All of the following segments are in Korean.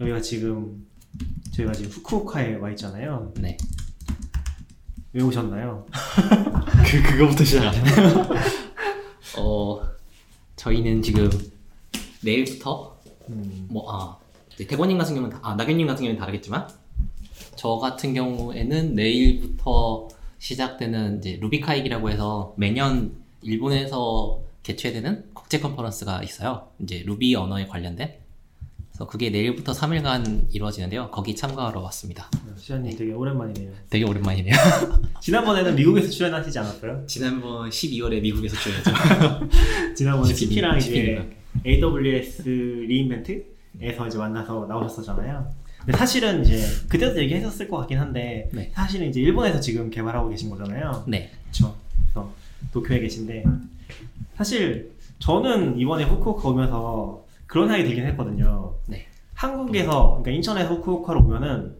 여기가 지금 저희가 지금 후쿠오카에 와 있잖아요. 네. 왜 오셨나요? 그 그거부터 시작하잖아요. 어 저희는 지금 내일부터 음, 뭐 아, 이제 대권님 같은 경우는 다- 아 나균님 같은 경우는 다르겠지만 저 같은 경우에는 내일부터 시작되는 이제 루비카익이라고 해서 매년 일본에서 개최되는 국제 컨퍼런스가 있어요. 이제 루비 언어에 관련된. 그래서 그게 내일부터 3일간 이루어지는데요. 거기 참가하러 왔습니다. 시아님 되게 오랜만이네요. 되게 오랜만이네요. 지난번에는 미국에서 출연하시지 않았어요? 지난번 12월에 미국에서 출연했죠. 지난번에 CP, CP랑 이제. AWS 리인벤트에서 이제 만나서 나오셨었잖아요. 근데 사실은 이제 그때도 얘기했었을 것 같긴 한데 네. 사실은 이제 일본에서 지금 개발하고 계신 거잖아요. 네. 그렇죠. 그래서 도쿄에 계신데 사실 저는 이번에 후쿠오카 오면서 그런 생각이 들긴 했거든요. 네. 한국에서 그러니까 인천에서 후쿠오카로 오면은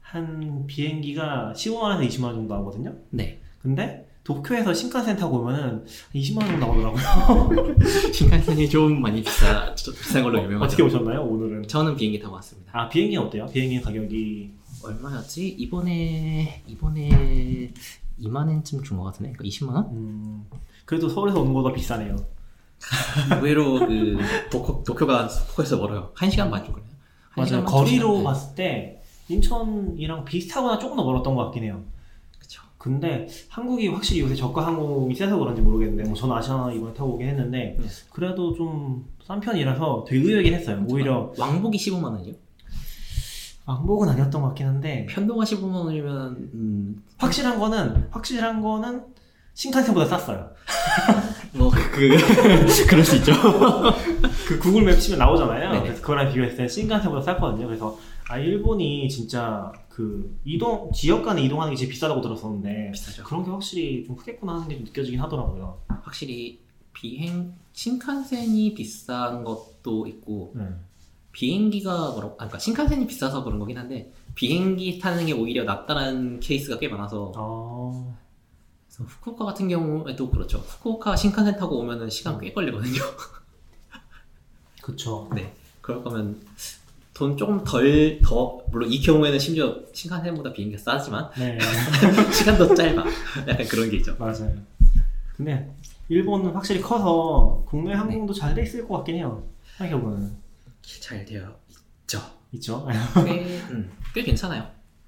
한 비행기가 15만 원에서 20만 원 정도 하거든요. 네. 근데 도쿄에서 신칸센 타고 오면은 20만 원 정도 나오더라고요. 신칸센이 좀 많이 비싸, 좀 비싼 걸로 유명하죠. 어떻게 오셨나요 오늘은? 저는 비행기 타고 왔습니다. 아 비행기는 어때요? 비행기 가격이 얼마였지? 이번에 이번에 2만 엔쯤 준 것 같은데, 그러니까 20만 원? 음, 그래도 서울에서 오는 것보다 비싸네요. 의외로 그 도쿄, 도쿄가 후쿠오카에서 멀어요. 1 시간 반 정도. 한 맞아요. 반, 거리로. 네. 봤을 때 인천이랑 비슷하거나 조금 더 멀었던 것 같긴 해요. 그쵸. 근데 한국이 확실히 요새 저가 항공이 세서 그런지 모르겠는데 뭐 저는 아시아나 이번에 타고 오긴 했는데 네. 그래도 좀 싼 편이라서 되게 의외긴 했어요. 오히려 왕복이 15만 원이요? 왕복은 아니었던 것 같긴 한데 편도가 15만 원이면 음, 확실한 거는 확실한 거는 신칸센보다 쌌어요. 뭐 그, 그럴 수 있죠. 그 구글 맵 치면 나오잖아요. 네네. 그래서 그거랑 비교했을 때 신칸센보다 쌌거든요. 그래서 아 일본이 진짜 그 이동 지역 간에 이동하는 게 제일 비싸다고 들었었는데 비싸죠. 그런 게 확실히 좀 크겠구나 하는 게 좀 느껴지긴 하더라고요. 확실히 비행 신칸센이 비싼 것도 있고 네. 비행기가 뭐라고 아, 그러니까 신칸센이 비싸서 그런 거긴 한데 비행기 타는 게 오히려 낫다는 케이스가 꽤 많아서 아, 그래서 후쿠오카 같은 경우에도 그렇죠. 후쿠오카 신칸센 타고 오면은 시간 꽤 걸리거든요. 그쵸. 네. 그럴 거면 돈 조금 덜 더 물론 이 경우에는 심지어 신칸센보다 비행기가 싸지만 네, 시간도 짧아. 약간 그런 게 있죠. 맞아요. 근데 일본은 확실히 커서 국내 항공도 잘돼 있을 것 같긴 해요. 생각해 보면 잘 되어 있죠. 있죠. 꽤, 음, 꽤 괜찮아요.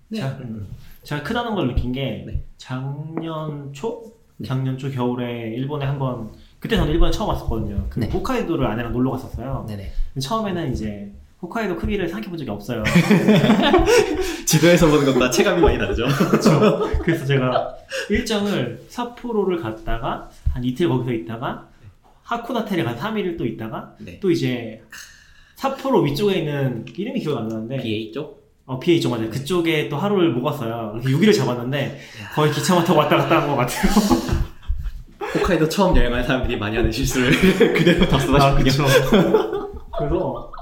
네. 자, 음, 제가 크다는 걸 느낀 게 네. 작년 초, 네. 작년 초 겨울에 일본에 한번 그때 저는 일본에 처음 왔었거든요. 그 네. 홋카이도를 아내랑 놀러 갔었어요. 네네. 처음에는 이제 홋카이도 크기를 생각해 본 적이 없어요. 지도에서 보는 것과 체감이 많이 다르죠. 그렇죠. 그래서 제가 일정을 삿포로를 갔다가 한 이틀 거기서 있다가 하코다테를 간 3일을 또 있다가 네. 또 이제 삿포로 위쪽에 있는 이름이 기억 안 나는데 BA 쪽? 어, BA 쪽 맞아요. 그쪽에 또 하루를. 이렇게 6일을 잡았는데 거의 기차만 타고 왔다 갔다 한 것 같아요. 홋카이도 처음 여행하는 사람들이 많이 하는 실수를 그대로 다 아, 써가지고 그쵸. 그래서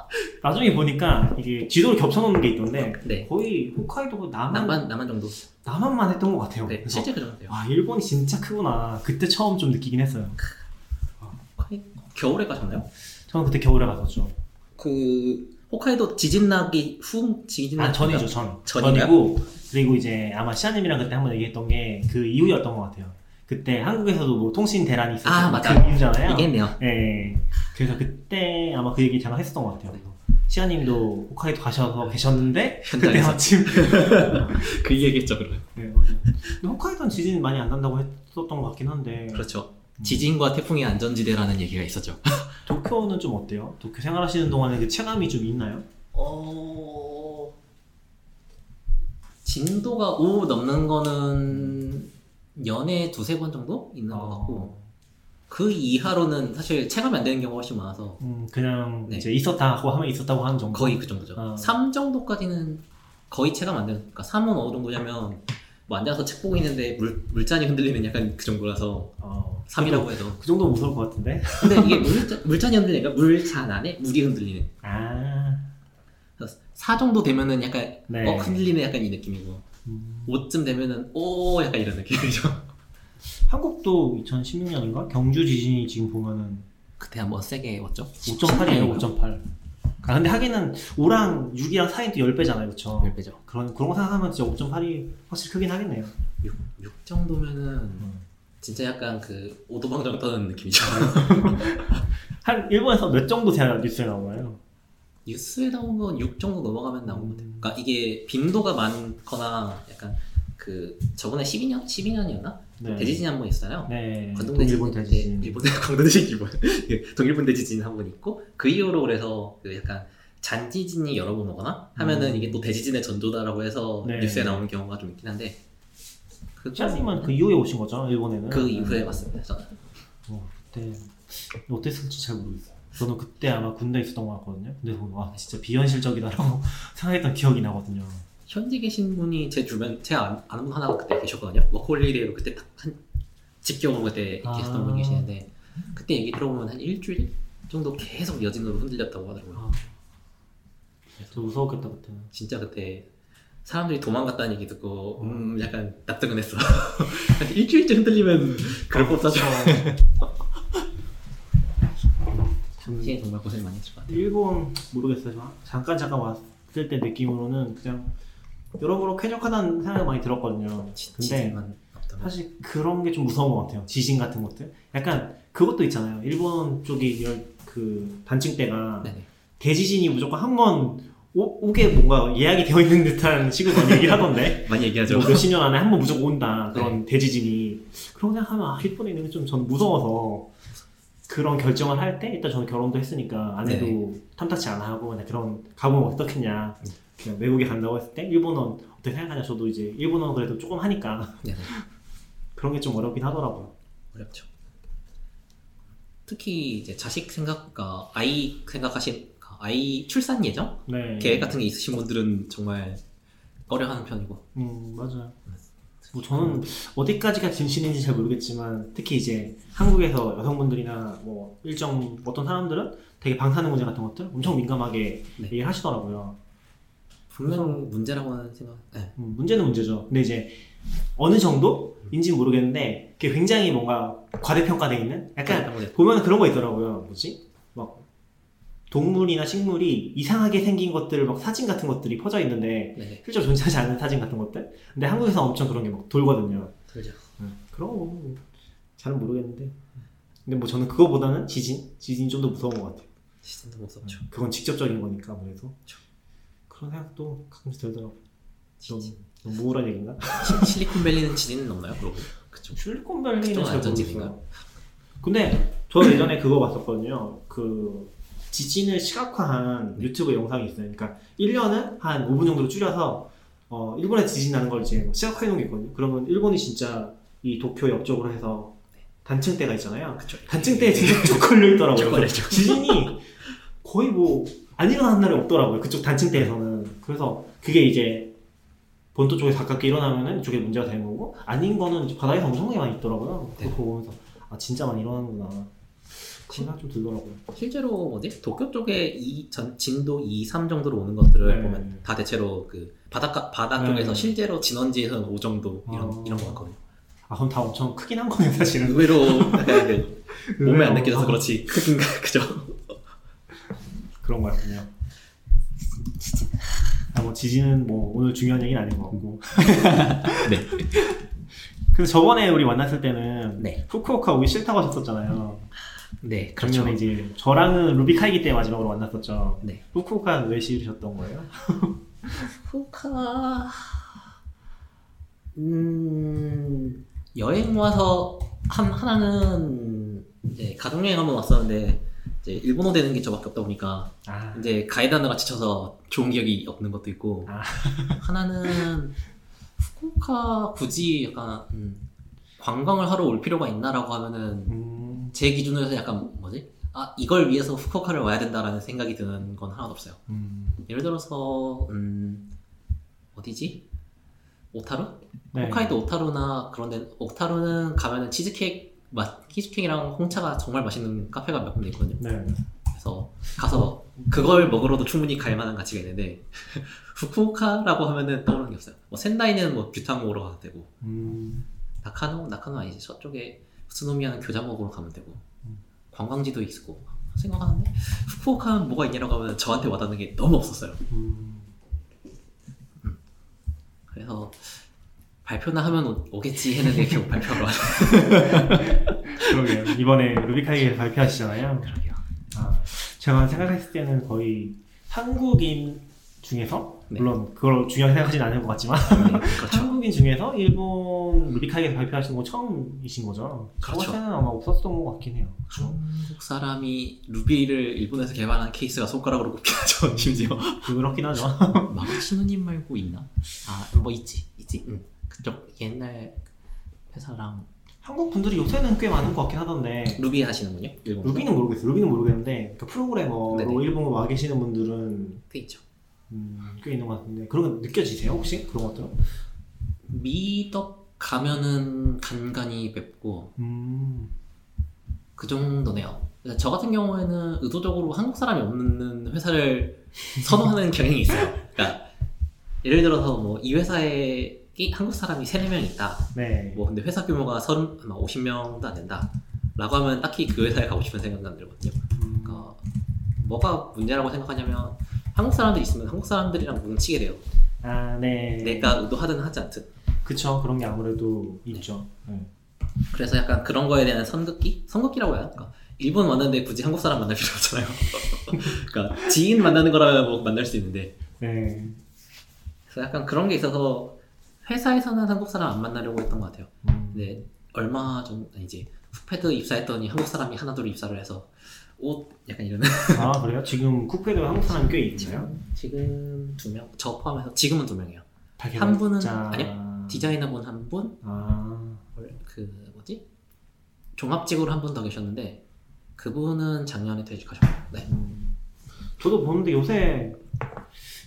나중에 보니까 이게 지도를 겹쳐놓는 게 있던데 네. 거의 홋카이도가 남한, 남만 남한 정도. 남한만 했던 것 같아요. 네. 그래서 실제 그 정도예요. 와 일본이 진짜 크구나. 그때 처음 좀 느끼긴 했어요. 홋카이 겨울에 가셨나요? 저는 그때 겨울에 갔었죠. 그 홋카이도 지진 나기 후 지진 아 나기 전이죠 전. 전인가요? 전이고 그리고 이제 아마 시아님이랑 그때 한번 얘기했던 게 그 이후였던 것 같아요. 그때 한국에서도 뭐 통신 대란이 있었던 아. 그 이후잖아요. 이겠네요. 네. 그래서 그때 아마 그 얘기 잠깐 했었던 것 같아요. 시아님도 홋카이도 가셔서 계셨는데 그때. 마침 그 얘기했죠 그러면. 네, 맞아요. 근데 홋카이도는 지진 많이 안 난다고 했었던 것 같긴 한데 그렇죠. 지진과 태풍의 안전지대라는 얘기가 있었죠. 도쿄는 좀 어때요? 도쿄 생활하시는 동안에 그 체감이 좀 있나요? 어... 진도가 5 넘는 거는 연에 두세 번 정도 있는 것 같고 그 이하로는 사실 체감이 안 되는 경우가 훨씬 많아서 음, 그냥 네. 이제 있었다고 하면 있었다고 하는 정도. 거의 그 정도죠. 아. 3 정도까지는 거의 체감 안 되는 그러니까 3은 어느 정도냐면 뭐 앉아서 책 보고 있는데 물, 물잔이 흔들리는 약간 그 정도라서 어, 3이라고 해도 그 정도 무서울 것 같은데. 근데 이게 물잔, 물잔이 흔들리니까 물잔 안에 물이 흔들리는 아, 4 정도 되면은 약간 네. 어 흔들리는 약간 이 느낌이고 음. 5쯤 되면은 오 약간 이런 느낌이죠. 한국도 2016년인가 경주 지진이 지금 보면은 그때 한번 세게 왔죠. 5.8이에요, 5.8. 아 근데 하기는 5랑 6이랑 사이는 또 10배잖아요 그쵸 10배죠. 그런 그런 거 생각하면 진짜 5.8이 확실히 크긴 하겠네요 6, 6 정도면은 진짜 약간 그 오도방정 떠는 느낌이죠. 한 일본에서 몇 정도 돼야 뉴스에 나오나요? 뉴스에 나온 건 6 정도 넘어가면 나온 것 같아요. 음. 그러니까 이게 빈도가 많거나 약간 그 저번에 12년 12년이었나 네. 대지진 한 번 있었잖아요. 네 광동 동일본 대지진, 대지진 네, 일본 광동 대지진 일본 예, 동일본 대지진 한 번 있고 그 이후로 그래서 그 약간 잔지진이 여러 번 오거나 하면은 음. 이게 또 대지진의 전조다라고 해서 네. 뉴스에 나오는 경우가 좀 있긴 한데 그 시아님은 그 이후에 오신 거죠 일본에는 그 이후에 왔습니다. 저는 어, 그때 어땠을지 잘 모르겠어요. 저는 그때 아마 군대에 있었던 것 같거든요. 근데 와 진짜 비현실적이다라고 생각했던 기억이 나거든요. 현지 계신 분이 제 주변 안- 아는 분 하나가 그때 계셨거든요. 워킹홀리데이로 그때 딱한 직경으로 그때 아. 계셨던 분이 계시는데 그때 얘기 들어보면 한 일주일 정도 계속 여진으로 흔들렸다고 하더라고요. 아, 저 무서웠겠다 그때는. 진짜 그때 사람들이 도망갔다는 얘기 듣고 음 약간 납득은 했어. 일주일째 흔들리면 그럴 법하죠. 당시에 정말 고생 많이 했을 것 같아요. 일본 모르겠어요. 저 잠깐 잠깐 왔을 때 느낌으로는 그냥 여러모로 쾌적하다는 생각이 많이 들었거든요. 근데 사실 그런 게 좀 무서운 것 같아요. 지진 같은 것들. 약간 그것도 있잖아요. 일본 쪽이 열- 그 단층 때가 네네. 대지진이 무조건 한 번 오게 뭔가 예약이 되어 있는 듯한 식으로 많이 얘기를 하던데. 많이 얘기하죠. 뭐 몇십 년 안에 한 번 무조건 온다 그런 대지진이. 그런 거 생각하면 아, 일본에 있는 게좀 저는 무서워서 그런 결정을 할 때 일단 저는 결혼도 했으니까 아내도 탐탁치 않아 하고 그냥 그런 가보면 어떻겠냐. 그냥 외국에 간다고 했을 때 일본어 어떻게 생각하냐. 저도 이제 일본어 그래도 조금 하니까. 네네. 그런 게 좀 어렵긴 하더라고요. 어렵죠. 특히 이제 자식 생각과 아이 생각하신 아이 출산 예정 네 계획 같은 게 있으신 분들은 정말 꺼려하는 편이고 음 맞아요. 뭐 저는 어디까지가 진실인지 잘 모르겠지만 특히 이제 한국에서 여성분들이나 뭐 일정 어떤 사람들은 되게 방사능 문제 같은 것들 엄청 민감하게 네. 얘기를 하시더라고요. 분명 문제라고는 생각. 네. 음, 문제는 문제죠. 근데 이제 어느 정도인지 는 모르겠는데 그게 굉장히 뭔가 과대평가돼 있는 약간 보면 그런 거 있더라고요. 뭐지? 막 동물이나 식물이 이상하게 생긴 것들 막 사진 같은 것들이 퍼져 있는데 네네 실제로 존재하지 않는 사진 같은 것들. 근데 한국에서 엄청 그런 게 막 돌거든요. 들죠. 그런 거 잘은 모르겠는데. 근데 뭐 저는 그거보다는 지진, 지진이 좀 더 무서운 것 같아요. 시즌도 무섭죠. 그건 직접적인 거니까 아무래도. 그런 생각도 가끔씩 들더라고요. 좀 너무 우울한 얘기인가? 시- 실리콘밸리는 지진은 없나요? 그러고 그쵸. 실리콘밸리는 잘? 모르겠어요. 근데 저 예전에 그거 봤었거든요. 그 지진을 시각화한 네. 유튜브 영상이 있어요. 그러니까 1년은 한 5분 정도로 줄여서 어, 일본에 지진 나는 걸 이제 시각화해 놓은 게 있거든요. 그러면 일본이 진짜 이 도쿄 옆쪽으로 해서 단층대가 있잖아요. 그쵸. 단층대에 진짜 쭉 걸려 있더라고요. 쭉 걸려있죠. 지진이 거의 뭐 안 일어나는 날이 없더라고요. 그쪽 단층대에서는. 그래서 그게 이제 본토 쪽에 가깝게 일어나면은 이쪽에 문제가 되는 거고 아닌 거는 이제 바다에서 엄청나게 많이 있더라고요. 네. 그거 보면서 아 진짜 많이 일어나는구나. 생각 좀 들더라고요. 실제로 뭐지 도쿄 쪽에 이 전, 진도 2, 3 정도로 오는 것들을 네. 보면 다 대체로 그 바닷가 바다 네. 쪽에서 실제로 진원지에서는 5 정도 이런 아. 이런 거 같거든요. 아 그럼 다 엄청 크긴 한 거네 사실은. 의외로 약간 그 몸에 안. 느껴져서 그렇지 크긴가 그죠? 그런 거 같군요. 아, 뭐 지진은 뭐 오늘 중요한 얘기는 아닌 것 같고. 네. 그래서 저번에 우리 만났을 때는 네. 후쿠오카 오기 싫다고 하셨었잖아요. 네 그렇죠. 작년에 이제 저랑은 루비카이기 때 마지막으로 만났었죠. 네. 후쿠오카는 왜 싫으셨던 거예요? 후카 음 여행 와서 한 하나는 이제 가족 여행 한번 왔었는데 이제 일본어 되는 게 저밖에 없다 보니까 아, 이제 가이드하느라 지쳐서 좋은 기억이 없는 것도 있고 아. 하나는 후쿠오카 굳이 약간 음, 관광을 하러 올 필요가 있나라고 하면은 음, 제 기준으로서 약간 뭐지? 아 이걸 위해서 후쿠오카를 와야 된다라는 생각이 드는 건 하나도 없어요. 음. 예를 들어서 음 어디지? 오타루? 네. 홋카이도 오타루나 그런데 오타루는 가면은 치즈케이크 맛 치즈케이크랑 홍차가 정말 맛있는 카페가 몇 군데 있거든요. 네. 그래서 가서 그걸 먹으러도 충분히 갈 만한 가치가 있는데 후쿠오카라고 하면은 떠오르는 게 없어요. 뭐 센다이는 뭐 규탕 먹으러 가도 되고 음, 나카노 나카노 아니지 저쪽에 스노미아는 교자 먹으러 가면 되고 관광지도 있고 생각하는데 후쿠오카는 뭐가 있냐라고 하면 저한테 와닿는 게 너무 없었어요. 음, 그래서 발표나 하면 오, 오겠지 했는데 결국 발표를 안 그러게요. 이번에 루비카이에 발표하시잖아요. 그러게요. 아, 제가 생각했을 때는 거의 한국인 중에서 네. 물론 그걸 중요하게 생각하지는 않은 것 같지만 네, 그렇죠. 한국인 중에서 일본 루비카이에서 발표하시는 건 처음이신 거죠. 그렇죠. 때는 아마 없었던 것 같긴 해요. 그렇죠. 한국 사람이 루비를 일본에서 개발한 케이스가 손가락으로 꼽긴 하죠. 심지어 그렇긴 하죠. 마마치노님 말고 있나? 아 뭐 있지 있지. 응. 그쪽 옛날 회사랑 한국 분들이 요새는 꽤 많은 것 같긴 하던데 루비 하시는군요. 일본 루비는 모르겠어요. 루비는 모르겠는데 그 프로그래머로 네네. 일본 와 계시는 분들은 꽤 있죠. 음, 꽤 있는 것 같은데 그런 거 느껴지세요 혹시 그런 것들은? 미덕 가면은 간간히 뵙고 음, 그 정도네요. 그러니까 저 같은 경우에는 의도적으로 한국 사람이 없는 회사를 선호하는 경향이 있어요. 그러니까 예를 들어서 뭐 이 회사에 이 한국 사람이 3, 4명 있다. 네. 뭐 근데 회사 규모가 30, 아마 50명도 안 된다. 라고 하면 딱히 그 회사에 가고 싶은 생각은 안 들거든요. 음, 그러니까 뭐가 문제라고 생각하냐면 한국 사람들이 있으면 한국 사람들이랑 뭉치게 돼요. 아, 네. 내가 의도하든 하지 않든. 그쵸 그런 게 아무래도 있죠. 네. 그래서 약간 그런 거에 대한 선긋기? 선긋기라고 해야 할까? 일본 왔는데 굳이 한국 사람 만날 필요 없잖아요. 그러니까 지인 만나는 거라면 뭐 만날 수 있는데 네. 그래서 약간 그런 게 있어서 회사에서는 한국 사람 안 만나려고 했던 것 같아요. 음, 근데 얼마 전 이제 푸패드 입사했더니 한국 사람이 하나둘 입사를 해서 옷 약간 이런 아 그래요? 지금 쿠페도 한국 사람이 꽤 있나요? 지금 두 명, 저 포함해서 지금은 두 명이에요. 다한 분은- 아니요. 디자이너분 한 분, 아, 그 뭐지 종합직으로 한 분 더 계셨는데 그분은 작년에 퇴직하셨고, 네. 음. 저도 보는데 요새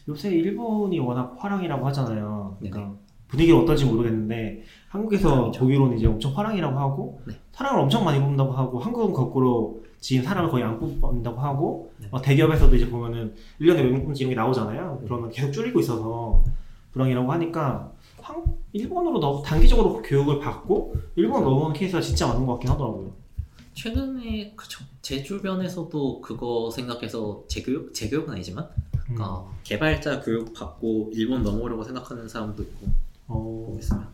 요새 일본이 워낙 화랑이라고 하잖아요. 그러니까 분위기가 어떨지 모르겠는데 한국에서. 독일은 이제 엄청 화랑이라고 하고 네. 사랑을 엄청 많이 뽑는다고 하고 한국은 거꾸로 지금 사랑을 거의 안 뽑는다고 하고 네. 어, 대기업에서도 이제 보면은 1년에 외국분지 이런 게 나오잖아요. 그러면 계속 줄이고 있어서 불황이라고 하니까 한, 일본으로 너무 단기적으로 교육을 받고 일본 넘어오는 케이스가 진짜 많은 것 같긴 하더라고요. 최근에 그쵸 제 주변에서도 그거 생각해서 재교육 재교육은 아니지만 음. 어, 개발자 교육 받고 일본 넘어오려고 생각하는 사람도 있고 어, 보고 있으면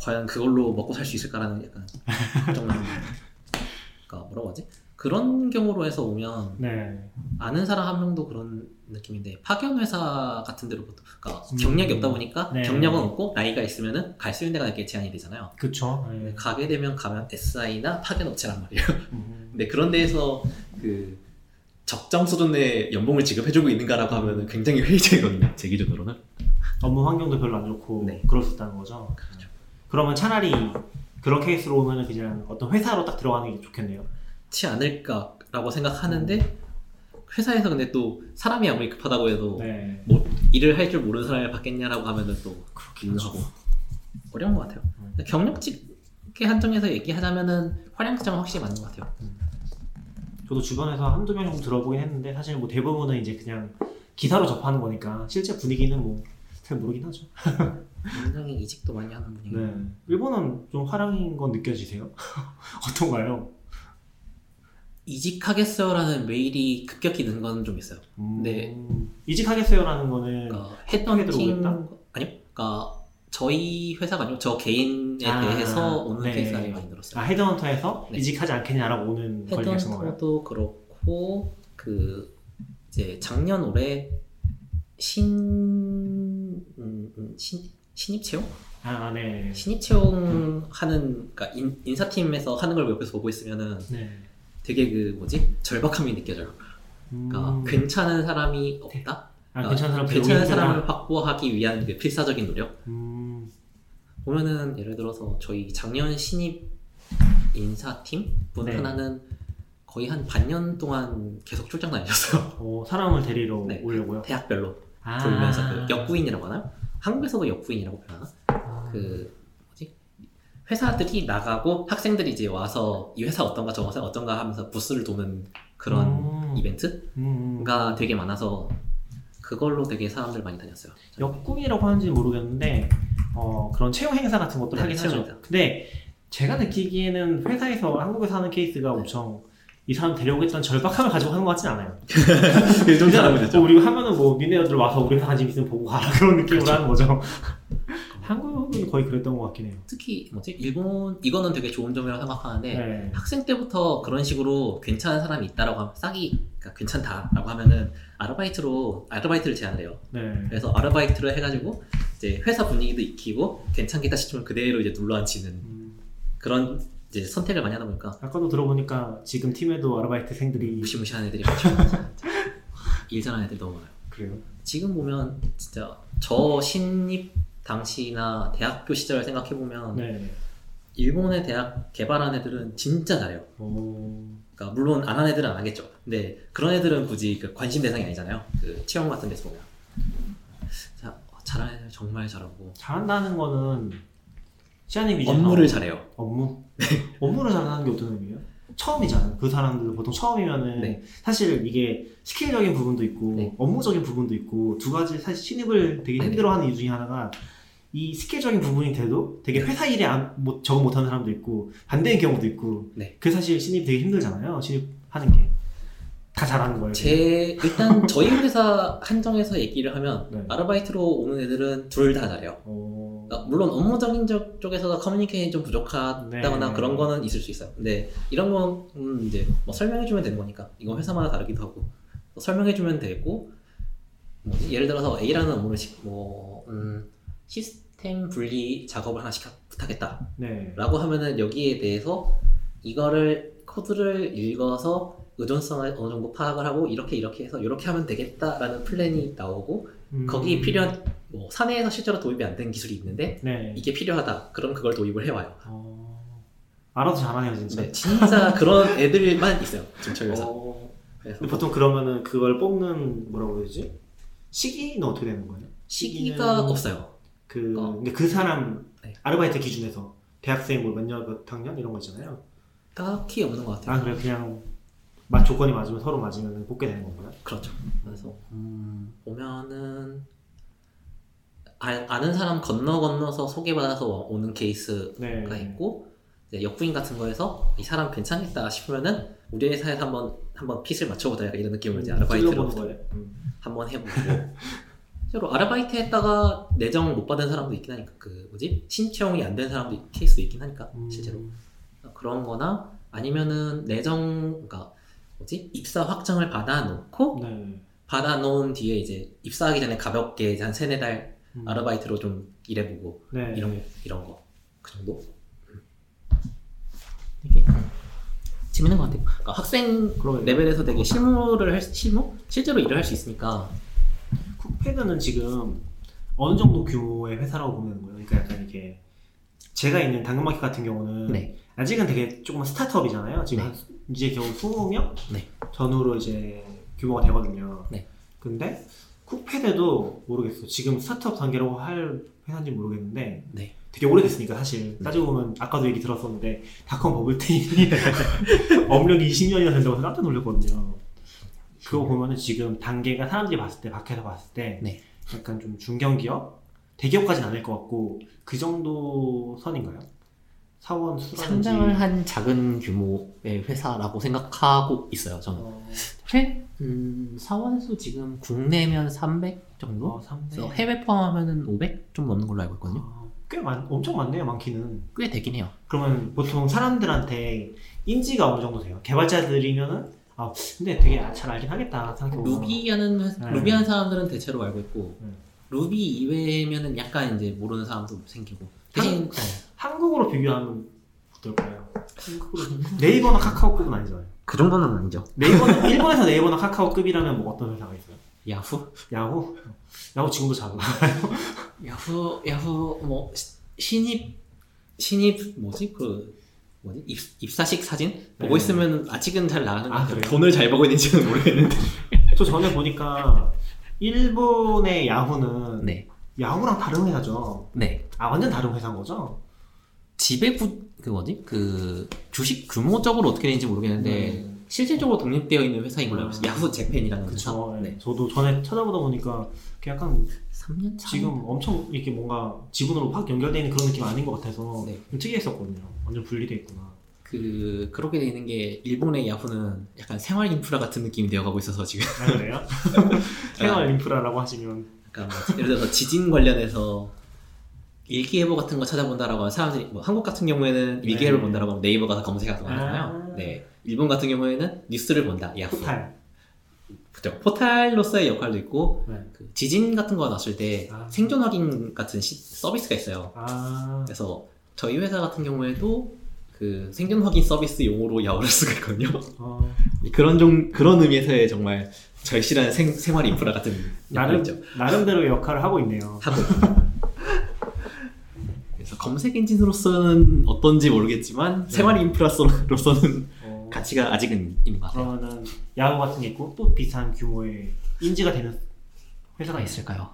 과연 그걸로 먹고 살 수 있을까라는 약간 걱정만 그러니까 뭐라고 하지 그런 경우로 해서 오면 네. 아는 사람 한 명도 그런 느낌인데 파견 회사 같은 데로 보통 그러니까 음. 경력이 없다 보니까 네. 경력은 없고 나이가 있으면은 갈 수 있는 데가 이렇게 제한이 되잖아요. 그쵸. 네. 가게 되면 가면 SI나 파견 업체란 말이에요. 음. 근데 그런 데에서 그 적정 수준의 연봉을 지급해주고 있는가라고 하면은 굉장히 회의적이거든요. 제 기준으로는. 업무 환경도 별로 안 좋고 네. 그럴 수 있다는 거죠. 그렇죠. 그러면 차라리 그런 케이스로 오면은 그냥 어떤 회사로 딱 들어가는 게 좋겠네요. 그렇지 않을까라고 생각하는데 회사에서 근데 또 사람이 아무리 급하다고 해도 네. 뭐 일을 할 줄 모르는 사람을 받겠냐라고 하면은 또 그렇긴 하죠. 하고 어려운 것 같아요. 음. 경력직에 한정해서 얘기하자면은 활용성은 확실히 맞는 것 같아요. 저도 주변에서 한두 명 정도 들어보긴 했는데 사실 뭐 대부분은 이제 그냥 기사로 접하는 거니까 실제 분위기는 뭐 잘 모르긴 하죠. 굉장히 이직도 많이 하는 분이고 네. 일본은 좀 화랑인 건 느껴지세요? 어떤가요? 이직하겠어요라는 메일이 급격히 는 건 좀 있어요. 음, 네. 이직하겠어요라는 거는 그러니까 헤드헌팅 들어오겠다? 아니요. 그러니까 저희 회사가 아니고 저 개인에 아, 대해서 오는 네. 케이스가 많이 늘었어요. 아 헤드헌터에서 네. 이직하지 않겠냐라고 오는? 헤드헌터도 그렇고 그 이제 작년 올해 신 음, 음, 신 신입 채용 아 네. 신입 채용 하는 그러니까 인, 인사팀에서 하는 걸 옆에서 보고 있으면은 네. 되게 그 뭐지 절박함이 느껴져요. 그러니까 음. 괜찮은 사람이 없다. 아, 그러니까 괜찮은 사람 괜찮은. 사람을 확보하기 위한 그 필사적인 노력. 음, 보면은 예를 들어서 저희 작년 신입 인사팀 분 네. 하나는 거의 한 반년 동안 계속 출장 다니셨어요. 어, 사람을 데리러 네. 오려고요? 대학별로 아. 돌면서 그 역부인이라고 하나요? 한국에서도 역부인이라고 표현하나? 아. 그? 회사들이 나가고 학생들이 이제 와서 이 회사 어떤가 저 회사 어떤가 하면서 부스를 도는 그런 음. 이벤트가 음, 음. 되게 많아서 그걸로 되게 사람들 많이 다녔어요. 역궁이라고 하는지는 모르겠는데 어, 그런 채용 행사 같은 것도 네, 하긴 하죠. 행사. 근데 제가 느끼기에는 회사에서 한국에서 하는 케이스가 엄청 이 사람 데려오겠다는 절박함을 가지고 하는 것 같진 않아요. 좀 잘하고 있죠. 뭐 우리 하면은 뭐 니네 애들 와서 우리 회사 관심 있으면 보고 가라 그런 느낌으로 그렇죠. 하는 거죠. 한국은 거의 그랬던 것 같긴 해요. 특히 뭐지 일본 이거는 되게 좋은 점이라고 생각하는데 네. 학생 때부터 그런 식으로 괜찮은 사람이 있다라고 하면 싸기 그러니까 괜찮다라고 하면은 아르바이트로 아르바이트를 제안을 해요. 네. 그래서 아르바이트를 해가지고 이제 회사 분위기도 익히고 괜찮겠다 싶으면 그대로 이제 눌러 앉히는 음, 그런 이제 선택을 많이 하다 보니까 아까도 들어보니까 지금 팀에도 아르바이트생들이 무시무시한 애들이 많죠. 일 잘하는 애들 너무 많아요. 그래요. 지금 보면 진짜 저 신입 당시나 대학교 시절을 생각해 보면 네. 일본의 대학 개발한 애들은 진짜 잘해요. 오, 그러니까 물론 안 한 애들은 안 하겠죠. 근데 그런 애들은 굳이 그 관심 대상이 아니잖아요. 그 채용 같은 데서 보면. 자, 잘하는 애들 정말 잘하고 잘한다는 거는 기준 업무를 잘해요. 업무 업무를 잘하는 게 어떤 의미예요? 처음이잖아요. 그 사람들 보통 처음이면은 네. 사실 이게 스킬적인 부분도 있고 네. 업무적인 부분도 있고 두 가지 사실 신입을 되게 네. 힘들어하는 이유 중에 하나가 이 스킬적인 부분이 돼도 되게 회사 일에 안, 못, 적응 못하는 사람도 있고 반대인 경우도 있고 네. 그 사실 신입 되게 힘들잖아요. 신입하는 게 다 잘하는 거예요. 제 일단 저희 회사 한정에서 얘기를 하면 네. 아르바이트로 오는 애들은 둘 다 잘해요. 어... 그러니까 물론 업무적인 적- 쪽에서 커뮤니케이션이 좀 부족하다거나 네. 그런 거는 있을 수 있어요. 근데 이런 건 음, 이제 뭐 설명해주면 되는 거니까 이건 회사마다 다르기도 하고 뭐 설명해주면 되고 뭐지? 예를 들어서 A라는 업무를 시, 뭐 음, 시스템 분리 작업을 하나 시켜 부탁했다. 네. 라고 하면은 여기에 대해서 이거를 코드를 읽어서 의존성을 어느 정도 파악을 하고 이렇게 이렇게 해서 이렇게 하면 되겠다라는 플랜이 나오고 음, 거기 필요한 뭐 사내에서 실제로 도입이 안 된 기술이 있는데 네. 이게 필요하다 그럼 그걸 도입을 해와요 어... 알아서 잘하네요 진짜. 네, 진짜 그런 애들만 있어요 지금 저희 회사 어... 보통 그러면은 그걸 뽑는 뭐라고 해야 되지? 시기는 어떻게 되는 거예요? 시기가 시기는 없어요 그 어. 근데 그 사람 네. 아르바이트 기준에서 대학생 뭐 몇년 몇 학년 이런 거 있잖아요. 딱히 없는 것 같아요 아 그래 그냥 맛 조건이 맞으면 서로 맞으면 뽑게 되는 건가요? 그렇죠 그래서 음, 보면은 아, 아는 사람 건너 건너서 소개받아서 오는 케이스 네. 가 있고 이제 역부인 같은 거에서 이 사람 괜찮겠다 싶으면은 우리 회사에서 한번 한번 핏을 맞춰보자 이런 느낌으로 이제 아르바이트로. 음. 한번 해보고 실제로 아르바이트 했다가 내정 못 받은 사람도 있긴 하니까 그 뭐지 신청이 안 된 사람도 있- 케이스도 있긴 하니까 음. 실제로 그런 거나 아니면은 내정 그러니까 뭐지 입사 확정을 받아놓고 네. 받아놓은 뒤에 이제 입사하기 전에 가볍게 이제 한 세네 달 음. 아르바이트로 좀 일해보고 네. 이런 이런 거 그 정도. 되게 재밌는 것 같아요. 그러니까 학생 그러게요. 레벨에서 되게 실무를 할 수- 실무 실제로 일을 할 수 있으니까 쿡패드는 지금 어느 정도 규모의 회사라고 보면 되는 거예요. 그러니까 약간 이게 제가 있는 당근마켓 같은 경우는 네. 아직은 되게 조금 스타트업이잖아요. 지금 네. 한 이제 겨우 20명 네. 전후로 이제 규모가 되거든요. 네. 근데 쿡패드도 모르겠어. 지금 스타트업 단계라고 할 회사인지 모르겠는데 네. 되게 오래됐으니까 사실 따지고 보면 아까도 얘기 들었었는데 닷컴 버블테이 업력이 20년이나 된다고 해서 깜짝 놀랐거든요. 그거 보면은 지금 단계가 사람들이 봤을 때 밖에서 봤을 때 네. 약간 좀 중견기업, 대기업까지는 아닐 것 같고 그 정도 선인가요? 사원 수라든지 상장을 한 작은 규모의 회사라고 생각하고 있어요. 저는 어, 회 음, 사원 수 지금 국내면 300 정도. 어, 3대. 그래서 해외 포함하면은 500 좀 넘는 걸로 알고 있거든요. 아, 꽤 많, 엄청 많네요, 많기는. 꽤 되긴 해요. 그러면 보통 사람들한테 인지가 어느 정도 돼요? 개발자들이면은 아 근데 되게 잘 알긴 하겠다 생각해보면 루비하는 회- 네. 루비하는 사람들은 대체로 알고 있고 네. 루비 이외면은 약간 이제 모르는 사람도 생기고 대신 네. 한국으로 비교하면 어떨까요? 한국으로 네이버나 카카오급은 아니잖아요. 그 정도는 아니죠. 네이버는 일본에서 네이버나 카카오급이라면 뭐 어떤 회사가 있어요? 야후 야후? 야후 지금도 잘 나. 야후 야후 뭐 시- 신입 신입 뭐지 그 뭐지 입, 입사식 사진 보고 네. 있으면 아직은 잘 나가는 것 아, 같아요. 그래요? 돈을 잘 벌고 있는지는 모르겠는데. 저 전에 보니까 일본의 야후는 네, 야후랑 다른 회사죠. 네. 아 완전 다른 회사인 거죠? 지배부 그 뭐지 그 주식 규모적으로 어떻게 되는지 모르겠는데 음. 실질적으로 독립되어 있는 회사인 걸로 알고 있어요. 음. 야후 재팬이라는 그쵸. 회사. 네. 네. 저도 전에 찾아보다 보니까 약간 3년 차. 지금 엄청 이렇게 뭔가 지분으로 확 연결되어 있는 그런 느낌 아닌 것 같아서 네. 좀 특이했었거든요. 완전 분리돼 있구나. 그 그렇게 되는 게 일본의 야후는 약간 생활 인프라 같은 느낌이 되어가고 있어서 지금 아, 그래요? 생활 인프라라고 하시면 약간 뭐 예를 들어서 지진 관련해서 일기예보 같은 거 찾아본다라고 하면 사람들이 뭐 한국 같은 경우에는 일기예보 네. 본다라고 하면 네이버 가서 검색하고 아. 하잖아요. 네. 일본 같은 경우에는 뉴스를 본다. 야후. 포탈. 그죠. 포탈로서의 역할도 있고 네. 그 지진 같은 거 났을 때 아. 생존 확인 같은 시- 서비스가 있어요. 아, 그래서 저희 회사 같은 경우에도 그 생존 확인 서비스 용으로 야후를 쓰고 있거든요. 어, 그런 종 그런 의미에서의 정말 절실한 생, 생활 인프라 같은 나름. 나름대로 역할을 하고 있네요. 하고. 그래서 검색 엔진으로서는 어떤지 모르겠지만 네. 생활 인프라로서는 어, 가치가 아직은 있는 것 같아요. 그러면은 야후 같은 게 있고 또 비슷한 규모의 인지가 되는 회사가. 있을까요?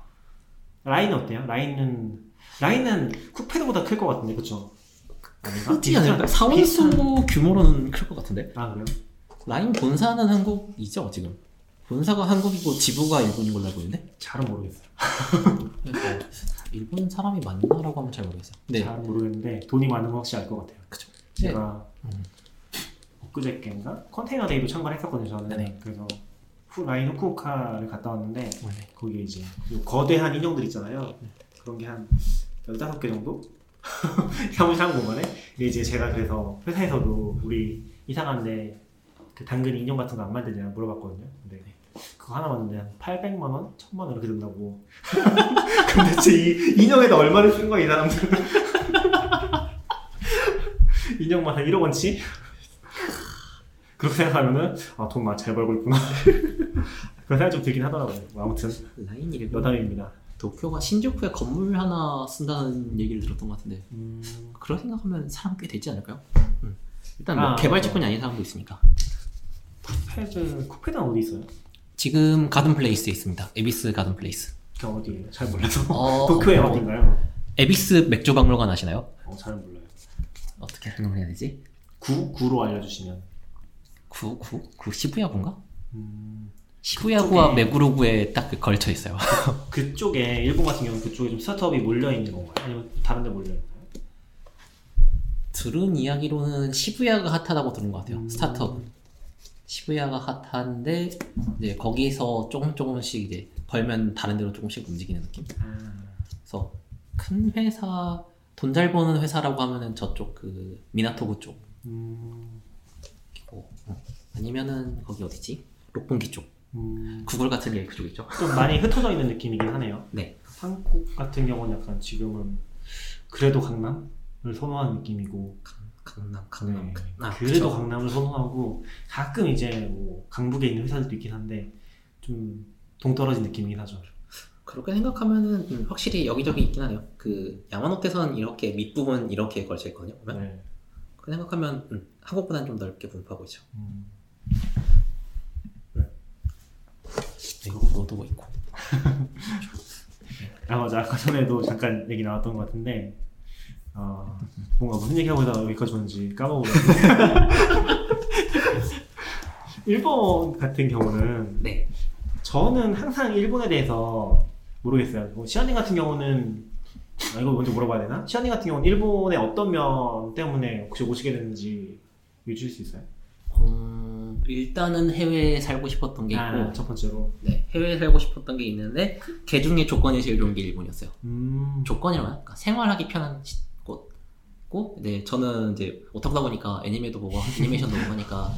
라인은 어때요? 라인은 라인은 쿠페드보다 클 것 같은데? 아닌가? 크지 않을까? 사원수 비슷한- 규모로는 클 것 같은데 아 그래요? 라인 본사는 한국이죠 지금 본사가 한국이고 지부가 일본인 걸로 알고 있는데 잘은 모르겠어요. 그래서 일본 사람이 맞나라고 하면 잘 모르겠어요. 네, 잘 모르겠는데 돈이 많은 건 확실히 알 것 같아요. 그쵸. 제가 음. 엊그저께인가 컨테이너 데이도 참가했었거든요 저는. 네네. 그래서 후 라인 후쿠오카를 갔다 왔는데 네. 거기 이제 그 거대한 인형들 있잖아요. 그런 게 한 15개 정도? 사무실 한 공간에. 이제 제가 그래서 회사에서도 우리 이상한데 그 당근 인형 같은 거 안 만드냐 물어봤거든요. 근데 그거 하나 만드는데 한 800만 원? 1000만 원 이렇게 든다고. 근데 대체 이 인형에다 얼마를 쓴 거야 이 사람들. 인형만 한 1억 원치? 그렇게 생각하면은 아 돈 많이 잘 벌고 있구나. 그런 생각 좀 들긴 하더라고요. 뭐 아무튼 라인 이름이 여담입니다. 도쿄가 신주쿠에 건물 하나 쓴다는 얘기를 들었던 것 같은데 음, 그런 생각하면 사람 꽤 되지 않을까요? 음. 일단 뭐 아, 개발 직군이 아닌 사람도 있으니까 쿡패드 쿡패드는 어디 있어요? 지금 가든 플레이스에 있습니다. 에비스 가든 플레이스. 그 어디예요? 잘 몰라서. 어, 도쿄에 어, 어딘가요? 에비스 맥주 박물관 아시나요? 어, 잘 몰라요. 어떻게 설명해야 되지? 구 구로 알려주시면. 구, 구, 구 시부야구인가? 음, 시부야구와 그쪽에- 메구로구에 딱그 걸쳐 있어요. 그쪽에 일본 같은 경우는 그쪽에 좀 스타트업이 몰려 있는 건가요? 아니면 다른 데 몰려 있나요? 들은 이야기로는 시부야가 핫하다고 들은 것 같아요. 음. 스타트업은. 시부야가 핫한데 이제 거기서 조금 조금씩 이제 벌면 다른 데로 조금씩 움직이는 느낌. 아, 그래서 큰 회사 돈 잘 버는 회사라고 하면은 저쪽 그 미나토구 쪽이고 음, 어. 아니면은 거기 어디지? 록봉기 쪽. 음, 구글 같은 게 그쪽 있죠. 좀 많이 흩어져 있는 느낌이긴 하네요. 네. 한국 같은 경우는 약간 지금은 그래도 강남을 선호하는 느낌이고 강남, 강남. 네. 아, 그래도 그쵸. 강남을 선호하고 가끔 이제 뭐 강북에 있는 회사들도 있긴 한데 좀 동떨어진 느낌이긴 하죠. 그렇게 생각하면은 음, 확실히 여기저기 있긴 하네요. 그 야마노테선 이렇게 밑부분 이렇게 걸쳐 있거든요. 보면 네. 그 생각하면 음, 한국보다는 좀 넓게 분포하고 있죠. 음. 이거 너도 뭐 있고. 아 맞아 아까 전에도 잠깐 얘기 나왔던 것 같은데 어, 뭔가 무슨 얘기하고 있다가 여기까지 오는지 까먹었는데 일본 같은 경우는 네. 저는 항상 일본에 대해서 모르겠어요. 뭐 시아님 같은 경우는 아, 이거 먼저 물어봐야 되나? 시아님 같은 경우는 일본의 어떤 면 때문에 혹시 오시게 됐는지 줄수 있어요? 음, 일단은 해외에 살고 싶었던 게 있고, 아, 첫 번째로. 네, 해외에 살고 싶었던 게 있는데 그 중에 조건이 제일 좋은 게 일본이었어요. 음, 조건이라고 할까? 생활하기 편한 시- 곳고, 네, 저는 이제 오타쿠다 보니까 애니메도 보고 애니메이션도 보고 하니까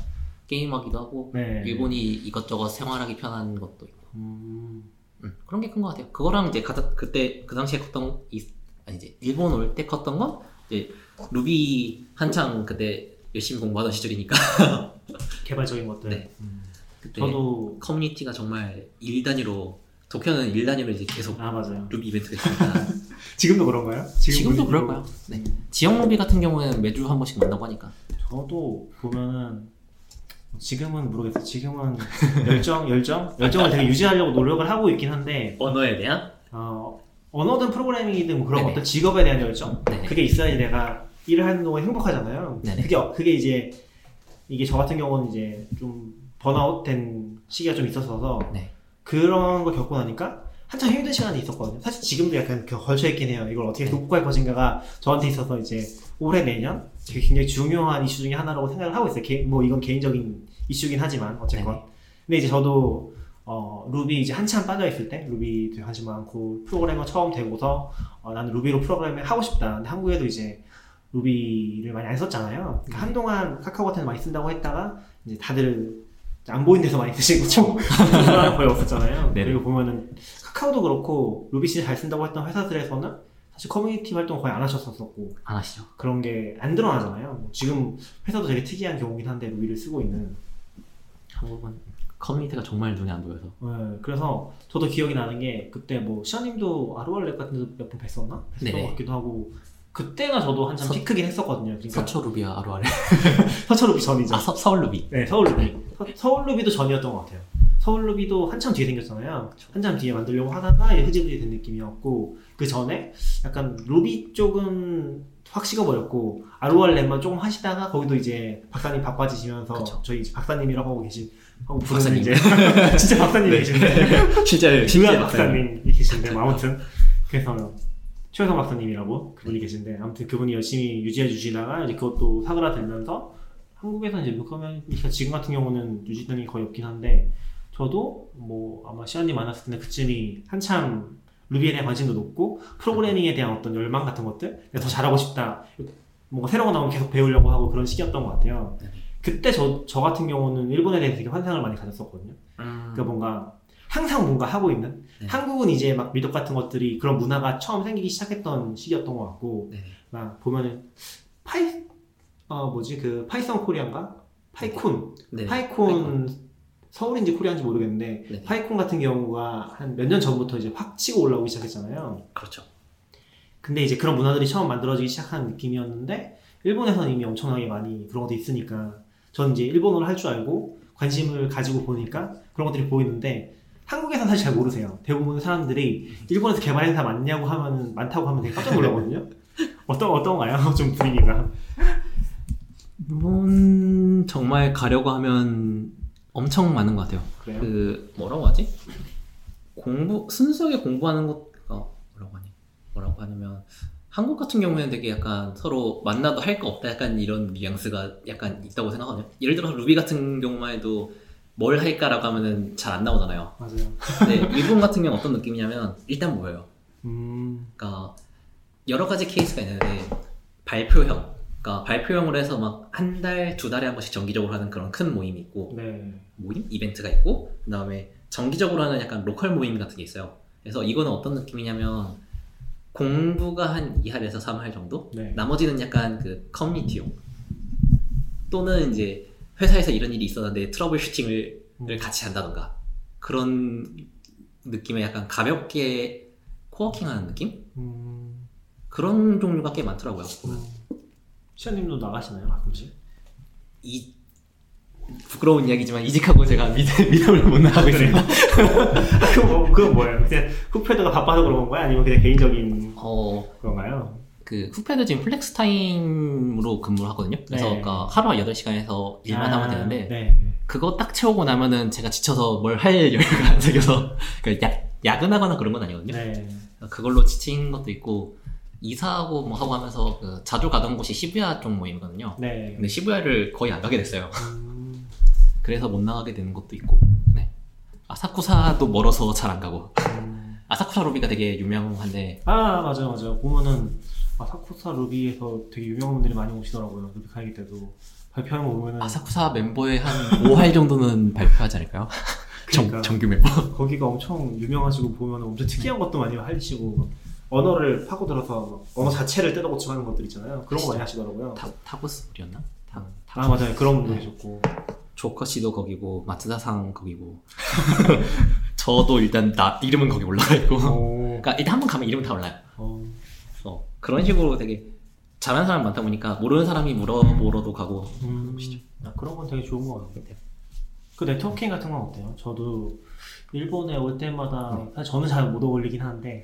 게임하기도 하고 네. 일본이 이것저것 생활하기 편한 것도 있고. 음, 음, 그런 게 큰 것 같아요. 그거랑 이제 가장 그때 그 당시에 컸던 이 아니 이제 일본 올 때 컸던 건 이제 루비 한창 그때 열심히 공부하던 시절이니까 개발적인 것들. 네. 음. 그때 저도 커뮤니티가 정말 일 단위로 도쿄는 일 단위로 이제 계속 아 맞아요. 루비 이벤트가 있으니까 지금도 그런가요? 지금도 분위기도- 그럴 거예요. 네. 지역 루비 같은 경우에는 매주 한 번씩 만나고 하니까 저도 보면은 지금은 모르겠어요. 지금은 열정, 열정, 열정을 되게 유지하려고 노력을 하고 있긴 한데 언어에 대한 어, 언어든 프로그래밍이든 뭐 그런 네네. 어떤 직업에 대한 열정 네네. 그게 있어야지 내가 일을 하는 동안 행복하잖아요. 네네. 그게 그게 이제 이게 저 같은 경우는 이제 좀 번아웃된 시기가 좀 있었어서 네. 그런 걸 겪고 나니까 한참 힘든 시간이 있었거든요. 사실 지금도 약간 그 걸쳐 있긴 해요. 이걸 어떻게 네. 극복할 것인가가 저한테 있어서 이제 올해 내년 굉장히 중요한 이슈 중에 하나라고 생각을 하고 있어요. 개- 뭐 이건 개인적인 이슈긴 하지만 어쨌건. 네네. 근데 이제 저도 어, 루비 이제 한참 빠져 있을 때 루비 되게 관심 많고 프로그래머 처음 되고서 어, 나는 Ruby로 프로그래밍 하고 싶다. 근데 한국에도 이제 Ruby를 많이 안 썼잖아요. 그러니까 네. 한동안 카카오 같은 데 많이 쓴다고 했다가 이제 다들 안 보이는 데서 많이 쓰시고 사람 거의 없었잖아요. 네네. 그리고 보면은 카카오도 그렇고 루비 씨잘 쓴다고 했던 회사들에서는 사실 커뮤니티 활동 거의 안 하셨었고 안 하시죠? 그런 게 안 드러나잖아요. 뭐 지금 회사도 되게 특이한 경우긴 한데 Ruby를 쓰고 있는. 한국은 커뮤니티가 정말 눈에 안 보여서 네, 그래서 저도 기억이 나는 게 그때 뭐 시아님도 RORLab 같은 데 몇 번 뵀었나? 뵀었던. 것 같기도 하고 그때가 저도 한참 서- 피크긴 했었거든요. 그러니까 서초 Ruby와 RORLab 서초 루비 전이죠. 아 서, 서울 루비 네, 서울 루비. 서, 서울 Ruby도 전이었던 것 같아요. 서울 Ruby도 한참 뒤에 생겼잖아요. 한참 뒤에 만들려고 하다가 흐지부지 된 느낌이었고 그 전에 약간 루비 쪽은 확 식어버렸고 아루알랩만 조금 하시다가 거기도 이제 박사님 바빠지시면서 그쵸. 저희 박사님이라고 하고 계신 하고 부르는 박사님. 이제 진짜 박사님이 네. 계신데 실제 중요한 박사님이 계신데 뭐 아무튼 그래서 최성 박사님이라고 그분이 계신데 아무튼 그분이 열심히 유지해 주시다가 이제 그것도 사그라들면서 한국에서 이제 루커면니까 지금 같은 경우는 유지되는 게 거의 없긴 한데 저도 뭐 아마 시안님 만났을 때는 그쯤이 한참 Ruby에 대한 관심도 높고 프로그래밍에 대한 어떤 열망 같은 것들? 더 잘하고 싶다. 뭔가 새로운 거 나오면 계속 배우려고 하고 그런 시기였던 것 같아요. 네네. 그때 저, 저 같은 경우는 일본에 대해서 되게 환상을 많이 가졌었거든요. 그러니까 뭔가 항상 뭔가 하고 있는 네. 한국은 이제 막 meetup 같은 것들이 그런 문화가 처음 생기기 시작했던 시기였던 것 같고 네네. 막 보면은 파이 어 뭐지 그 Python Korea인가 PyCon 네. PyCon 서울인지 코리안인지 모르겠는데 네. 파이콘 같은 경우가 한 몇 년 전부터 이제 확 치고 올라오기 시작했잖아요. 그렇죠 근데 이제 그런 문화들이 처음 만들어지기 시작한 느낌이었는데 일본에서는 이미 엄청나게 많이 그런 것도 있으니까 저는 이제 일본어를 할 줄 알고 관심을 가지고 보니까 그런 것들이 보이는데 한국에서는 사실 잘 모르세요. 대부분 사람들이 일본에서 개발 행사 많냐고 하면은 많다고 하면 되게 깜짝 놀라거든요. 어떤 어떤가요? 좀 분위기가. 일본 정말 가려고 하면 엄청 많은 것 같아요 그래요? 그 뭐라고 하지? 공부 순수하게 공부하는 것가 뭐라고 하니? 뭐라고 하냐면 한국 같은 경우에는 되게 약간 서로 만나도 할 거 없다 약간 이런 뉘앙스가 약간 있다고 생각하거든요. 예를 들어서 루비 같은 경우만 해도 뭘 할까라고 하면은 잘 안 나오잖아요. 맞아요. 근데 일본 같은 경우 어떤 느낌이냐면 일단 뭐예요? 음, 그러니까 여러 가지 케이스가 있는데 발표형, 그러니까 발표형으로 해서 막 한 달, 두 달에 한 번씩 정기적으로 하는 그런 큰 모임이 있고 네. 모임 이벤트가 있고 그다음에 정기적으로 하는 약간 local 모임 같은 게 있어요. 그래서 이거는 어떤 느낌이냐면 공부가 한 2할에서 3할 정도? 네. 나머지는 약간 그 커뮤니티용 또는 이제 회사에서 이런 일이 있었는데 troubleshooting을 음. 같이 한다던가 그런 느낌의 약간 가볍게 coworking하는 느낌? 음, 그런 종류가 꽤 많더라고요. 보면. 시아님도 나가시나요 가끔씩? 이 부끄러운 이야기지만 이직하고 제가 meetup을 못 나가고 있습니다. 그거 뭐, 그건 뭐예요? 그냥 Cookpad가 바빠서 그런 건가요? 아니면 그냥 개인적인 어, 그런가요? 그 Cookpad 지금 flex time으로 근무를 하거든요. 그래서 네. 그러니까 하루 8시간에서 일만 아, 하면 되는데 네. 그거 딱 채우고 나면은 제가 지쳐서 뭘 할 여유가 안 생겨서 그 야, 야근하거나 그런 건 아니거든요. 네. 그걸로 지친 것도 있고 이사하고 뭐 하고 하면서 그 자주 가던 곳이 시부야 쪽 모임이거든요. 네. 근데 시부야를 거의 안 가게 됐어요. 음, 그래서 못 나가게 되는 것도 있고. 네. 아사쿠사도 멀어서 잘 안 가고. 음. 아사쿠사 로비가 되게 유명한데 아 맞아요 맞아요 보면은 아, 사쿠사 루비에서 되게 유명한 분들이 많이 오시더라고요 루비 카이기 때도 발표하는 거 보면은 아사쿠사 멤버의 한 5할 정도는 발표하지 않을까요? 그러니까. 정, 정규 멤버. 거기가 엄청 유명하시고 보면 엄청 특이한 것도 많이 하시고 막 언어를 파고들어서 막 언어 자체를 뜯어고치고 하는 것들 있잖아요 그런 거 많이 하시더라고요 타, 타고스 우리였나? 타, 타, 아 맞아요 그런 분도 네. 계셨고 조커 씨도 거기고 마츠다상 거기고. 저도 일단 나 이름은 거기 올라가 있고. 오, 그러니까 일단 한 번 가면 이름은 다 올라요. 그런 식으로 되게 잘하는 사람 많다 보니까 모르는 사람이 물어보러도 가고. 음, 아, 그런 건 되게 좋은 것 같아요 그 네트워킹 같은 건 어때요? 저도 일본에 올 때마다 사실 저는 잘 못 어울리긴 하는데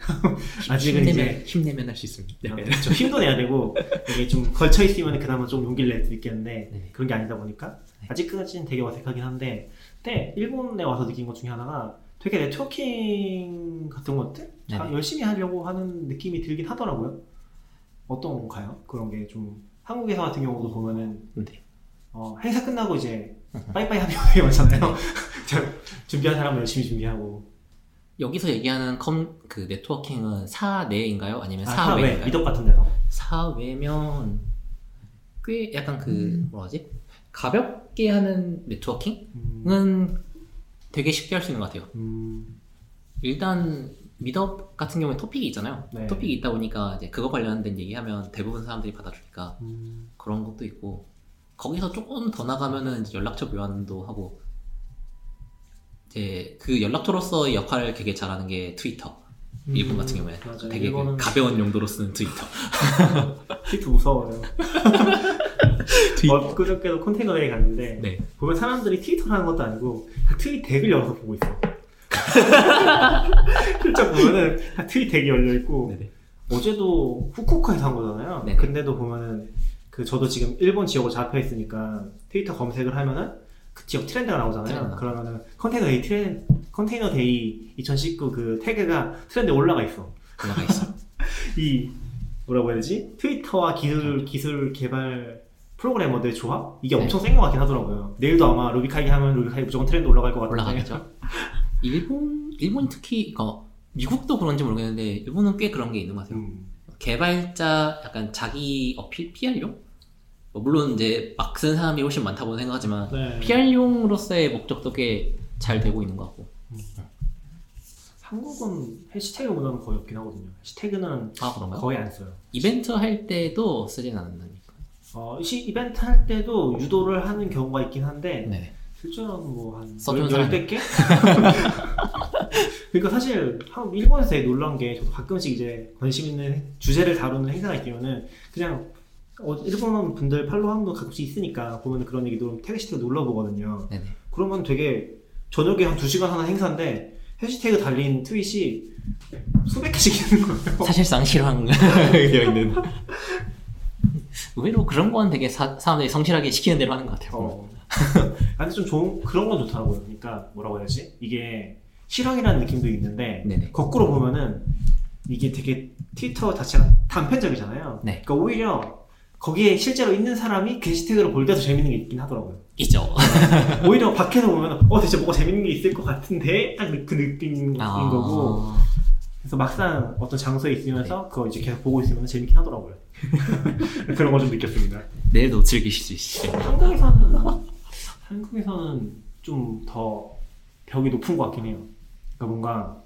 아직은 힘내면 이제 힘내면 할 수 있습니다. 아, 그렇죠. 힘도 내야 되고 이게 좀 걸쳐 있으면 그나마 좀 용기를 낼 수 있겠는데 네. 그런 게 아니다 보니까 네. 아직까지는 되게 어색하긴 한데 근데 일본에 와서 느낀 것 중에 하나가 되게 네트워킹 같은 것들 다 네네. 열심히 하려고 하는 느낌이 들긴 하더라고요. 어떤가요? 그런 게 좀 한국에서 같은 경우도 보면은 네. 어, 행사 끝나고 이제 빠이빠이 하는 경우가 많잖아요. 저- 준비한 사람은 열심히 준비하고 여기서 얘기하는 컴, 그 네트워킹은 사내인가요? 아니면 아, 사회 사외인가요? 미덕 같은 데서 사외면 꽤 약간 그 음. 뭐라 하지? 가볍게 하는 네트워킹은 음, 되게 쉽게 할 수 있는 것 같아요. 음, 일단 미덕 같은 경우에 토픽이 있잖아요. 네. 토픽이 있다 보니까 이제 그거 관련된 얘기하면 대부분 사람들이 받아주니까 음, 그런 것도 있고 거기서 조금 더 나가면은 연락처 교환도 하고 이제 그 연락처로서의 역할을 되게 잘하는 게 트위터. 일본 같은 경우에 음, 맞아요. 되게 그 일본은 가벼운 용도로 쓰는 트위터. 트위터 무서워요. 어, 그저께도 컨테이너에 갔는데 네. 보면 사람들이 트위터를 하는 것도 아니고 다 트윗 덱을 열어서 보고 있어. 실제 보면은 다 트윗 덱이 열려 있고 네네. 어제도 후쿠오카에서 한 거잖아요. 네네. 근데도 보면은 그 저도 지금 일본 지역으로 잡혀 있으니까 트위터 검색을 하면은 그 지역 트렌드가 나오잖아요. 트렌드. 그러면은 Container Days 트렌 Container Days 2019 그 태그가 트렌드에 올라가 있어. 올라가 있어. 이 뭐라고 해야 되지? 트위터와 기술 기술 개발 프로그래머들의 조합 이게 네. 엄청 센 것 같긴 하더라고요. 내일도 아마 RubyKaigi 하면 RubyKaigi 무조건 트렌드 올라갈 것 같은데. 올라가겠죠. 일본 일본 특히 어, 미국도 그런지 모르겠는데 일본은 꽤 그런 게 있는 것 같아요. 음. 개발자 약간 자기 어필 PR용? 뭐 물론 이제 막 쓰는 사람이 훨씬 많다고 생각하지만 네. PR용으로서의 목적도 꽤 잘 되고 있는 것 같고. 한국은 해시태그 문화는 거의 없긴 하거든요. 해시태그는 아? 거의 안 써요. 이벤트 할 때도 쓰진 않는다니까. 어, 시 이벤트 할 때도 유도를 하는 경우가 있긴 한데 네. 실제로는 뭐한 써주는 열대 개? 그러니까 사실 한 일본에서 되게 놀란 게 저도 가끔씩 이제 관심 있는 주제를 다루는 행사가 있으면은 그냥 어, 일본 분들 팔로우 하는 분 가끔씩 있으니까 보면 그런 얘기 들으면 태그 시태그 눌러보거든요. 네네. 그러면 되게 저녁에 한 2시간 하는 행사인데 해시태그 달린 트윗이 수백 개씩 있는 거예요. 사실상 실황 되어 있는. 의외로 그런 건 되게 사, 사람들이 성실하게 시키는 대로 하는 것 같아요. 어. 근데 좀 좋은 그런 건 좋더라고요. 그러니까 뭐라고 해야지? 이게 실황이라는 느낌도 있는데 네네. 거꾸로 보면은 이게 되게 트위터 자체가 단편적이잖아요. 네. 그러니까 오히려 거기에 실제로 있는 사람이 게시태그를 볼 때도 재밌는 게 있긴 하더라고요. 있죠. 오히려 밖에서 보면 어 대체 뭐가 재밌는 게 있을 것 같은데 딱 그 느낌인 아. 거고 그래서 막상 어떤 장소에 있으면서 그거 이제 계속 보고 있으면 재밌긴 하더라고요. 그런 거 좀 느꼈습니다. 내일도 즐기실 수 있으시죠. 한국에서는 한국에서는 좀 더 벽이 높은 것 같긴 해요. 그러니까 뭔가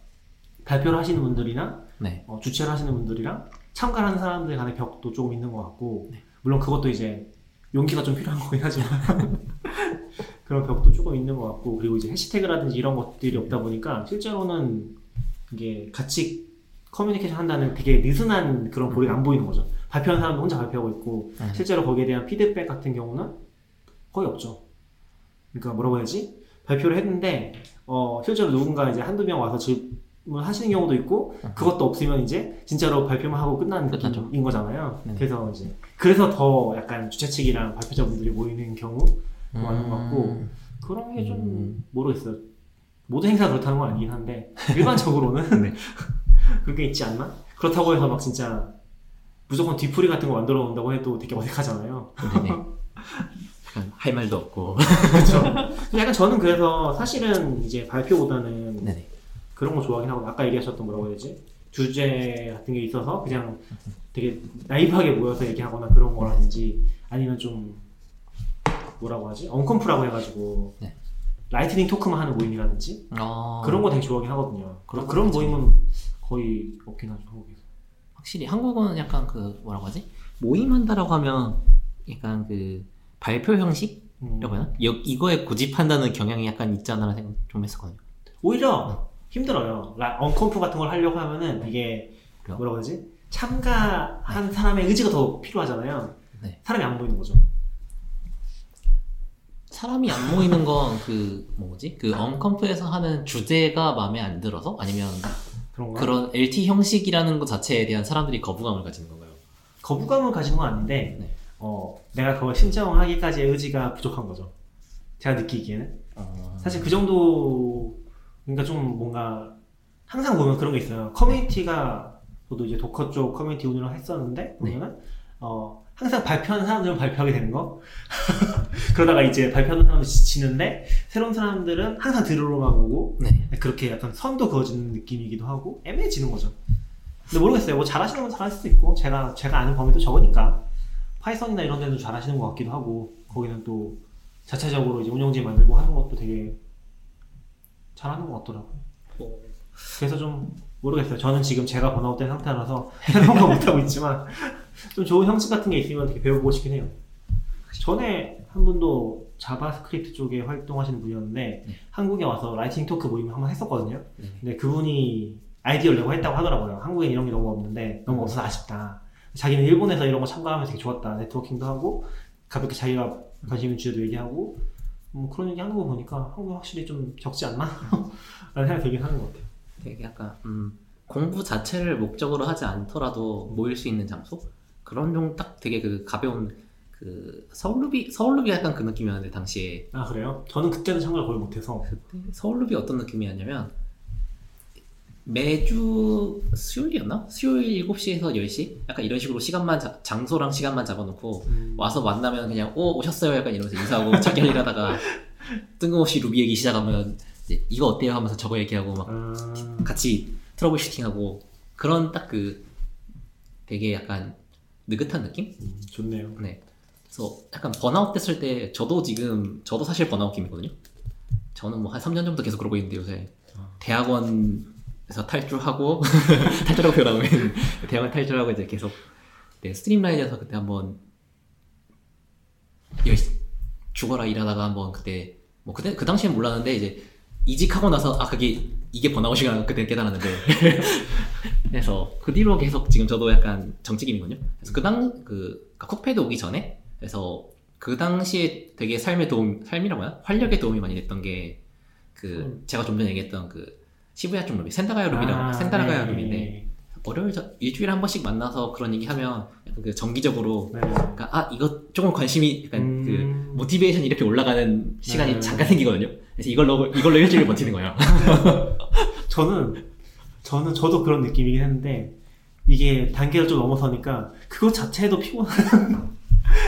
발표를 하시는 분들이나 네. 어, 주최를 하시는 분들이랑 참가하는 사람들 간의 벽도 조금 있는 것 같고 네. 물론 그것도 이제 용기가 좀 필요한 거긴 하지만 그런 벽도 조금 있는 것 같고 그리고 이제 해시태그라든지 이런 것들이 없다 보니까 실제로는 이게 같이 커뮤니케이션 한다는 되게 느슨한 그런 보리가 안 보이는 거죠. 발표하는 사람도 혼자 발표하고 있고 음. 실제로 거기에 대한 피드백 같은 경우는 거의 없죠. 그러니까 뭐라고 해야지? 발표를 했는데 어, 실제로 누군가 이제 한두 명 와서 질문하시는 경우도 있고 음. 그것도 없으면 이제 진짜로 발표만 하고 끝나는. 느낌인 거잖아요. 네. 그래서 이제 그래서 더 약간 주최 측이랑 발표자분들이 모이는 경우 많은 것 같고 그런 게좀 음. 모르겠어요. 모든 행사가 그렇다는 건 아니긴 한데 일반적으로는 네. 그게 있지 않나? 그렇다고 해서 막 진짜 무조건 뒤풀이 같은 거 만들어 놓는다고 해도 되게 어색하잖아요. 약간 할 말도 없고. 그렇죠. 약간 저는 그래서 사실은 이제 발표보다는 네네. 그런 거 좋아하긴 하고 아까 얘기하셨던 뭐라고 해야 되지? 주제 같은 게 있어서 그냥 되게 나이브하게 모여서 얘기하거나 그런 거라든지 아니면 좀 뭐라고 하지? unconf라고 해가지고 네. lightning talk만 하는 모임이라든지 어, 그런 거 되게 좋아하긴 하거든요. 그런 그런, 되게 모임은 거의 없긴 하죠 한국에서. 확실히 한국은 약간 그 뭐라고 하지? 모임한다라고 하면 약간 그 발표 형식이라고 음. 하나? 여, 이거에 고집한다는 경향이 약간 있지 않나 생각 좀 했었거든요. 오히려 힘들어요. 라- 언컴프 같은 걸 하려고 하면은 이게 그래요? 뭐라고 하지? 참가한 사람의 의지가 더 필요하잖아요. 네. 사람이 안 보이는 거죠. 사람이 안 모이는 건 그 뭐지? 그 언컴프에서 하는 주제가 마음에 안 들어서 아니면 그런가? 그런 LT 형식이라는 것 자체에 대한 사람들이 거부감을 가지는 건가요? 거부감을 가진 건 아닌데 네. 어, 내가 그걸 신청하기까지의 의지가 부족한 거죠. 제가 느끼기에는 어... 사실 그 정도 그러니까 좀 뭔가 항상 보면 그런 게 있어요. 커뮤니티가 저도 이제 Docker 쪽 커뮤니티 운영을 했었는데 보면은 어, 항상 발표하는 사람들은 발표하게 되는 거. 그러다가 이제 발표하는 사람들 지치는데 새로운 사람들은 항상 들으러만 오고 네. 그렇게 약간 선도 그어지는 느낌이기도 하고 애매해지는 거죠. 근데 모르겠어요. 뭐 잘하시는 건 잘할 수도 있고 제가 제가 아는 범위도 적으니까 Python이나 이런 데는 잘하시는 것 같기도 하고 거기는 또 자체적으로 이제 운영진 만들고 하는 것도 되게 잘하는 것 같더라고요. 뭐, 그래서 좀 모르겠어요. 저는 지금 제가 번아웃된 상태라서 새로운 거 못하고 있지만 좀 좋은 형식 같은 게 있으면 되게 배워보고 싶긴 해요. 전에 한 분도 JavaScript 쪽에 활동하시는 분이었는데 네. 한국에 와서 lightning talk 모임을 한번 했었거든요. 네. 근데 그분이 아이디어를 내고 했다고 하더라고요. 한국엔 이런 게 너무 없는데 너무 없어서 아쉽다. 자기는 일본에서 이런 거 참가하면서 되게 좋았다. 네트워킹도 하고 가볍게 자기가 관심 있는 주제도 얘기하고 뭐 그런 얘기 하는 거 보니까 한국이 확실히 좀 적지 않나? 라는 생각이 들긴 하는 것 같아요. 되게 약간 음, 공부 자체를 목적으로 하지 않더라도 모일 수 있는 장소 그런 종 딱 되게 그 가벼운 그 서울루비 서울루비 약간 그 느낌이었는데 당시에 아 그래요? 저는 그때는 참가를 거의 못해서 그때 서울루비 어떤 느낌이었냐면 매주 수요일이었나? 수요일 7시에서 10시? 약간 이런 식으로 시간만 자- 장소랑 시간만 잡아놓고 음, 와서 만나면 그냥 오 오셨어요 약간 이러면서 인사하고 자기 할 일 하다가 뜬금없이 루비 얘기 시작하면 이거 어때요 하면서 저거 얘기하고 막 아, 같이 troubleshooting하고 그런 딱 그 되게 약간 느긋한 느낌? 음, 좋네요. 네. 그래서 약간 번아웃 됐을 때 저도 지금 저도 사실 번아웃 기미거든요. 저는 뭐 한 3년 정도 계속 그러고 있는데 요새 아. 대학원 에서 탈출하고 탈출하고 표현하면 대학원 탈출하고 이제 계속 네, 스트림라인에서 그때 한번 열 죽어라 일하다가 한번 그때 뭐 그때 그 당시엔 몰랐는데 이제 이직하고 나서 아 그게 이게 번아웃이가 그때 깨달았는데 그래서 그 뒤로 계속 지금 저도 약간 정치김이거든요. 그래서 그당 그 쿡패드 오기 전에 그래서 그 당시에 되게 삶에 도움 삶이라고 해야 활력에 도움이 많이 됐던 게그 음. 제가 좀 전에 얘기했던 그 시부야 쪽 루비 센다가야 루비라고 아, 센다가야 네. 루비인데 월요일 저- 일주일에 한 번씩 만나서 그런 얘기 하면 그 정기적으로 네. 그러니까 아 이거 조금 관심이 약간 음. 그 모티베이션이 이렇게 올라가는 시간이 네. 잠깐 생기거든요. 그래서 이걸로 이걸로 일주일 버티는 거예요. 저는 저는 저도 그런 느낌이긴 했는데 이게 단계를 좀 넘어서니까 그것 자체도 피곤한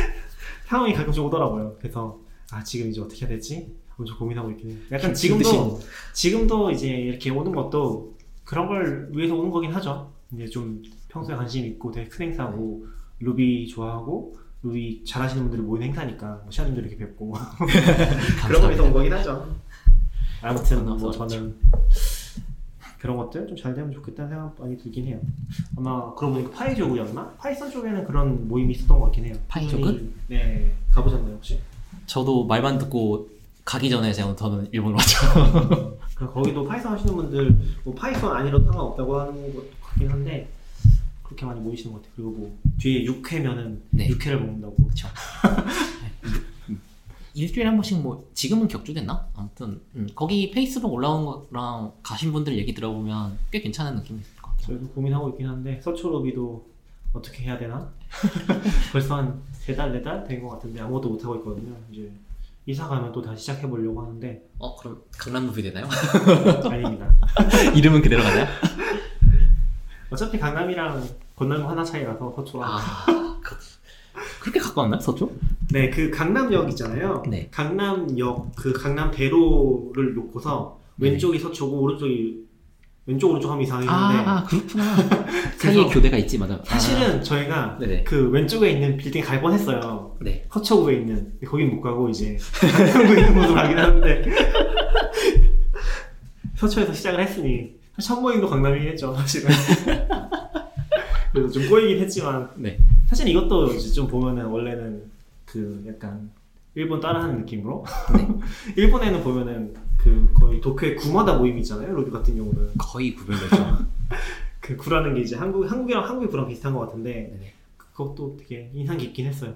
상황이 가끔씩 오더라고요. 그래서 아 지금 이제 어떻게 해야 되지? 엄청 고민하고 있긴 해요. 약간 지금도 지금도 이제 이렇게 오는 것도 그런 걸 위해서 오는 거긴 하죠. 이제 좀 평소에 관심 있고 되게 큰 행사고 루비 좋아하고 루비 잘하시는 분들이 모이는 행사니까 뭐 시아님도 이렇게 뵙고 그런 거 위해서 온 거긴 하죠. 아무튼 뭐 저는 그런 것들 좀 잘 되면 좋겠다는 생각 많이 들긴 해요. 아마 그러고 보니까 Pyjog였나? Python 쪽에는 그런 모임이 있었던 것 같긴 해요. 꾸준히, 네 가보셨나요 혹시? 저도 말만 듣고 가기 전에 제가 저는 일본으로 왔죠. 그 거기도 Python 하시는 분들 뭐 Python 아니라도 상관없다고 하는 것 같긴 한데 그렇게 많이 모이시는 것 같아요. 그리고 뭐 뒤에 육회면은 네. 육회를 먹는다고. 그렇죠. 일주일에 한 번씩 뭐 지금은 격주됐나? 아무튼 음, 거기 페이스북 올라온 거랑 가신 분들 얘기 들어보면 꽤 괜찮은 느낌이 있을 것 같아요. 저희도 고민하고 있긴 한데 서초로비도 어떻게 해야 되나? 벌써 한 세 달, 네 달 된 것 같은데 아무것도 못 하고 있거든요. 이제 이사 가면 또 다시 시작해 보려고 하는데 어 그럼 강남 무비 되나요? 아닙니다. 이름은 그대로 가나요? 어차피 강남이랑 건널목 하나 차이라서 서초랑. 아 그, 그렇게 가까웠나요 서초? 네, 그 강남역 있잖아요. 네. 강남역 그 강남대로를 놓고서 네. 왼쪽이 서초고 오른쪽이 왼쪽 오른쪽 하면 이상했는데 아, 아 그렇구나. 사이에 교대가 있지 맞아. 사실은 저희가 네네. 그 왼쪽에 있는 빌딩 갈 뻔했어요. 네. 서초구에 있는 근데 거긴 못 가고 이제 강남구에 있는 곳으로 가긴 하는데 서초에서 시작을 했으니 첫 모임도 강남이긴 했죠 사실은. 그래서 좀 꼬이긴 했지만 네. 사실 이것도 이제 좀 보면은 원래는 그 약간 일본 따라하는 느낌으로 네. 일본에는 보면은 그 거의 도쿄에 구마다 모임 있잖아요 로비 같은 경우는 거의 구별되죠. 그 구라는 게 이제 한국 한국이랑 한국의 구랑 비슷한 것 같은데 네네. 그것도 되게 인상 깊긴 했어요.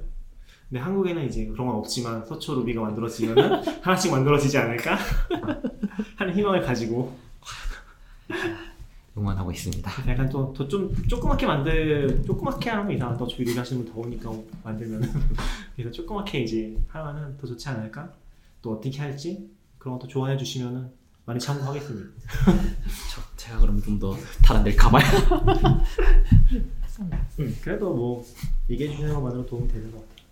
근데 한국에는 이제 그런 건 없지만 서초 루비가 만들어지면은 하나씩 만들어지지 않을까 하는 희망을 가지고 응원하고 있습니다. 약간 또좀 조그맣게 만들 조그맣게 하면 이상하다. 어차피 루비 하시는 분 더우니까 만들면 그래서 조그맣게 이제 하면은 더 좋지 않을까? 또 어떻게 할지 그런 것도 조언해 주시면은 많이 참고하겠습니다. 저, 제가 그럼 좀 더 다른 데를 가봐야. 음, 그래도 뭐 얘기해 주는 것만으로 도움이 되는 것 같아요.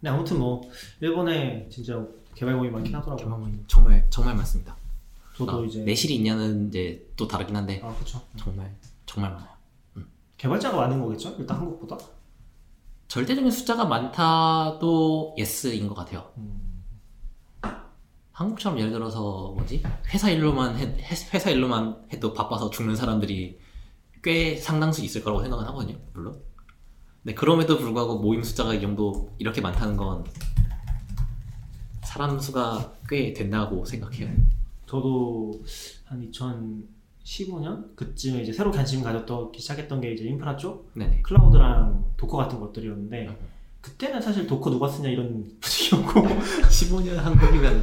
근데 아무튼 뭐 일본에 진짜 개발공이 많긴 하더라고요. 경험은 정말 정말 많습니다. 저도 아, 이제 내실이 있냐는 이제 또 다르긴 한데 아 그렇죠. 정말 정말 많아요. 개발자가 많은 거겠죠? 일단 한국보다. 절대적인 숫자가 많다도 yes인 것 같아요. 음, 한국처럼 예를 들어서 뭐지 회사 일로만 해, 해- 회사 일로만 해도 바빠서 죽는 사람들이 꽤 상당수 있을 거라고 생각은 하거든요. 물론. 근데 그럼에도 불구하고 모임 숫자가 이 정도 이렇게 많다는 건 사람 수가 꽤 된다고 생각해요. 저도 한 2015년 그쯤에 이제 새로 관심 가졌기 시작했던 게 이제 인프라 쪽 네네. 클라우드랑 Docker 같은 것들이었는데 음. 그때는 사실 Docker 누가 쓰냐 이런 분위기였고 15년 한국이면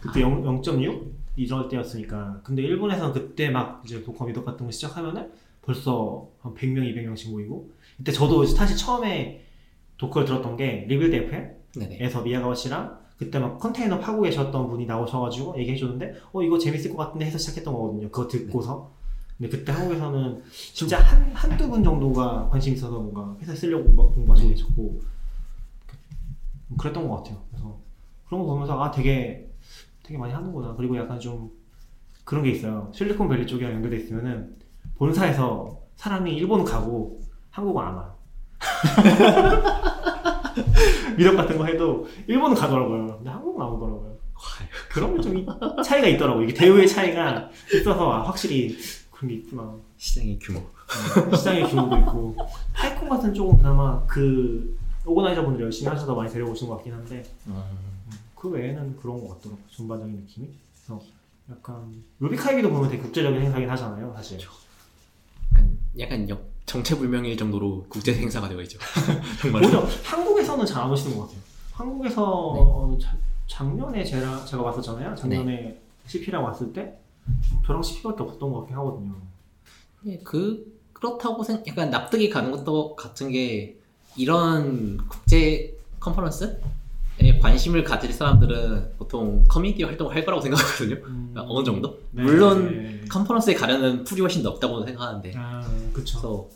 그때 0, 0.6 이럴 때였으니까. 근데 일본에서는 그때 막 이제 Docker meetup 같은 거 시작하면은 벌써 한 100명 200명씩 모이고. 이때 저도 사실 처음에 Docker를 들었던 게 Rebuild. FM에서 미야가와 씨랑 그때 막 컨테이너 파고 계셨던 분이 나오셔가지고 얘기해 줬는데 어 이거 재밌을 것 같은데 해서 시작했던 거거든요. 그거 듣고서 근데 그때 한국에서는 진짜 한, 한두 분 정도가 관심 있어서 뭔가 회사에 쓰려고 막 공부하시고 계셨고 그랬던 것 같아요. 그래서 그런 거 보면서 아 되게 되게 많이 하는구나. 그리고 약간 좀 그런 게 있어요. 실리콘밸리 쪽이랑 연결돼 있으면은 본사에서 사람이 일본 가고 한국은 안 와요 미덕 같은 거 해도 일본은 가더라고요. 근데 한국은 안 오더라고요. 그런 게 좀 차이가 있더라고요. 이게 대우의 차이가 있어서 아, 확실히 그런 게 있구나. 시장의 규모. 음, 시장의 규모도 있고. 타이콘 같은 쪽은 그나마 그 오거나이저 분들이 열심히 하셔서 많이 데려오신 것 같긴 한데 그 외에는 그런 것 같더라고요. 전반적인 느낌이? 그래서 약간 루비카이기도 보면 되게 국제적인 행사긴 하잖아요 사실. 약간, 약간 역, 정체불명일 정도로 국제 행사가 되어 있죠. 정말. 오히려 한국에서는 잘 안 오시는 것 같아요. 한국에서 어, 자- 작년에 제가, 제가 왔었잖아요. 작년에 CP랑 왔을 때 저랑 CP밖에 없었던 것 같긴 하거든요 예, 그 그렇다고 생 약간 납득이 가는 것도 같은 게 이런 국제 컨퍼런스에 관심을 가질 사람들은 보통 커뮤니티 활동을 할 거라고 생각하거든요. 음, 어느 정도? 네. 물론 컨퍼런스에 가려는 풀이 훨씬 더 없다고 생각하는데 아 그래서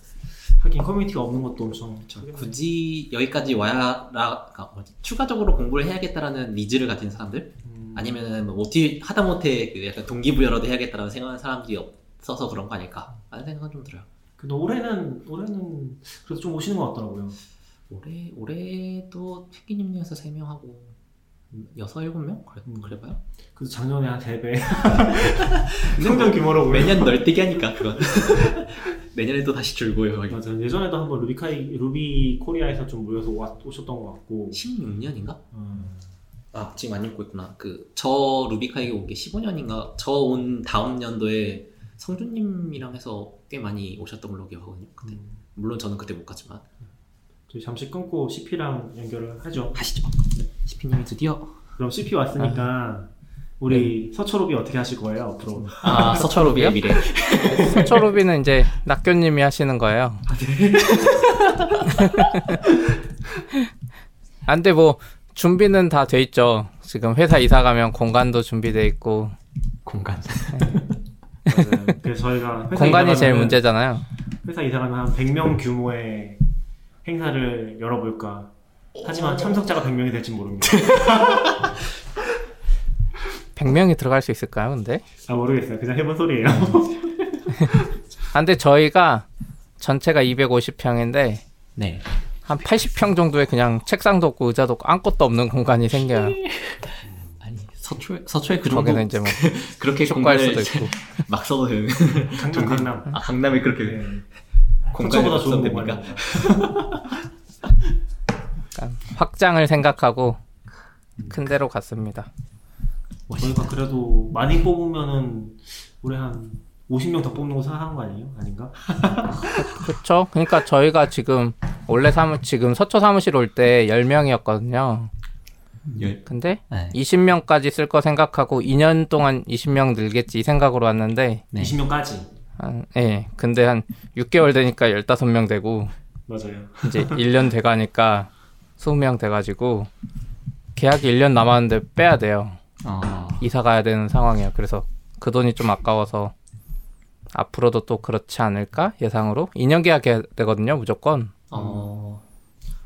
하긴 커뮤니티가 없는 것도 엄청 크긴 굳이 여기까지 와야 라 그러니까 뭐지? 추가적으로 공부를 해야겠다라는 needs를 가진 사람들 음, 아니면은 뭐 어떻게 하다못해 그 약간 동기부여라도 해야겠다라는 생각하는 사람들이 없어서 그런 거 아닐까 라는 생각은 좀 들어요. 근데 올해는 올해는 그래도 좀 오시는 것 같더라고요 올해 올해도 펭귄님 중에서 3명 하고 여섯 일곱 명 그래 음. 그래봐요. 그래서 작년에 한 3배 성장 규모로 보면 매년 널뛰기 하니까 그건 내년에 또 다시 줄고요. 맞아 예전에도 한번 루비카이 루비 코리아에서 좀 모여서 와, 오셨던 것 같고 16년인가? 음, 아 지금 안 읽고 있구나. 그 저 루비카에게 온 게 15년인가? 저 온 다음 년도에 성준님이랑 해서 꽤 많이 오셨던 걸로 기억하거든요. 근데 음. 물론 저는 그때 못 갔지만 저희 잠시 끊고 CP랑 연결을 하죠 하시죠. 시피님이 드디어 그럼 CP 왔으니까 우리 서초로비 어떻게 하실 거예요 앞으로 아 서철로비의 미래. 서초로비는 이제 낙교님이 하시는 거예요. 아, 근데 뭐 준비는 다 돼 있죠. 지금 회사 이사 가면 공간도 준비돼 있고 공간. 맞아요. 그래서 저희가 회사 공간이 이사 제일 문제잖아요. 회사 이사 가면 한 100명 규모의 행사를 열어볼까 하지만 참석자가 100명이 될지 모릅니다 100명이 들어갈 수 있을까요, 근데? 아 모르겠어요 그냥 해본 소리예요 아, 근데 저희가 전체가 250평인데 네. 한 80평 정도에 그냥 책상도 없고 의자도 없고 아무것도 없는 공간이 생겨요. 아니 서초에 서초에 그 정도 거기는 이제 뭐 그렇게 쇼크할 공간을 수도 있고. 막 써도 되는 강남 강남 아 강남에 그렇게 네. 공간이 서초보다 좋은 됩니까? 약간 확장을 생각하고 큰 데로 갔습니다. 저희가 그래도 많이 뽑으면은 올해 한 50명 더 뽑는 거 생각하는 거 아니에요? 아닌가? 그렇죠. 그러니까 저희가 지금 원래 사무 지금 서초 사무실 올 때 10명이었거든요. 열- 근데 네. 20명까지 쓸 거 생각하고 2년 동안 20명 늘겠지 이 생각으로 왔는데 네. 20명까지 한, 예. 근데 한 6개월 되니까 15명 되고 맞아요 이제 1년 돼 가니까 20명 돼 가지고 계약이 1년 남았는데 빼야 돼요. 어. 이사 가야 되는 상황이에요. 그래서 그 돈이 좀 아까워서 앞으로도 또 그렇지 않을까 예상으로 2년 계약해야 되거든요 무조건. 어,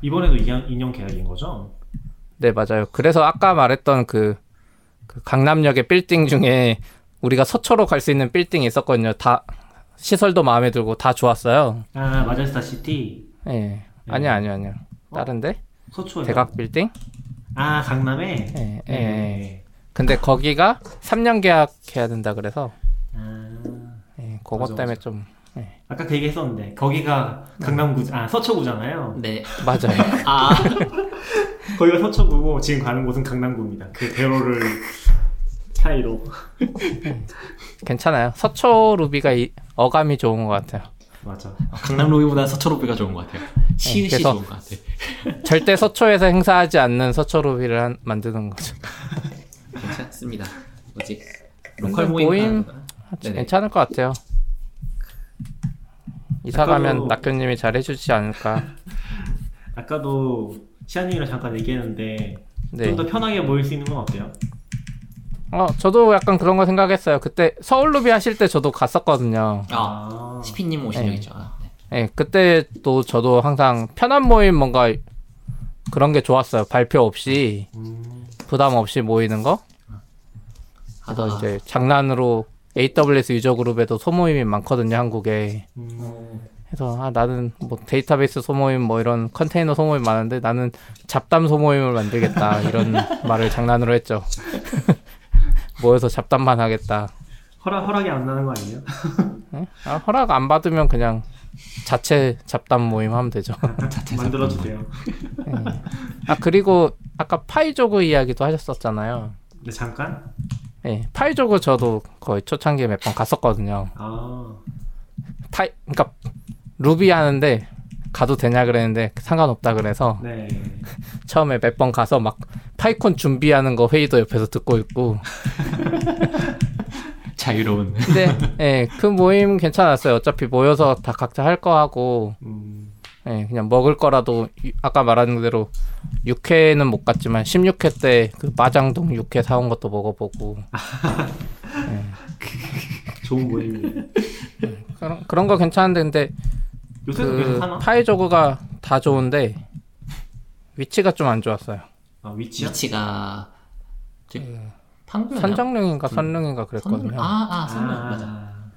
이번에도 2년, 2년 계약인 거죠? 네 맞아요. 그래서 아까 말했던 그, 그 강남역의 빌딩 중에 우리가 서초로 갈 수 있는 빌딩이 있었거든요. 다 시설도 마음에 들고 다 좋았어요. 아 마제스타 시티 예. 아니요 아니요 아니요. 다른데 서초에 대각 빌딩? 아 강남에 예, 예. 네. 근데 거기가 3년 계약해야 된다 그래서 아 예, 그것 맞아, 때문에 맞아. 좀 예, 아까 그 얘기 했었는데 거기가 강남구 아 서초구잖아요. 네. 맞아요. 아, 거기가 서초구고 지금 가는 곳은 강남구입니다. 그 대로를 사이로 괜찮아요. 서초 루비가 이, 어감이 좋은 것 같아요. 맞아. 강남 로비보다 서초 로비가 좋은 것 같아요. 시시 그래서- 좋은 것 같아요. 절대 서초에서 행사하지 않는 서초 루비를 한- 만드는 거죠. 괜찮습니다. 뭐지? 근데 로컬 모임? 네네. 괜찮을 것 같아요. 이사 아까도- 가면 낙교님이 잘 해주지 않을까. 아까도 시아님이랑 잠깐 얘기했는데 네. 좀더 편하게 모일 수 있는 건 어때요? 어, 저도 약간 그런 거 생각했어요. 그때 서울 루비 하실 때 저도 갔었거든요. 아, 시피님 오신 네. 적 있죠. 아, 네. 예, 그때 또 저도 항상 편한 모임 뭔가 그런 게 좋았어요. 발표 없이 음, 부담 없이 모이는 거. 그래서 하다가 이제 장난으로 AWS 유저 그룹에도 소모임이 많거든요, 한국에. 음, 그래서 아, 나는 뭐 데이터베이스 소모임 뭐 이런 컨테이너 소모임 많은데 나는 잡담 소모임을 만들겠다 이런 말을 장난으로 했죠. 모여서 잡담만 하겠다. 허락 허락이 안 나는 거 아니에요? 예? 아, 허락 안 받으면 그냥 자체 잡담 모임 하면 되죠. 만들어 주세요. 아 그리고 아까 파이조그 이야기도 하셨었잖아요. 근데 잠깐. 예, 파이조그 저도 거의 초창기에 몇 번 갔었거든요. 아, 파이, 그러니까 루비 하는데 가도 되냐 그랬는데 상관없다 그래서 네. 처음에 몇 번 가서 막 파이콘 준비하는 거 회의도 옆에서 듣고 있고. 자유로운. 근데 예, 그 모임 괜찮았어요. 어차피 모여서 다 각자 할 거 하고 음, 예, 그냥 먹을 거라도 유- 아까 말한 대로 6회는 못 갔지만 16회 때 그 마장동 6회 사온 것도 먹어보고 좋은 모임이에요. 그런 그런 거 괜찮은데 근데 그? 파이저그가 다 좋은데 위치가 좀 안 좋았어요. 아, 위치요? 위치가 저- 판교였나요? 선정릉인가 선릉인가 그랬거든요. 선릉? 아, 아, 선릉 맞아. 아,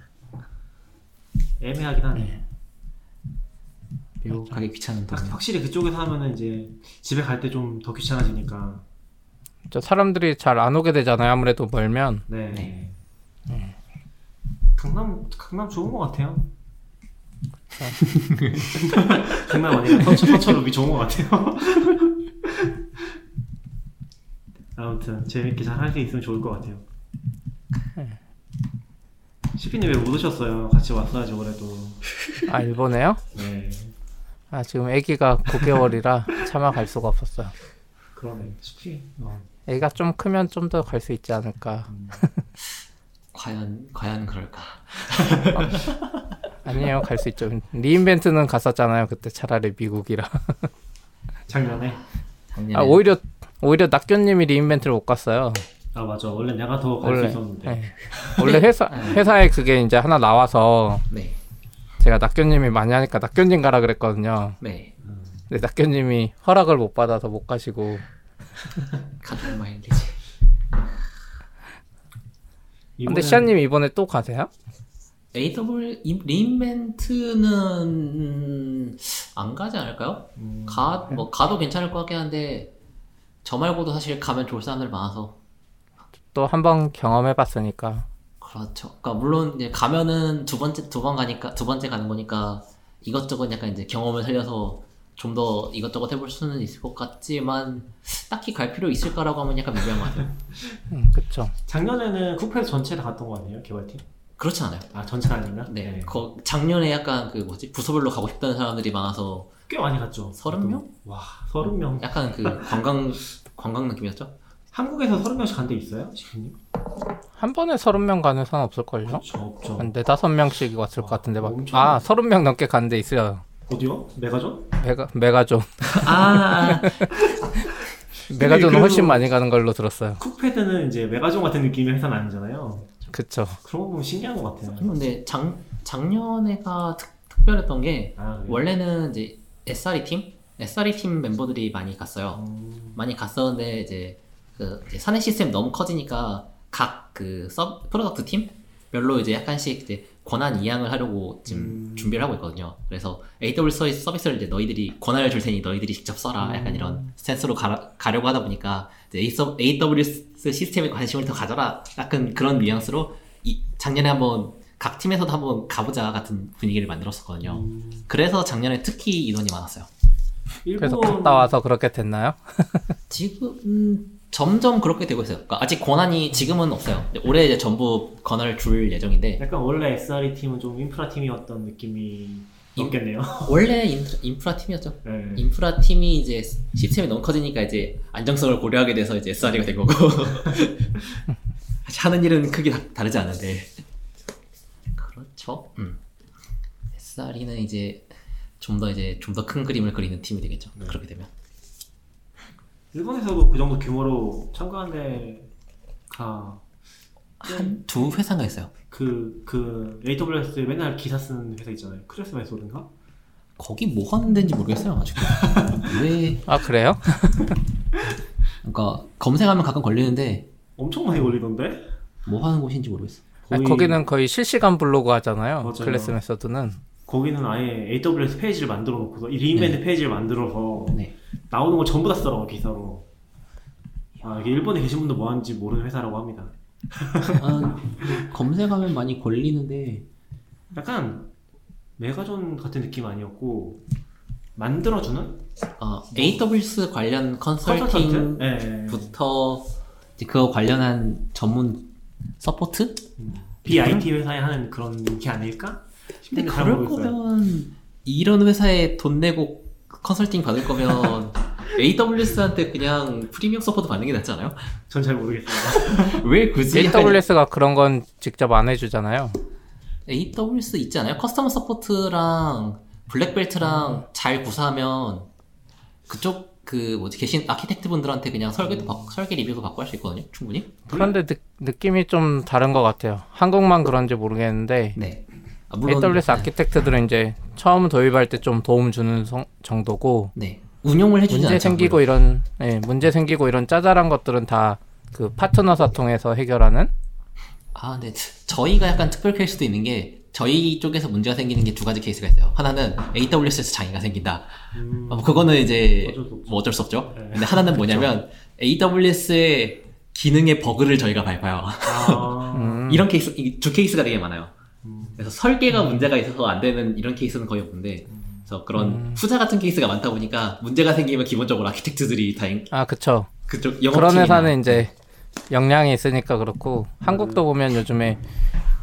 애매하긴 하네. 매우 가기 귀찮은 동 확- 확실히 그쪽에서 하면은 이제 집에 갈 때 좀 더 귀찮아지니까. 저 사람들이 잘 안 오게 되잖아요. 아무래도 멀면. 네. 네. 강남 강남 좋은 것 같아요. 강남 아니라 서초 서초 루비 좋은 것 같아요. 아무튼 재밌게 잘 할 수 있으면 좋을 것 같아요. 시피님 왜 못 오셨어요? 같이 왔어야지 올해도. 아 일본에요? 네. 아 지금 아기가 9개월이라 차마 갈 수가 없었어요. 그러네. 시피. 어. 애가 좀 크면 좀 더 갈 수 있지 않을까. 과연 과연 그럴까? 아니에요, 갈 수 있죠. 리인벤트는 갔었잖아요. 그때 차라리 미국이라. 작년에. 작년에 아 오히려 오히려 낙견님이 리인벤트를 못 갔어요. 아 맞아. 원래 내가 더 갈 수 있었는데. 네. 원래 회사 회사에 그게 이제 하나 나와서 네. 제가 낙견님이 많이 하니까 낙견님 가라 그랬거든요. 네. 근데 낙견님이 허락을 못 받아서 못 가시고 가족 마일리지. 근데 시아님 이번에 또 가세요? AW 이- 리인벤트는 음, 안 가지 않을까요? 음, 가, 뭐 가도 괜찮을 것 같긴 한데 저 말고도 사실 가면 좋을 사람들 많아서 또 한 번 경험해 봤으니까 그렇죠. 그러니까 물론 이제 가면은 두 번째 두 번 가니까 두 번째 가는 거니까 이것저것 약간 이제 경험을 살려서 좀 더 이것저것 해볼 수는 있을 것 같지만 딱히 갈 필요 있을까라고 하면 약간 미묘한 것 같아요. 음, 그쵸 작년에는 쿠페 전체 다 갔던 거 아니에요? 개발팀? 그렇지 않아요. 아 전체가 아닌가? 네. 거, 작년에 약간 그 뭐지 부서별로 가고 싶다는 사람들이 많아서 꽤 많이 갔죠. 서른 명? 와 서른 명. 약간 그 관광 관광 느낌이었죠. 한국에서 서른 명씩 간 데 있어요, 시피님? 한 번에 서른 명 가는 사람 없을걸요? 그렇죠, 없죠. 한 네다섯 명씩 왔을 것 같은데 막 엄청 아 서른 명 넘게 가는 데 있어요 어디요? 메가존? 메가 메가존 아, 메가존은 훨씬 많이 가는 걸로 들었어요 쿡패드는 이제 메가존 같은 느낌의 회사는 아니잖아요. 그쵸. 그런 거 보면 신기한 것 같아요. 근데 작 작년에가 특, 특별했던 게 아? 원래는 이제 SRE 팀, SRE 팀 멤버들이 많이 갔어요. 음, 많이 갔었는데 이제 그 이제 사내 시스템 너무 커지니까 각그 product 팀별로 이제 약간씩 이제 권한 이양을 하려고 지금 음. 준비를 하고 있거든요. 그래서 AWS 서비스- 서비스를 이제 너희들이 권한을 줄 테니 너희들이 직접 써라. 약간 음. 이런 스탠스로 가, 가려고 하다 보니까 이제 AWS 시스템에 관심을 더 가져라. 약간 그런 뉘앙스로 이, 작년에 한번 각 팀에서도 한번 가보자 같은 분위기를 만들었었거든요. 음, 그래서 작년에 특히 인원이 많았어요. 그래서 일본 갔다 와서 그렇게 됐나요? 지금 음, 점점 그렇게 되고 있어요. 그러니까 아직 권한이 지금은 없어요. 올해 이제 전부 권한을 줄 예정인데 약간 원래 SRE 팀은 좀 인프라 팀이었던 느낌이 인- 없겠네요. 원래 인프라, 팀이었죠. 네. 인프라 팀이 이제 시스템이 너무 커지니까 이제 안정성을 고려하게 돼서 이제 SRE가 된 거고 하는 일은 크게 다, 다르지 않은데 그렇죠. 음. SRE는 이제 좀 더 이제 좀 더 큰 그림을 그리는 팀이 되겠죠. 네. 그렇게 되면 일본에서도 그 정도 규모로 참가한 데가 한 두 회사가 있어요. 그, 그, AWS 맨날 기사 쓰는 회사 있잖아요. 클래스 메소드인가? 거기 뭐 하는 데인지 모르겠어요. 아직도 왜 아 그래요? 그러니까 검색하면 가끔 걸리는데 엄청 많이 걸리던데? 뭐 하는 곳인지 모르겠어. 아니, 거기는 거의 실시간 블로그 하잖아요. 맞아요. 클래스 메서드는. 거기는 아예 AWS 페이지를 만들어 놓고서, 이 리인벤트 페이지를 만들어서 네. 나오는 거 전부 다 쓰더라고, 기사로. 아, 이게 일본에 계신 분도 뭐 하는지 모르는 회사라고 합니다. 아, 검색하면 많이 걸리는데 약간 메가존 같은 느낌 아니었고, 만들어주는? 어, AWS 관련? 컨설팅부터 네. 그거 관련한 전문 서포트? BIT 회사에 하는 그런 게 아닐까? 근데 그럴. 거면 이런 회사에 돈 내고 컨설팅 받을 거면 AWS한테 그냥 프리미엄 support 받는 게 낫지 않아요? 전 잘 모르겠어요. 왜 굳이 AWS가 그런 건 직접 안 해주잖아요. AWS 있지 않아요? customer support랑 블랙벨트랑 잘 구사하면 그쪽 그 뭐지 계신 architect 분들한테 그냥 설계도 받- 설계 리뷰도 받고 할 수 있거든요. 충분히. 그런데 느, 느낌이 좀 다른 것 같아요. 한국만 그런지 모르겠는데 네. 아, AWS 네. architect들은 이제 처음 도입할 때 좀 도움 주는 성- 정도고 네. 운용을 해주지 문제. 생기고 이런 예, 문제 생기고 이런 짜잘한 것들은 다 그 파트너사 통해서 해결하는 아, 근데 저희가 약간 특별 케이스도 있는 게 저희 쪽에서 문제가 생기는 게 두 가지 케이스가 있어요. 하나는 AWS에서 장애가 생긴다. 음, 어, 그거는 이제 어쩔 수 없죠. 뭐 어쩔 수 없죠. 네. 근데 하나는 뭐냐면 AWS의 기능의 버그를 저희가 밟아요. 아, 음, 이런 케이스, 이두 케이스가 되게 많아요. 음. 그래서 설계가 문제가 있어서 안 되는 이런 케이스는 거의 없는데, 그래서 그런 음. 후자 같은 케이스가 많다 보니까 문제가 생기면 기본적으로 architect들이 다 인- 아 그쵸. 그쪽 영업 그런 회사는 이제 역량이 있으니까 그렇고 한국도 보면 요즘에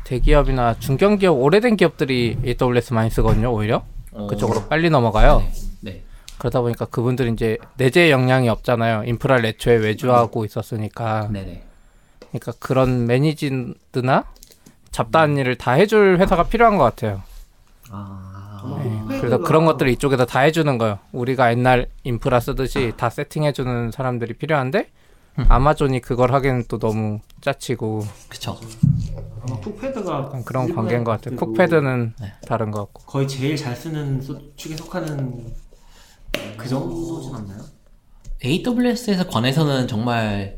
대기업이나 중견기업 오래된 기업들이 AWS 많이 쓰거든요. 오히려 어, 그쪽으로 빨리 넘어가요. 네. 네. 그러다 보니까 그분들이 이제 내재 역량이 없잖아요. 인프라를 애초에 외주하고 있었으니까. 네네. 그러니까 그런 매니지드나 잡다한 일을 다 해줄 회사가 필요한 것 같아요. 아, 네. 그래서 그런 것들을 이쪽에다 다 해주는 거예요. 우리가 옛날 인프라 쓰듯이 다 세팅해주는 사람들이 필요한데 아마존이 그걸 하기는 또 너무 짜치고 그쵸. 아마 쿡패드가 그런 관계인 것 같아요. 쿡패드는 네. 다른 것 같고. 거의 제일 잘 쓰는 소- 축에 속하는 그 정도진 않나요? AWS에서 관해서는 정말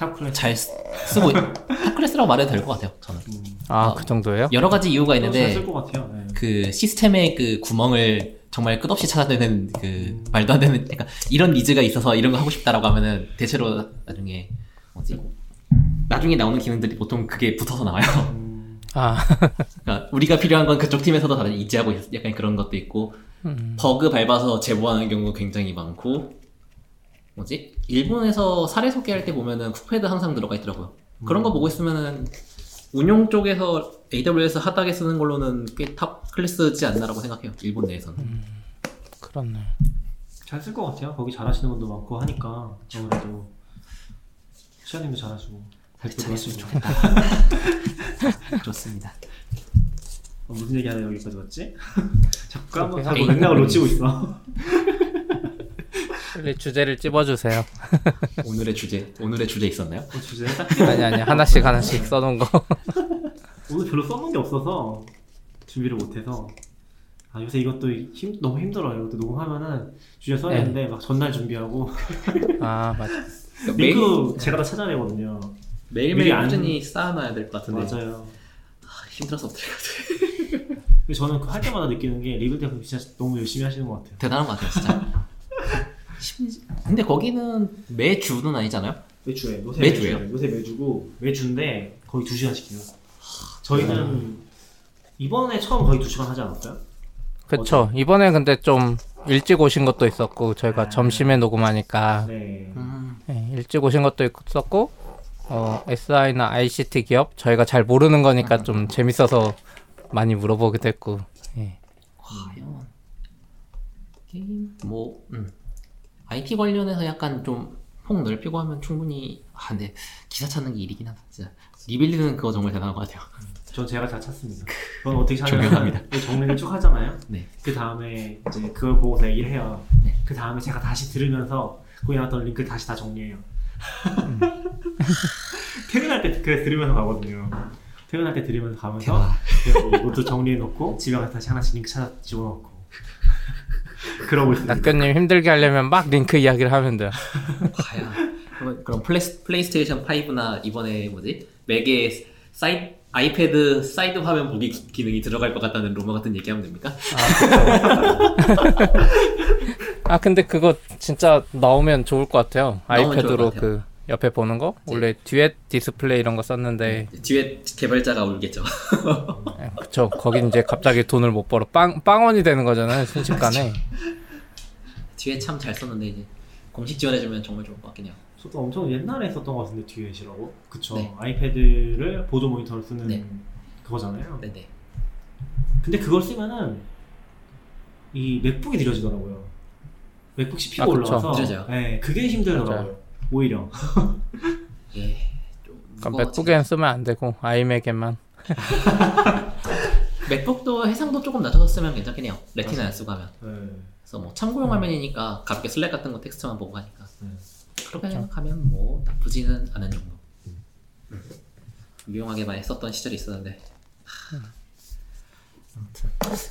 top class 잘 쓰- 쓰고 top class라고 말해도 될 것 같아요. 저는 아, 어. 그 정도예요? 여러 가지 이유가 있는데 잘쓸 것 같아요. 네. 그 시스템의 그 구멍을 정말 끝없이 찾아내는 그 말도 안 되는 그러니까 이런 니즈가 있어서 이런 거 하고 싶다라고 하면은 대체로 나중에 뭐지 나중에 나오는 기능들이 보통 그게 붙어서 나와요. 음, 아, 그러니까 우리가 필요한 건 그쪽 팀에서도 다들 인지하고 있- 약간 그런 것도 있고 음. 버그 밟아서 제보하는 경우 굉장히 많고 뭐지 일본에서 사례 소개할 때 보면은 쿡패드 항상 들어가 있더라고요. 그런 거 보고 있으면은 운용 쪽에서 AWS 하드하게 쓰는 걸로는 꽤 top class지 않나라고 생각해요. 일본 내에서는. 그렇네. 잘 쓸 것 같아요. 거기 잘하시는 분도 많고 하니까 아무래도 시아님도 잘하시고 발표도 잘했으면 하시고 좋겠다. 좋습니다. 어, 무슨 얘기하다 여기까지 왔지? 자꾸 까먹 그렇게 자꾸 하고 맥락을 놓치고 있어. 빨리 주제를 찝어주세요. 오늘의 주제 오늘의 주제 있었나요? 어, 주제 아니 아니 하나씩 하나씩 써놓은 거. 오늘 별로 써놓은 게 없어서 준비를 못해서 아 요새 이것도 힘 너무 힘들어요. 이것도 녹음하면은 주제 써야 네. 되는데 막 전날 준비하고 아 맞아. 링크 제가 다 찾아내거든요. 매일 미리 매일 안- 꾸준히 쌓아놔야 될 것 같은데 맞아요. 아, 힘들어서 못할 것 같아. 근데 저는 그 할 때마다 느끼는 게 리뷰 대표 진짜 너무 열심히 하시는 것 같아요. 대단한 것 같아요 진짜. 심지- 근데 거기는 매주는 아니잖아요? 매주에 요새 매주예요? 매주예요. 요새 매주고 매주인데 거의 2 시간씩 해요. 저희는 이번에 처음 거의 2 시간 하지 않았어요? 그쵸. 이번에 근데 좀 일찍 오신 것도 있었고 저희가 점심에 녹음하니까 네. 음, 네, 일찍 오신 것도 있었고 어, SI나 ICT 기업 저희가 잘 모르는 거니까 좀 재밌어서 많이 물어보기도 했고 예. 과연 게임 뭐 음. IT 관련해서 약간 좀 폭 넓히고 하면 충분히 아 근데 기사 찾는 게 일이긴 하다 진짜 리빌리는 그거 정말 대단한 것 같아요. 전 제가 다 찾습니다. 그건 어떻게 찾냐면. 이 정리를 쭉 하잖아요. 네. 그 다음에 이제 그걸 보고서 얘기를 해요. 네. 그 다음에 제가 다시 들으면서 거기 나왔던 링크를 다시 다 정리해요. 퇴근할 때 그래 들으면서 가거든요. 퇴근할 때 들으면서 가면서 노트 정리해 놓고 집에 가서 다시 하나씩 링크 찾아 집어넣고 그러고 있습니다. 낙견님 힘들게 하려면 막 링크 이야기를 하면 돼요. 과연 그럼, 그럼 플레이, 플레이스테이션 5나 이번에 뭐지 맥에 사이 아이패드 사이드 화면 보기 기- 기능이 들어갈 것 같다는 루머 같은 얘기하면 됩니까? 아 근데 그거 진짜 나오면 좋을 것 같아요. 아이패드로 것 같아요. 그 옆에 보는 거 원래 듀엣 디스플레이 이런 거 썼는데 뒤에 개발자가 울겠죠. 예, 그쵸 거긴 이제 갑자기 돈을 못 벌어 빵 빵원이 되는 거잖아요 순식간에 뒤에 참잘 썼는데 이제 공식 지원해주면 정말 좋을 것 같긴 해요. 저도 엄청 옛날에 썼던 것 같은데 듀엣이라고 그쵸 네. 아이패드를 보조 모니터로 쓰는 네. 그거잖아요. 네네. 근데 그걸 쓰면은 이 맥북이 느려지더라고요. 맥북 CPU가 아. 올라와서 느려져요. 네, 그게 힘들더라고요. 오히려 예. 좀 그러니까 맥북엔 쓰면 안 되고 아이맥에만 맥북도 해상도 조금 낮춰서 면 괜찮긴 해요. 레티나 안 쓰고 하면. 네. 그래서 뭐 참고용 화면이니까 가볍게 슬랙 같은 거 텍스트만 보고 하니까. 네. 그렇게 생각하면 뭐 나쁘지는 않은 정도. 음. 유용하게 많이 썼던 시절이 있었는데.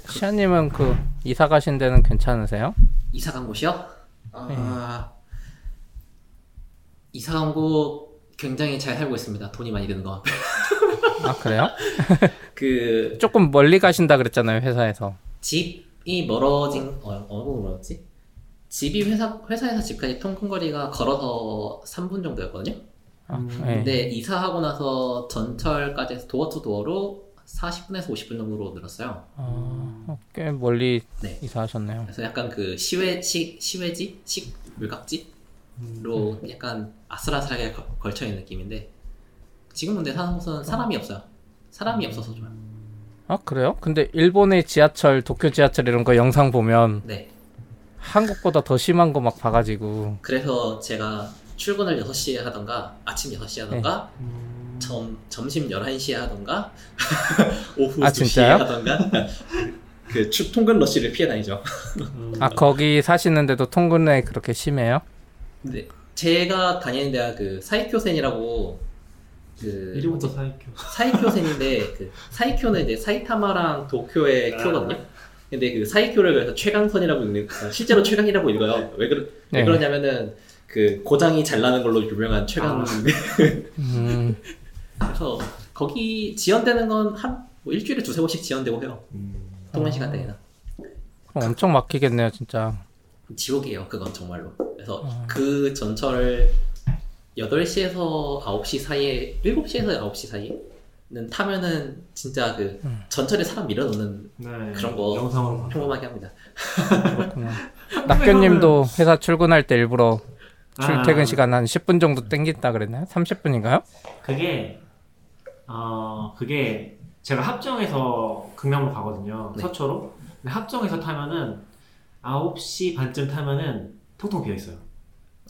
시아님은 그 이사 가신 데는 괜찮으세요? 이사 간 곳이요? 아 이사 간곳 굉장히 잘 살고 있습니다. 돈이 많이 드는 거. 아 그래요? 그 조금 멀리 가신다 그랬잖아요 회사에서 집이 멀어진 어 어느 멀었지? 집이 회사 회사에서 집까지 통근거리가 걸어서 3분 정도였거든요. 아, 음, 예. 근데 이사하고 나서 전철까지 해서 도어 투 도어로 40분에서 50분 정도로 늘었어요. 아, 꽤 멀리 네. 이사하셨네요 그래서 약간 그 시외식 시외지 식 물각지로 약간 아슬아슬하게 거- 걸쳐 있는 느낌인데 지금 근데 사는 곳은 사람이 없어요. 사람이 없어서 좋아요. 아 그래요? 근데 일본의 지하철 도쿄 지하철 이런 거 영상 보면 네. 한국보다 더 심한 거 막 봐가지고 그래서 제가 출근을 6시에 하던가 아침 6시에 하던가 음, 점, 점심 11시에 하던가 오후 아, 2시에 진짜요? 하던가 그 추, 통근 러시를 피해 다니죠. 음, 아 거기 사시는데도 통근에 그렇게 심해요? 근데 제가 다니는 데가 그 사이쿄센이라고 그 이름부터 사이큐. 사이쿄센인데 그 사이쿄는 이제 사이타마랑 도쿄의 아. 큐거든요. 근데 그 사이쿄를 그래서 최강선이라고 읽는 아, 실제로 최강이라고 읽어요. 왜, 그러, 왜 네. 그러냐면은 그 고장이 잘 나는 걸로 유명한 최강. 아. 음, 그래서 거기 지연되는 건한 뭐 일주일에 두세 번씩 지연되고 해요. 음, 통근 아. 시간대에는. 그럼 엄청 막히겠네요 진짜 지옥이에요, 그건 정말로. 그래서 아. 그 전철을 8시에서 9시 사이에, 7시에서 9시 사이에는 타면은 진짜 그 음. 전철에 사람 밀어넣는 네. 그런 거 영상으로. 평범하게 합니다. 그렇구나 낙견님도 회사 출근할 때 일부러 출퇴근 아. 시간 한 10분 정도 땡긴다 그랬나요? 30분인가요? 그게 어 그게 제가 합정에서 극명로 가거든요. 네. 서초로. 근데 합정에서 타면은 9시 반쯤 타면은 텅텅 비어 있어요.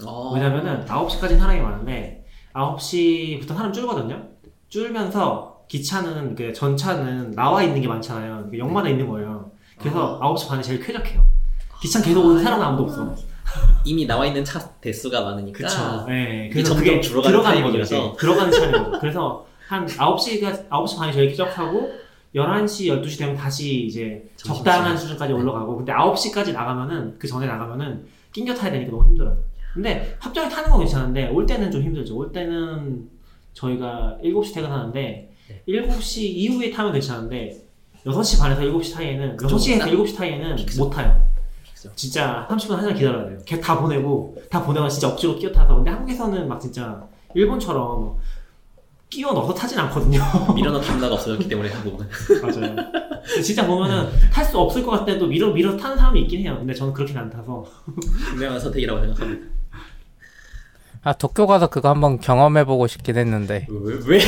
어, 왜냐면은 9시까지는 사람이 많은데 9시부터 사람 줄거든요. 줄면서 기차는 그 전차는 나와 있는 게 많잖아요. 그 역마다 있는 거예요. 그래서 9시 반에 제일 쾌적해요. 기차 계속 오는 사람은 아무도 없어. 이미 나와 있는 차 대수가 많으니까 그쵸. 네. 이게 그래서 그게 줄어가는 들어가는 거죠. 들어가는 거죠. 그래서 한 9시가 9시 반에 저희 시작하고 11시, 12시 되면 다시 이제 점심시간. 적당한 수준까지 네. 올라가고 근데 9시까지 나가면은 그 전에 나가면은 낑겨 타야 되니까 너무 힘들어요. 근데 합정에 타는 건 괜찮은데 올 때는 좀 힘들죠. 올 때는 저희가 7시 퇴근하는데 네. 7시 이후에 타면 괜찮은데 6시 반에서 7시 사이에는 6시에서 딱 7시 사이에는 피크. 못 타요. 피크. 진짜 30분 한 시간 기다려야 돼요. 걔 다 보내고 다 보내고 진짜 억지로 끼어 타서 근데 한국에서는 막 진짜 일본처럼 끼워 넣어서 타진 않거든요. 밀어넣 담나가 없어졌기 때문에 한국은 맞아요. 진짜 보면은 탈 수 없을 것 같을 때도 밀어 밀어 타는 사람이 있긴 해요. 근데 저는 그렇게는 안 타서 분명한 선택이라고 생각합니다. 아 도쿄 가서 그거 한번 경험해보고 싶긴 했는데 왜? 왜?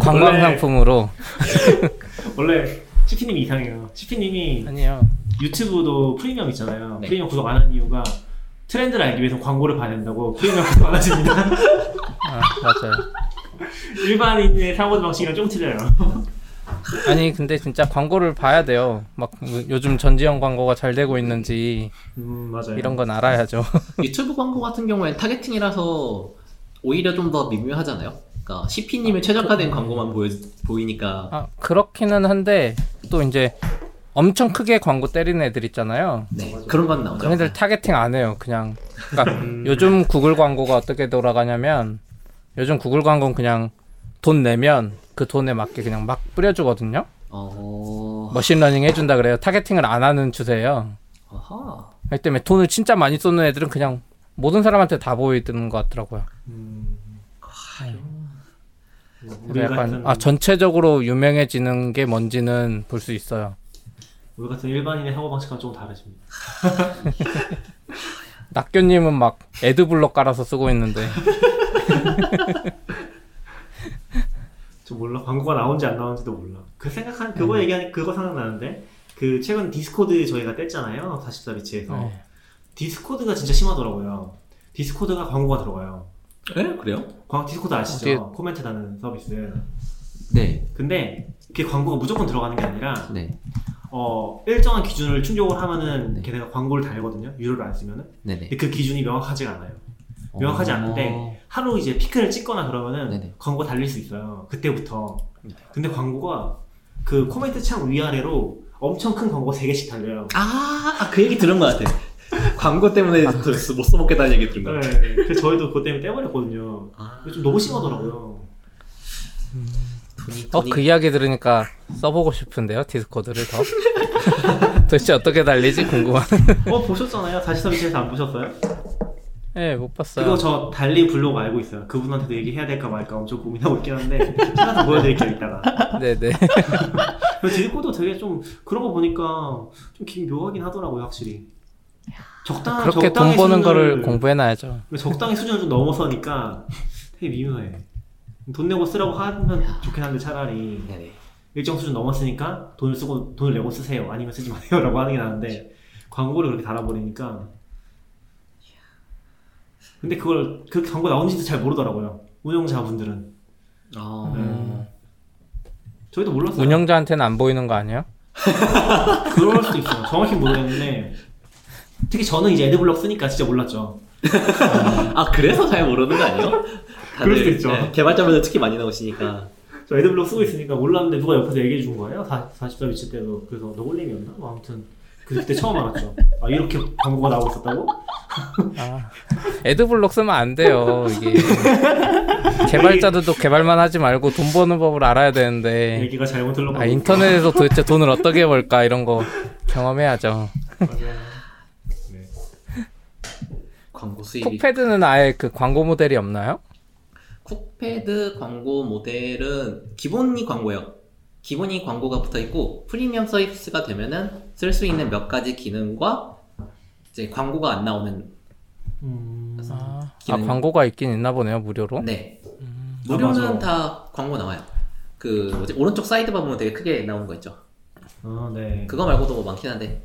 관광 원래- 상품으로 원래 CP님이 이상해요. CP님이 아니요. 유튜브도 프리미엄 있잖아요. 네. 프리미엄 구독 안 하는 이유가 트렌드를 알기 위해서 광고를 봐야 된다고 안 하십니다. 아, 맞아요. 일반인의 사고 방식이랑 좀 틀려요. 아니 근데 진짜 광고를 봐야 돼요. 막 요즘 전지현 광고가 잘 되고 있는지 음 맞아요. 이런 건 알아야죠. 유튜브 광고 같은 경우엔 targeting이라서 오히려 좀 더 미묘하잖아요. 그러니까 CP님의 최적화된 광고만 보여 보이니까 아 그렇기는 한데 또 이제 엄청 크게 광고 때리는 애들 있잖아요. 네 그런 건 나오죠. 그런 애들 targeting 안 해요. 그냥 그러니까 음. 요즘 구글 광고가 어떻게 돌아가냐면 요즘 구글 광고는 그냥 돈 내면 그 돈에 맞게 그냥 막 뿌려주거든요. 어. machine learning 해준다 그래요. targeting을 안 하는 추세예요. 아하. 그렇기 때문에 돈을 진짜 많이 쏟는 애들은 그냥 모든 사람한테 다 보이는 것 같더라고요. 음. 우리 그래서 약간 같은 아 전체적으로 유명해지는 게 뭔지는 볼 수 있어요. 우리 같은 일반인의 사고 방식과 조금 다르십니다. 낙교님은 막 adblock 깔아서 쓰고 있는데 저 몰라 광고가 나온지 안 나온지도 몰라. 그 생각한 그거 음. 얘기하니 그거 생각나는데 그 최근 Disqus 저희가 뗐잖아요. 44bits에서 네. Disqus가 진짜 심하더라고요. Disqus가 광고가 들어가요. 에? 그래요? 광 Disqus 아시죠? 어디에- 코멘트 다는 서비스. 네. 근데 그게 광고가 무조건 들어가는 게 아니라 네. 어 일정한 기준을 충족을 하면은 네. 걔네가 광고를 달거든요. 유료를 안 쓰면은. 네네. 근데 그 기준이 명확하지가 않아요. 명확하지 않은데 하루 이제 피크를 찍거나 그러면은 네네. 광고 달릴 수 있어요. 그때부터. 네. 근데 광고가 그 코멘트 창 위아래로 엄청 큰 광고 3개씩 달려요. 아, 아, 그 얘기 들은 것 같아. 광고 때문에 못 써먹겠다는 얘기 들은 것 같아. 네. 그래서 저희도 그것 때문에 떼버렸거든요. 아, 좀 너무 심하더라고요. 돈이, 어 돈이 그 이야기 들으니까 써보고 싶은데요 디스코드를 더 도대체 어떻게 달리지 궁금한 어 보셨잖아요. 43위치에서 안 보셨어요? 예못 봤어요 그거 저 달리 블로그 알고 있어요. 그분한테도 얘기해야 될까 말까 엄청 고민하고 있긴 한데 찾아서 보여드릴게요 이따가. 네네 그 Disqus 되게 좀 그런 거 보니까 좀 기묘하긴 하더라고요 확실히. 적당 그렇게 돈 적당히 버는 거를 수준을- 공부해놔야죠 적당히 수준을 좀 넘어서니까 되게 미묘해. 돈 내고 쓰라고 하면 좋긴 한데 차라리 네네. 일정 수준 넘었으니까 돈을 쓰고 돈을 내고 쓰세요. 아니면 쓰지 마세요라고 하는 게 나은데 광고를 그렇게 달아버리니까. 근데 그걸 그 광고 나온지도 잘 모르더라고요. 운영자분들은 아, 음. 저희도 몰랐어요. 운영자한테는 안 보이는 거 아니에요? 그럴 수도 있어요. 정확히 모르겠는데 특히 저는 이제 애드블럭 쓰니까 진짜 몰랐죠. 아, 그래서 잘 모르는 거 아니에요? 그럴 수도 있죠. 네, 개발자분들 특히 많이 나오시니까. 저 애드블럭 쓰고 있으니까 몰랐는데 누가 옆에서 얘기해 준 거예요. 44 위치 때도 그래서 너굴림이었나? 뭐 아무튼 그때 처음 알았죠. 아 이렇게 광고가 나오고 있었다고? 아, 애드블록 쓰면 안 돼요 이게 개발자들도 개발만 하지 말고 돈 버는 법을 알아야 되는데 얘기가 잘못 흘러가고 아 인터넷에서 도대체 돈을 어떻게 벌까 이런 거 경험해야죠 맞아요. 네. 광고 수입이. 쿡패드는 아예 그 광고 모델이 없나요? 쿡패드 광고 모델은 기본이 광고예요. 기본이 광고가 붙어 있고 프리미엄 서비스가 되면은 쓸 수 있는 몇 가지 기능과 이제 광고가 안 나오는 음... 아, 아 기능. 광고가 있긴 있나 보네요 무료로 네 아, 무료는 맞아. 다 광고 나와요. 그 뭐지 오른쪽 사이드바 보면 되게 크게 나오는 거 있죠. 아 네. 그거 말고도 뭐 많긴 한데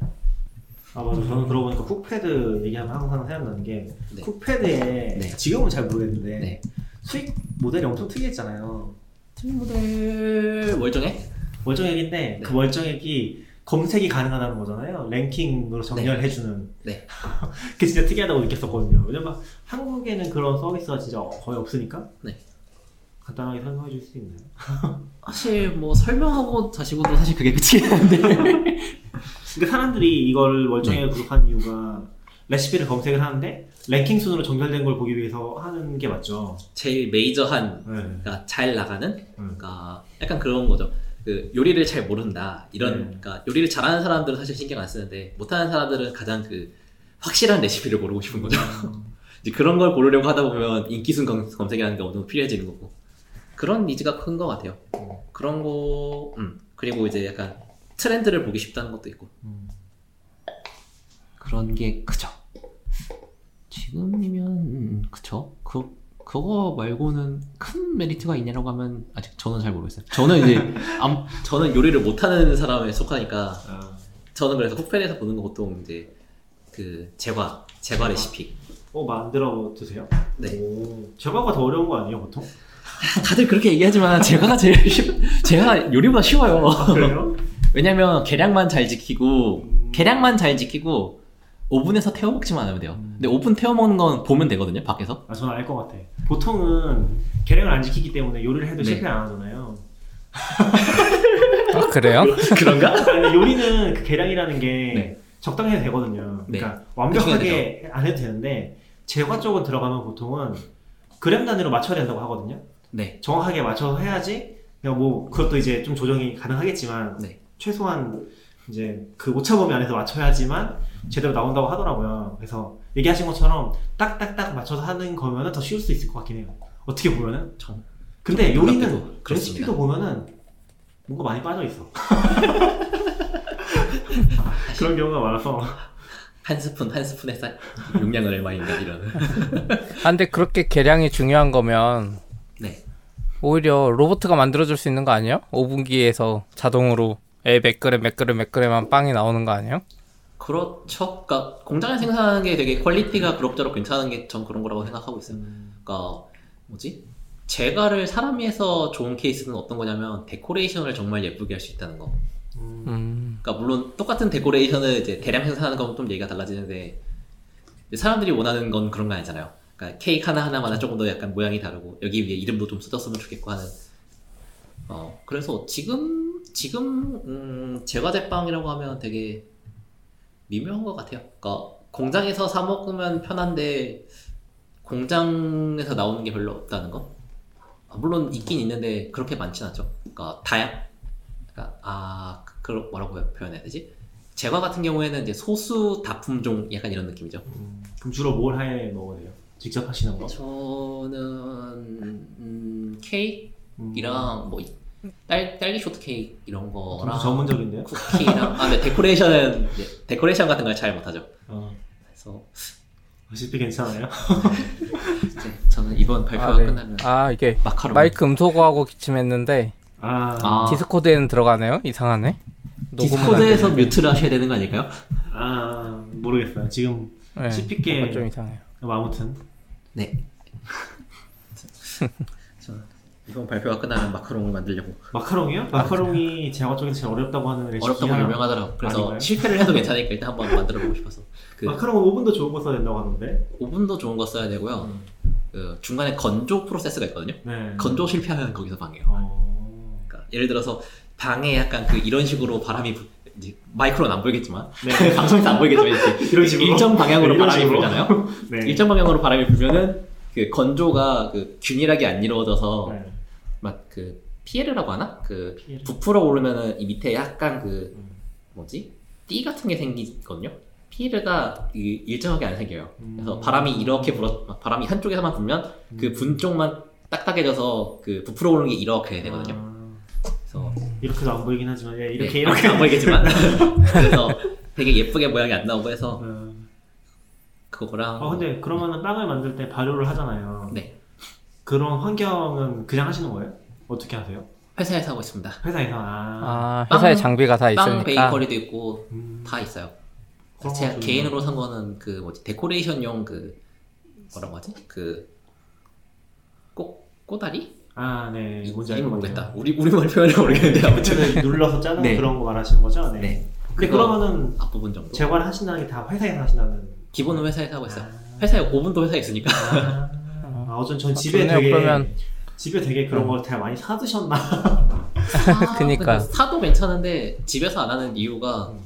아 맞아. 저는 그러고 보니까 쿡패드 얘기하면 항상 생각나는 게 네. 쿡패드에 네. 지금은 잘 모르겠는데 네. 수익 모델이 엄청 특이했잖아요. 팀 모델 월정액? 월정액인데 그 월정액이 검색이 가능하다는 거잖아요. 랭킹으로 정렬해주는. 네. 그게 진짜 특이하다고 느꼈었거든요. 왜냐면 한국에는 그런 서비스가 진짜 거의 없으니까. 네. 간단하게 설명해 줄 수 있나요? 사실 뭐 설명하고 자시고도 사실 그게 끝이긴 한데 근데 사람들이 이걸 월정에 구독한 이유가 레시피를 검색을 하는데 랭킹 순으로 정렬된 걸 보기 위해서 하는 게 맞죠. 제일 메이저한 네. 그러니까 잘 나가는 음. 그러니까 약간 그런 거죠. 그 요리를 잘 모른다 이런 네. 그러니까 요리를 잘하는 사람들은 사실 신경 안 쓰는데 못하는 사람들은 가장 그 확실한 레시피를 고르고 싶은 거죠. 이제 그런 걸 고르려고 하다 보면 인기순 검- 검색이라는 게 어느 정도 필요해지는 거고 그런 니즈가 큰 것 같아요. 그런 거, 음 그리고 이제 약간 트렌드를 보기 쉽다는 것도 있고 음. 그런 게 크죠. 지금이면 음, 그쵸. 그 그거 말고는 큰 메리트가 있냐라고 하면 아직 저는 잘 모르겠어요. 저는 이제 암, 저는 요리를 못하는 사람에 속하니까 아, 저는 그래서 쿠팡에서 보는 거 보통 이제 그 제과 제과 레시피. 어 만들어 드세요? 네. 오, 제과가 더 어려운 거 아니에요 보통? 다들 그렇게 얘기하지만 제가가 제일 쉬, 제가 요리보다 쉬워요. 그래요? 왜냐면 계량만 잘 지키고 음. 계량만 잘 지키고 오븐에서 태워 먹지만 않으면 돼요. 근데 오븐 태워 먹는 건 보면 되거든요. 밖에서. 아 저는 알 것 같아. 보통은 계량을 안 지키기 때문에 요리를 해도 네. 실패 안 하잖아요. 아, 그래요? 그런가? 근데 요리는 그 계량이라는 게 네. 적당히 해도 되거든요. 네. 그러니까 완벽하게 안 해도 되는데 제과 쪽은 들어가면 보통은 그램 단위로 맞춰야 된다고 하거든요. 네. 정확하게 맞춰서 해야지. 그냥 뭐 그것도 이제 좀 조정이 가능하겠지만 네. 최소한 이제 그 오차 범위 안에서 맞춰야지만 제대로 나온다고 하더라고요. 그래서 얘기하신 것처럼 딱딱딱 맞춰서 하는 거면은 더 쉬울 수 있을 것 같긴 해요. 어떻게 보면은. 저- 근데 요리는. 레시피도 보면은 뭔가 많이 빠져 있어. 그런 경우가 많아서. 한 스푼 한 스푼에 쌀 용량은 얼마인가 이런. 아, 근데 그렇게 계량이 중요한 거면 네. 오히려 로봇가 만들어줄 수 있는 거 아니에요? 오븐기에서 자동으로 에 몇 그램 몇 그램 몇 그램만 빵이 나오는 거 아니에요? 그렇죠. 그러니까 공장에 생산하는 게 되게 quality가 그럭저럭 괜찮은 게 전 그런 거라고 생각하고 있어요. 그러니까 뭐지? 제가를 사람이 해서 좋은 케이스는 어떤 거냐면 데코레이션을 정말 예쁘게 할 수 있다는 거. 음, 그러니까 물론 똑같은 데코레이션을 이제 대량 생산하는 거면 좀 얘기가 달라지는데 사람들이 원하는 건 그런 거 아니잖아요. 그러니까 케이크 하나 하나마다 조금 더 약간 모양이 다르고 여기 위에 이름도 좀 써졌으면 좋겠고 하는. 어 그래서 지금 지금 음, 제과 제빵이라고 하면 되게 미묘한 것 같아요. 그러니까 공장에서 사 먹으면 편한데 공장에서 나오는 게 별로 없다는 거. 아, 물론 있긴 있는데 그렇게 많진 않죠. 그러니까 다양. 그러니까 아그 뭐라고 표현해야 되지? 제과 같은 경우에는 이제 소수 다품종 약간 이런 느낌이죠. 음, 그럼 주로 뭘해 돼요? 직접 하시는 거? 저는 음, 케이크랑 음, 뭐 이- 딸, 딸기 쇼트케이크 이런 거랑 좀 전문적인데요? 쿠키랑 아, 네, 데코레이션은 이제 데코레이션 같은 걸 잘 못하죠. 어, 그래서 레시피 괜찮아요? 이제 저는 이번 발표가 아, 네. 끝나면 아 이게 마카롱 마이크 음소거하고 기침했는데 아, 아. 디스코드에는 들어가네요? 이상하네. 디스코드에서. mute를 하셔야 되는 거 아닐까요? 아, 모르겠어요. 지금 네, 씹히게- 좀 이상해요. 뭐 아무튼 네. 저 이번 발표가 끝나면 마카롱을 만들려고 마카롱이요? 마카롱이 제과 쪽에서 제일 어렵다고 하는 레시피 어렵다고. 유명하더라고. 그래서 아닌가요? 실패를 해도 괜찮으니까 일단 한번 만들어 보고 싶어서. 그 마카롱은 오븐도 좋은 거 써야 된다고 하는데 오븐도 좋은 거 써야 되고요. 그 중간에 건조 프로세스가 있거든요. 네. 건조 실패하면 거기서 방해요. 어... 그러니까 예를 들어서 방에 약간 그 이런 식으로 바람이 불, 이제 마이크로는 안 보이겠지만 네. 방송에서 안 보이겠지만 이런 식으로? 일정 방향으로 네, 이런 바람이 식으로. 불잖아요. 네. 일정 방향으로 바람이 불면은 그 건조가 그 균일하게 안 이루어져서 네. 막 그 피에르라고 하나? 그 피에르. 부풀어 오르면은 이 밑에 약간 그 음. 뭐지? 띠 같은 게 생기거든요. 피에르가 이- 일정하게 안 생겨요. 그래서 음. 바람이 이렇게 불어 바람이 한쪽에서만 불면 그 음. 분 쪽만 딱딱해져서 그 부풀어 오르는 게 이렇게 되거든요. 아, 그래서 이렇게도 안 보이긴 하지만 예, 이렇게 네, 이렇게 안 보이겠지만 그래서 되게 예쁘게 모양이 안 나오고 해서 어. 그거랑 아 근데 그러면은 빵을 만들 때 발효를 하잖아요. 네 그런 환경은 그냥 하시는 거예요? 어떻게 하세요? 회사에서 하고 있습니다. 회사에서 아, 아 회사에 빵- 장비가 다 빵 있으니까. 베이커리도 있고 음, 다 있어요. 그런 제가 거 좀- 개인으로 산 거는 그 뭐지 데코레이션용 그 뭐라고 하지 그꽃 꼬다리 아, 네. 뭔지 모르겠다. 우리 우리말 표현을 모르겠는데 아무튼 눌러서 짜는 네. 그런 거 말하시는 거죠? 네. 네 근데 그러면은 앞부분 정도. 재활 하신다는 게 다 회사에서 하신다는. 기본은 회사에서 하고 있어요. 회사에 5분도 회사에 있으니까. 아, 아 어쩐 전 집에 좋네요, 되게 그러면. 집에 되게 그런 음. 걸 되게 많이 사 드셨나. 사- 그니까. 근데 사도 괜찮은데 집에서 안 하는 이유가 음.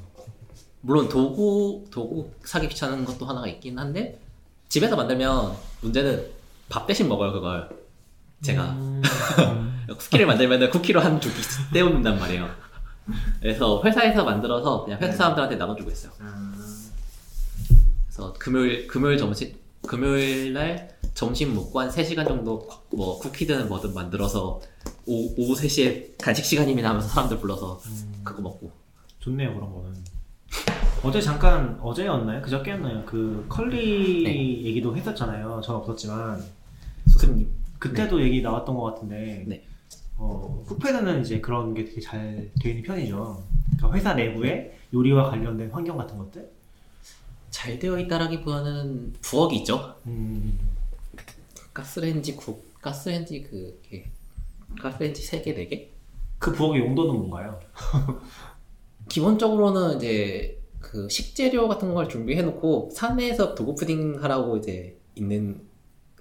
물론 도구 도구 사기 귀찮은 것도 하나가 있긴 한데 집에서 만들면 문제는 밥 대신 먹어요 그걸 제가 음. 쿠키를 만들면 쿠키로 한 두개 떼어놓는단 말이에요 그래서 회사에서 만들어서 그냥 회사 사람들한테 나눠주고 있어요 아, 그래서 금요일 금요일 점심 금요일 날 점심 먹고 한 3시간 정도 뭐 쿠키든 뭐든 만들어서 오, 오후 3시에 간식 시간이면 하면서 사람들 불러서 음. 그거 먹고 좋네요 그런 거는. 어제 잠깐 어제였나요? 그저께였나요? 그 컬리 네. 얘기도 했었잖아요. 전 없었지만 수승님 그때도 얘기 나왔던 것 같은데. 네. 어, 푸페드는 이제 그런 게 되게 잘 되어 있는 편이죠. 그러니까 회사 내부에 요리와 관련된 환경 같은 것들. 잘 되어 있다라기보다는 부엌이 있죠. 음, 가스레인지 국, 가스레인지 그 게 가스레인지 3개, 4개? 그 부엌의 용도는 뭔가요? 기본적으로는 이제 그 식재료 같은 걸 준비해 놓고 사내에서 dogfooding 하라고 이제 있는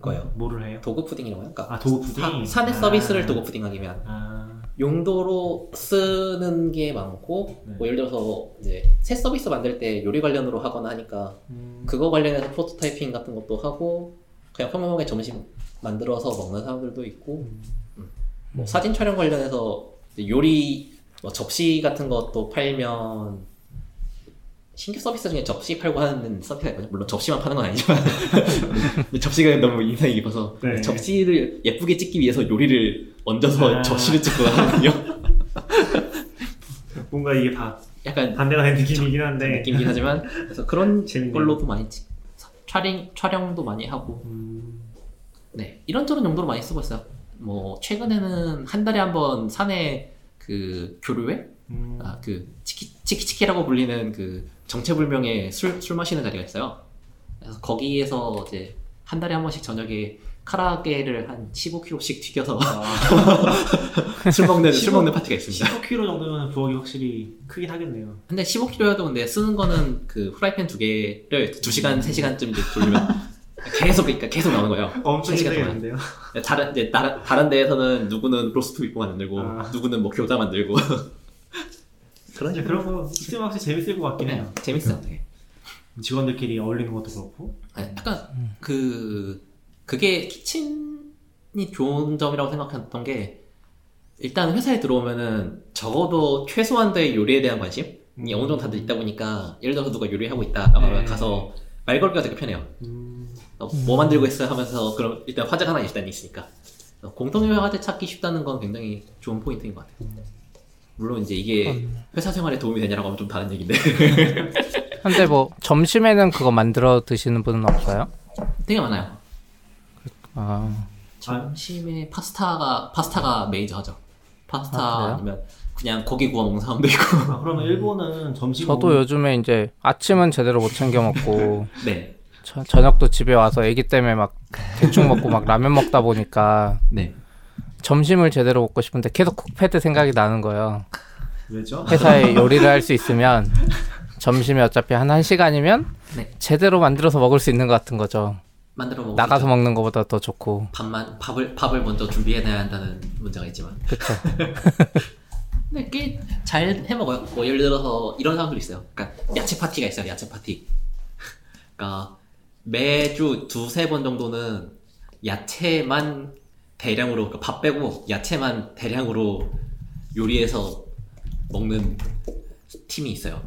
거예요. 뭐를 해요? dogfooding이라고 할까? 음. 아 dogfooding. 사- 사내 아. 서비스를 dogfooding 하기면 아, 용도로 쓰는 게 많고 네. 뭐 예를 들어서 이제 새 서비스 만들 때 요리 관련으로 하거나 하니까 음, 그거 관련해서 prototyping 같은 것도 하고 그냥 평범하게 점심 만들어서 먹는 사람들도 있고 음. 뭐 사진 촬영 관련해서 요리 뭐 접시 같은 것도 팔면 신규 서비스 중에 접시 팔고 하는 서비스가 있거든요. 물론 접시만 파는 건 아니지만 접시가 너무 인상이 깊어서 네. 접시를 예쁘게 찍기 위해서 요리를 얹어서 아. 접시를 찍고 하거든요. 뭔가 이게 다 약간 반대가 된 느낌이긴 한데. 느낌이긴 하지만 그래서 그런 재밌네요. 걸로도 많이 찍 촬영 촬영도 많이 하고 음, 네 이런저런 용도로 많이 쓰고 있어요. 뭐 최근에는 한 달에 한 번 산에 그 교류회 음, 아, 그 치키 치키치키라고 불리는 그 정체불명의 술, 술 마시는 자리가 있어요. 그래서 거기에서 이제 한 달에 한 번씩 저녁에 카라게를 한 15kg씩 튀겨서 아, 술 먹는 술15 먹는 파티가 있습니다. 15kg 정도면 부엌이 확실히 크긴 하겠네요. 근데 15kg여도 근데 쓰는 거는 그 프라이팬 두 개를 2 시간, 3 시간쯤 이제 돌리면 계속 그러니까 계속 나오는 거예요. 엄청 3시간 동안. 힘들겠는데요? 다른 이제 다른 다른 데에서는 누구는 로스트 비프 만들고 아. 누구는 뭐 교자 만들고 그런 이제 그런 거 있으면 확실히 재밌을 것 같긴 해요. 네, 재밌어요. 되게. 직원들끼리 어울리는 것도 그렇고. 아니, 약간 그 그게 kitchen이 좋은 점이라고 생각했던 게 일단 회사에 들어오면은 적어도 최소한도의 요리에 대한 관심이 어느 정도 다들 있다 보니까 예를 들어서 누가 요리하고 있다 네. 가서 말 걸기가 되게 편해요. 음, 어, 뭐 만들고 있어요 하면서 그럼 일단 화제가 하나 일단 있으니까 그래서 공통의 화제 찾기 쉽다는 건 굉장히 좋은 포인트인 것 같아요. 물론 이제 이게 회사 생활에 도움이 되냐라고 하면 좀 다른 얘기인데 근데 뭐 점심에는 그거 만들어 드시는 분은 없어요? 되게 많아요. 아, 점심에 파스타가 파스타가 메이저하죠. 파스타 아, 그래요? 아, 니면 그냥 고기 구워 먹는 사람도 있고. 아, 그러면 일본은 점심 저도 먹는- 요즘에 이제 아침은 제대로 못 챙겨 먹고 네, 저, 저녁도 집에 와서 아기 때문에 막 대충 먹고 막 라면 먹다 보니까 네. 점심을 제대로 먹고 싶은데 계속 쿡패드 생각이 나는 거예요. 왜죠? 회사에 요리를 할 수 있으면 점심에 어차피 한 1시간이면 네. 제대로 만들어서 먹을 수 있는 것 같은 거죠. 만들어 먹고 나가서 먹는 것보다 더 좋고. 밥만 밥을 밥을 먼저 준비해놔야 한다는 문제가 있지만. 그쵸. 근데 꽤 잘 해 먹어요. 뭐 예를 들어서 이런 사람들 있어요. 그러니까 야채 파티가 있어요. 야채 파티. 그러니까 매주 두세 번 정도는 야채만 대량으로 그러니까 밥 빼고 야채만 대량으로 요리해서 먹는 팀이 있어요.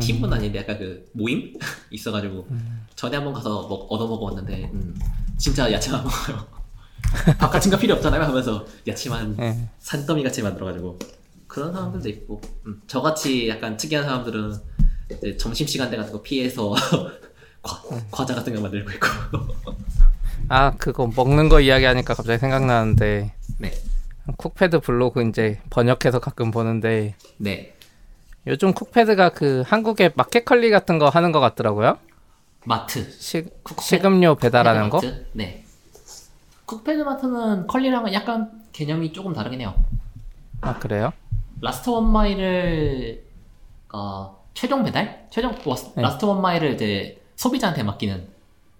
팀은 아닌데 약간 그 모임? 있어가지고 전에 한번 가서 먹, 얻어 먹어봤는데 음, 진짜 야채만 먹어요. 거 필요 없잖아요 하면서 야채만 예. 산더미 같이 만들어가지고. 그런 사람들도 있고. 음, 저같이 약간 특이한 사람들은 이제 점심 시간대 같은 거 피해서 과, 과자 같은 거 만들고 있고. 아, 그거 먹는 거 이야기하니까 갑자기 생각나는데. 네, 쿡패드 블로그 이제 번역해서 가끔 보는데. 네 요즘 쿡패드가 그 한국에 마켓컬리 같은 거 하는 것 같더라고요. 마트 시, 쿡패드- 식음료 배달하는 거? 마트? 네 쿡패드 마트는 컬리랑은 약간 개념이 조금 다르긴 해요 아, 그래요? last one mile을 그러니까 최종 배달, 최종 워- 네. last one mile을 이제 소비자한테 맡기는.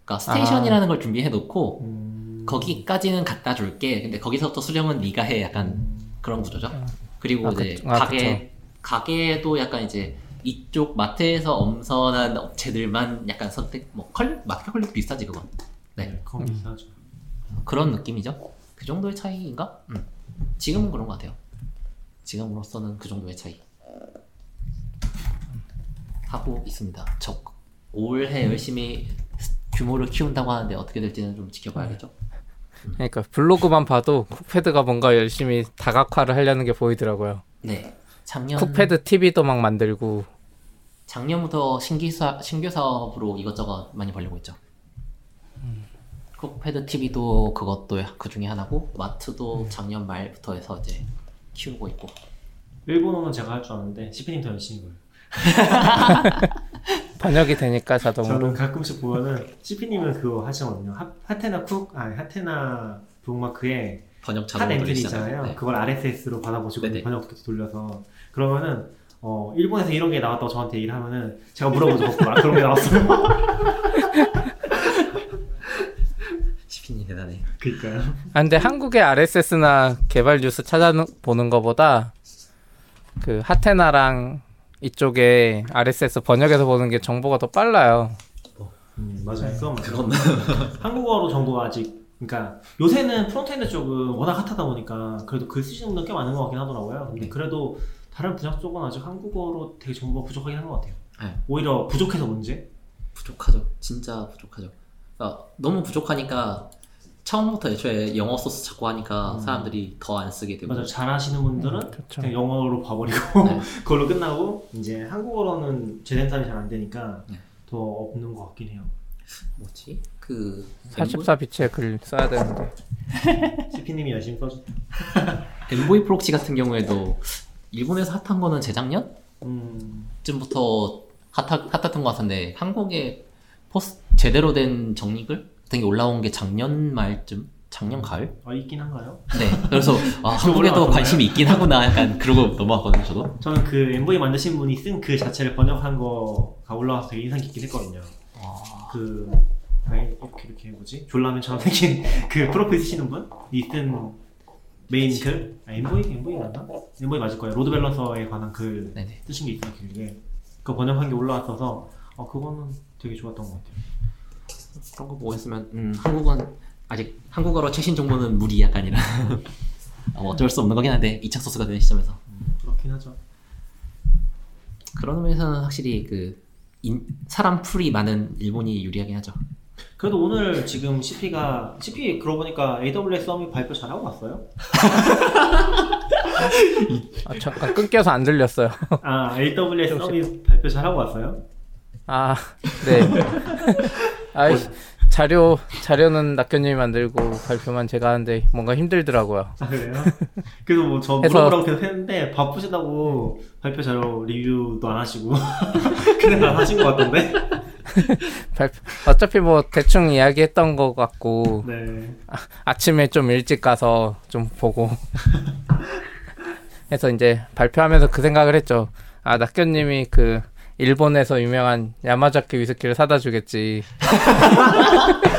그러니까 스테이션이라는 걸 준비해 놓고 음. 거기까지는 갖다 줄게. 근데 거기서부터 수령은 네가 해. 약간 그런 구조죠. 그리고 아, 이제 그- 아, 가게 가게도 약간 이제 이쪽 마트에서 엄선한 업체들만 약간 선택 뭐 컬, 마켓 컬리 비슷하지 그건. 네. 네, 그건 비싸죠. 그런 느낌이죠. 그 정도의 차이인가? 음. 지금은 그런 것 같아요. 지금으로서는 그 정도의 차이 하고 있습니다. 저 올해 열심히 규모를 키운다고 하는데 어떻게 될지는 좀 지켜봐야겠죠. 그러니까 블로그만 봐도 쿡패드가 뭔가 열심히 다각화를 하려는 게 보이더라고요. 네. 작년 쿡패드 TV도 막 만들고 작년부터 신기 사 신규 사업으로 이것저것 많이 벌리고 있죠. 쿡패드 TV도 그것도 그 중에 하나고 마트도 작년 말부터 해서 이제 키우고 있고 일본어는 제가 할 줄 아는데 시피님 더 열심히 해요. 번역이 되니까 자동으로 저는 가끔씩 보면은 시피님은 그거 하시거든요. 하, 하테나 쿡, 아니 하테나 북마크에 번역 한 자동으로 엔트리 돌리시잖아요. 있잖아요. 네. 그걸 RSS로 받아보시고 네네. 번역기도 돌려서 그러면은 어 일본에서 이런 게 나왔다고 저한테 얘기를 하면은 제가 물어보죠. 거꾸로. 아, 그런 게 나왔어요. 시피님 대단해. 그니까요. 아 근데 한국의 RSS나 개발 뉴스 찾아보는 것보다 그 하테나랑 이쪽에 RSS 번역해서 보는 게 정보가 더 빨라요. 음, 맞아요. 그건 맞아요. 그건 한국어로 정보가 아직 그러니까 요새는 frontend 쪽은 워낙 핫하다 보니까 그래도 글 쓰시는 분들 꽤 많은 것 같긴 하더라고요. 근데 네. 그래도 다른 분야 쪽은 아직 한국어로 되게 정보가 부족하긴 한 것 같아요. 네. 오히려 부족해서 문제? 부족하죠. 진짜 부족하죠. 그러니까 너무 부족하니까 처음부터 애초에 영어 소스 자꾸 하니까 음. 사람들이 더 안 쓰게 되고 맞아요. 잘하시는 분들은 그렇죠. 그냥 영어로 봐버리고 네. 그걸로 끝나고 이제 한국어로는 재생산이 잘 안 되니까 네. 더 없는 것 같긴 해요. 뭐지? 그 44bits에 글 써야 되는데 시피님이 열심히 써주. Envoy Proxy 같은 경우에도 일본에서 핫한 거는 재작년? 음, 쯤부터 핫하, 핫했던 것 같은데 한국에 포스 제대로 된 정리글 같은 게 올라온 게 작년 말쯤? 작년 가을? 아 있긴 한가요? 네. 그래서 아, 한국에도? 관심이 있긴 하구나 약간 그러고 넘어갔거든요 저도. 저는 그 엠보이 만드신 분이 쓴글 자체를 번역한 거가 올라와서 되게 인상 깊긴 했거든요. 아, 그 아니, 이렇게 이렇게 뭐지 졸라맨처럼 생긴 그 프로필 쓰시는 분이 쓴 메인 글 아, Envoy Envoy 맞나? Envoy 맞을 거예요. load balancer에 관한 글 네네. 쓰신 게 있어요 길게. 그 번역한 게 올라왔어서 어 그거는 되게 좋았던 것 같아요. 그런 거 보고 있으면 음, 한국은 아직 한국어로 최신 정보는 무리 약간이라 어, 어쩔 수 없는 거긴 한데 2차 소스가 되는 시점에서 그렇긴 하죠. 그런 의미에서는 확실히 그 인- 사람 풀이 많은 일본이 유리하긴 하죠. 그래도 오늘 지금 CP가 CP 그러고 보니까 AWS 서밋 발표 잘하고 왔어요? 아, 잠깐 끊겨서 안 들렸어요. 아 AWS 서밋 발표 잘하고 왔어요? 아, 네. 아, 자료 자료는 낙견님이 만들고 발표만 제가 하는데 뭔가 힘들더라고요. 아 그래요? 그래서 뭐저 해서- 물어보라고 계속 했는데 바쁘시다고 발표 자료 리뷰도 안 하시고 그냥 안 하신 것 같던데? 발표, 어차피 뭐 대충 이야기했던 것 같고 네. 아 침에 좀 일찍 가서 좀 보고 해서 이제 발표하면서 그 생각을 했죠. 아 낙견님이 그 일본에서 유명한 야마자키 위스키를 사다 주겠지.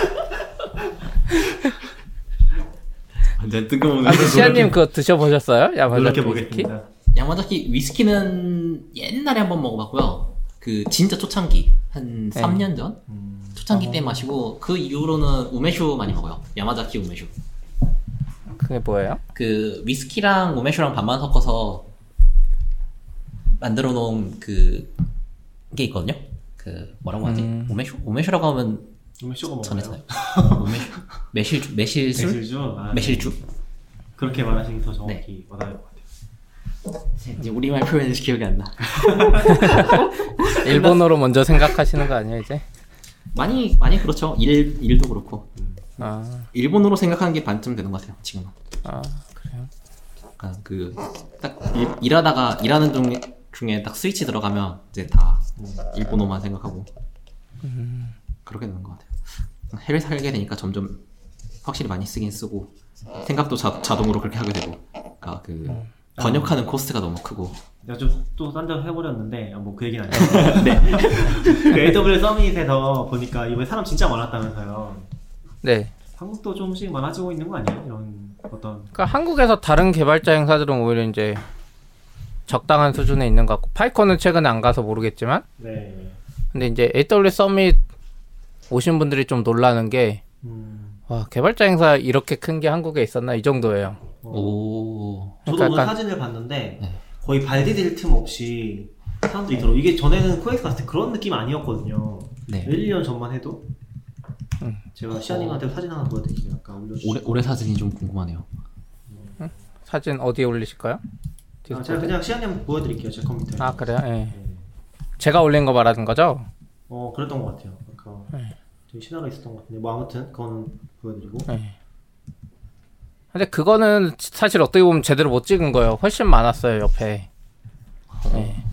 완전 뜬금없는 아, 시아님 그거 드셔보셨어요? 야마자키 위스키? 보겠습니다. 야마자키 위스키는 옛날에 한번 먹어봤고요. 그 진짜 초창기 한 네. 3년 전 음, 초창기 때 마시고 그 이후로는 우메슈 많이 먹어요. 야마자키 우메슈. 그게 뭐예요? 그 위스키랑 우메슈랑 반반 섞어서 만들어 놓은 그게 있거든요. 그 뭐라고 하지? 음. 우메슈? 우메슈라고 하면 먹어요. 전했어요. 우메슈? 매실 매실술? 매실주? 아, 매실주? 그렇게 말하시는 게더 정확히 와닿을 것 같아요. 이제 우리말 표현이 기억이 안 나. 일본어로 먼저 생각하시는 거 아니에요 이제? 많이 많이 그렇죠. 일 일도 그렇고 아, 일본어로 생각하는 게 반쯤 되는 것 같아요. 지금은. 아 그래요? 약간 그딱 일하다가 일하는 중 중에 딱 스위치 들어가면 이제 다 일본어만 생각하고 그렇게 되는 것 같아요. 해외 살게 되니까 점점 확실히 많이 쓰긴 쓰고 생각도 자, 자동으로 그렇게 하게 되고 그러니까 그 번역하는 코스트가 너무 크고. 내가 좀 또 딴 데로 해버렸는데 뭐 그 얘기는 아니고 네. 그 AWS 서밋에서 보니까 이번에 사람 진짜 많았다면서요 네. 한국도 조금씩 많아지고 있는 거 아니에요? 이런 어떤 그러니까 한국에서 다른 개발자 행사들은 오히려 이제 적당한 수준에 있는 것 같고 파이콘은 최근에 안 가서 모르겠지만 네 근데 이제 AWS 서밋 오신 분들이 좀 놀라는 게 음, 와, 개발자 행사 이렇게 큰 게 한국에 있었나 이 정도예요. 어, 오. 저도 그러니까 오늘 약간- 사진을 봤는데 네. 거의 발 디딜 틈 없이 사람들이 있더라고 이게 전에는 코엑스 갔을 때 그런 느낌 아니었거든요 네. 1, 2년 전만 해도 음. 제가 시아님한테 사진 하나 보여드릴게요 아까 올려주신 올해 올해 사진이 좀 궁금하네요. 사진 어디에 올리실까요? 아? 제가 그냥 시아님 보여드릴게요 제 컴퓨터에 아 그래요? 예. 네. 제가 올린 거 말하는 거죠? 어 그랬던 것 같아요 아까 네. 저기 신화가 있었던 것 같은데 뭐 아무튼 그건 보여드리고 네. 근데 그거는 사실 어떻게 보면 제대로 못 찍은 거예요. 훨씬 많았어요 옆에. 네.